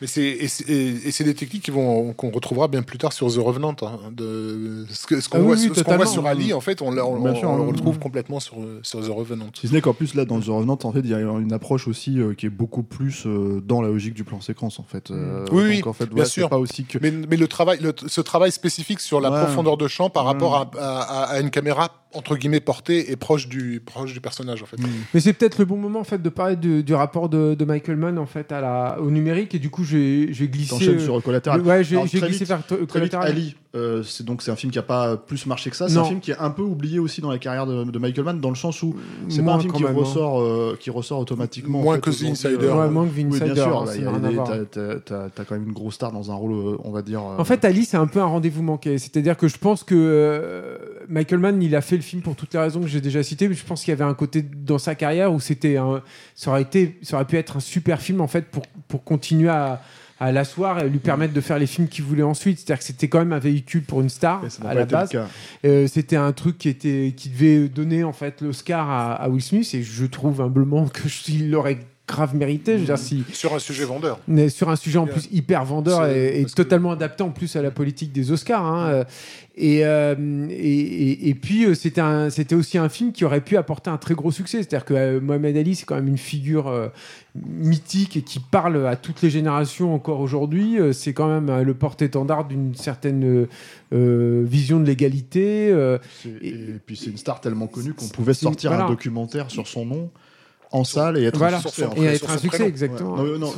[SPEAKER 2] Mais c'est et c'est des techniques qui vont qu'on retrouvera bien plus tard sur The Revenant. Hein, de ce qu'on ce qu'on ah voit, ce voit, sur Ali, en fait, on, on, on, on le retrouve complètement sur sur The Revenant.
[SPEAKER 1] Si ce n'est qu'en plus là dans The Revenant, en fait, il y a une approche aussi euh, qui est beaucoup plus euh, dans la logique du plan séquence, en fait.
[SPEAKER 2] Euh, oui, oui, en fait, bien sûr.
[SPEAKER 1] Pas aussi que...
[SPEAKER 2] mais, mais le travail, le, ce travail spécifique sur la profondeur de champ par rapport à, à, à une caméra entre guillemets porté et proche du proche du personnage en fait. Hmm.
[SPEAKER 3] Mais c'est peut-être le bon moment en fait de parler du, du rapport de, de, Michael Mann en fait à la au numérique et du coup j'ai glissé
[SPEAKER 1] euh, sur collatéral.
[SPEAKER 3] Ouais, j'ai glissé vers collatéral.
[SPEAKER 1] Ali, euh, c'est donc c'est un film qui a pas plus marché que ça. C'est un film qui est un peu oublié aussi dans la carrière de, de Michael Mann dans le sens où c'est pas un film qui hein. ressort euh, qui ressort automatiquement.
[SPEAKER 2] Moins que The Insider.
[SPEAKER 3] Ouais, moins que The
[SPEAKER 1] Insider. Oui, bien sûr. T'as as quand même une grosse star dans un rôle on va dire.
[SPEAKER 3] En fait, Ali c'est un peu un rendez-vous manqué. C'est-à-dire que je pense que Michael Mann il a fait le film pour toutes les raisons que j'ai déjà cité, mais je pense qu'il y avait un côté dans sa carrière où c'était ça aurait été, ça aurait pu être un super film en fait pour pour continuer à à l'asseoir et lui permettre de faire les films qu'il voulait ensuite. C'est-à-dire que c'était quand même un véhicule pour une star à la base. Euh, c'était un truc qui était qui devait donner en fait l'Oscar à, à, Will Smith et je trouve humblement que il l'aurait grave mérité. Je veux dire, si,
[SPEAKER 2] sur un sujet vendeur.
[SPEAKER 3] Mais sur un sujet en plus hyper vendeur et, totalement adapté en plus à la politique des Oscars. Hein. Euh, et, et, et, puis, euh, c'était, c'était aussi un film qui aurait pu apporter un très gros succès. C'est-à-dire que euh, Mohamed Ali, c'est quand même une figure mythique et qui parle à toutes les générations encore aujourd'hui. c'est quand même le porte-étendard d'une certaine vision de l'égalité.
[SPEAKER 1] et, puis, c'est une star tellement connue qu'on pouvait sortir un documentaire sur son nom en salle et être
[SPEAKER 3] un succès. Et être un succès, exactement.
[SPEAKER 1] Non, non,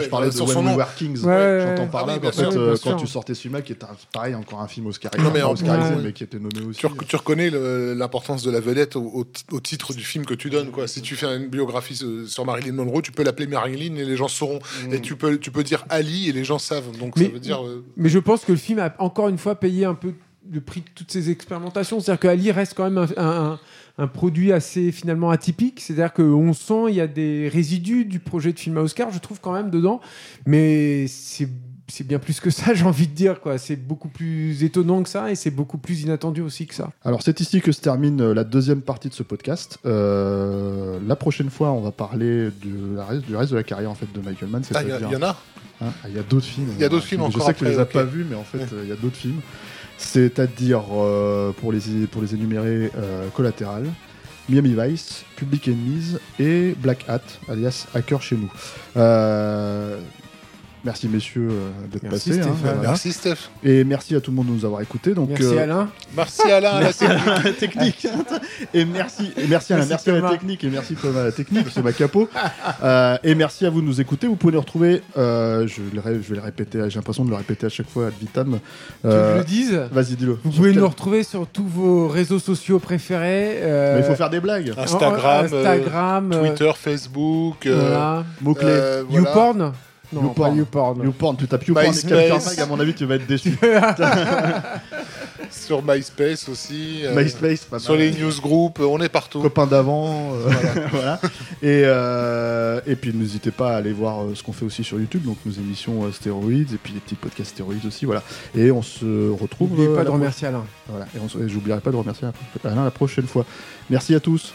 [SPEAKER 1] je parlais de When We Were Kings. J'entends par là, en fait, quand tu sortais ce film-là, qui est pareil, encore un film oscarisé, mais, oscarisé, mais qui était nommé aussi.
[SPEAKER 2] Tu, tu reconnais l'importance de la vedette au, titre du film que tu donnes. Quoi. Si tu fais une biographie sur Marilyn Monroe, tu peux l'appeler Marilyn et les gens sauront. Et tu peux, tu peux dire Ali et les gens savent. Donc
[SPEAKER 3] mais,
[SPEAKER 2] ça veut dire.
[SPEAKER 3] Mais je pense que le film a encore une fois payé un peu le prix de toutes ces expérimentations. C'est-à-dire qu'Ali reste quand même un, un- un produit assez finalement atypique. C'est-à-dire qu'on sent il y a des résidus du projet de film à Oscar, je trouve quand même dedans, mais c'est c'est bien plus que ça, j'ai envie de dire. quoi. C'est beaucoup plus étonnant que ça et c'est beaucoup plus inattendu aussi que ça.
[SPEAKER 1] Alors c'est ici que se termine euh, la deuxième partie de ce podcast. Euh, la prochaine fois, on va parler de la reste, du reste de la carrière en fait de Michael Mann.
[SPEAKER 2] Ah, Il y, en a?
[SPEAKER 1] Hein, ah, Il y a d'autres films.
[SPEAKER 2] Il y a d'autres films
[SPEAKER 1] Je
[SPEAKER 2] encore
[SPEAKER 1] sais que tu les as pas vus, mais en fait, euh, il y a d'autres films. C'est-à-dire, euh, pour, les, pour les énumérer, euh, Miami Vice, Public Enemies et Black Hat, alias Hacker chez nous. Euh, merci messieurs euh, d'être
[SPEAKER 3] Merci,
[SPEAKER 1] passés. hein, voilà.
[SPEAKER 2] Merci Steph.
[SPEAKER 1] Et merci à tout le monde de nous avoir écoutés. Donc,
[SPEAKER 3] Merci
[SPEAKER 1] euh,
[SPEAKER 3] Alain.
[SPEAKER 2] Merci Alain.
[SPEAKER 1] à la technique. et merci, et merci, à la,
[SPEAKER 3] Merci
[SPEAKER 1] merci à la technique et merci Thomas à la technique, c'est ma capot. Euh, et merci à vous de nous écouter. Vous pouvez nous retrouver, euh, je, le ré- je vais le répéter, j'ai l'impression de le répéter à chaque fois ad vitam.
[SPEAKER 3] Que je
[SPEAKER 1] Euh,
[SPEAKER 3] le dise.
[SPEAKER 1] Vas-y, dis-le.
[SPEAKER 3] Vous pouvez nous retrouver sur tous vos réseaux sociaux préférés. euh,
[SPEAKER 1] Mais il faut faire des blagues.
[SPEAKER 2] Instagram,
[SPEAKER 3] Instagram, euh,
[SPEAKER 2] Twitter, Facebook. euh,
[SPEAKER 3] voilà.
[SPEAKER 1] Mots-clés.
[SPEAKER 2] euh, voilà.
[SPEAKER 3] YouPorn Non,
[SPEAKER 1] YouPorn.
[SPEAKER 3] pas YouPorn.
[SPEAKER 1] YouPorn, tu tapes YouPorn et
[SPEAKER 2] MySpace.
[SPEAKER 1] Capture Mag, à mon avis, tu vas être déçu.
[SPEAKER 2] Sur MySpace aussi. euh,
[SPEAKER 1] MySpace, pas
[SPEAKER 2] Sur
[SPEAKER 1] mal.
[SPEAKER 2] les newsgroups, on est partout.
[SPEAKER 1] copains d'avant, euh, voilà. Et, euh, et puis n'hésitez pas à aller voir euh, ce qu'on fait aussi sur YouTube, donc nos émissions euh, stéroïdes et puis les petits podcasts stéroïdes aussi, voilà. Et on se retrouve.
[SPEAKER 3] N'oubliez
[SPEAKER 1] euh, à
[SPEAKER 3] pas de remercier Alain.
[SPEAKER 1] Voilà. Et, on se- et j'oublierai pas de remercier Alain la prochaine fois. Merci à tous.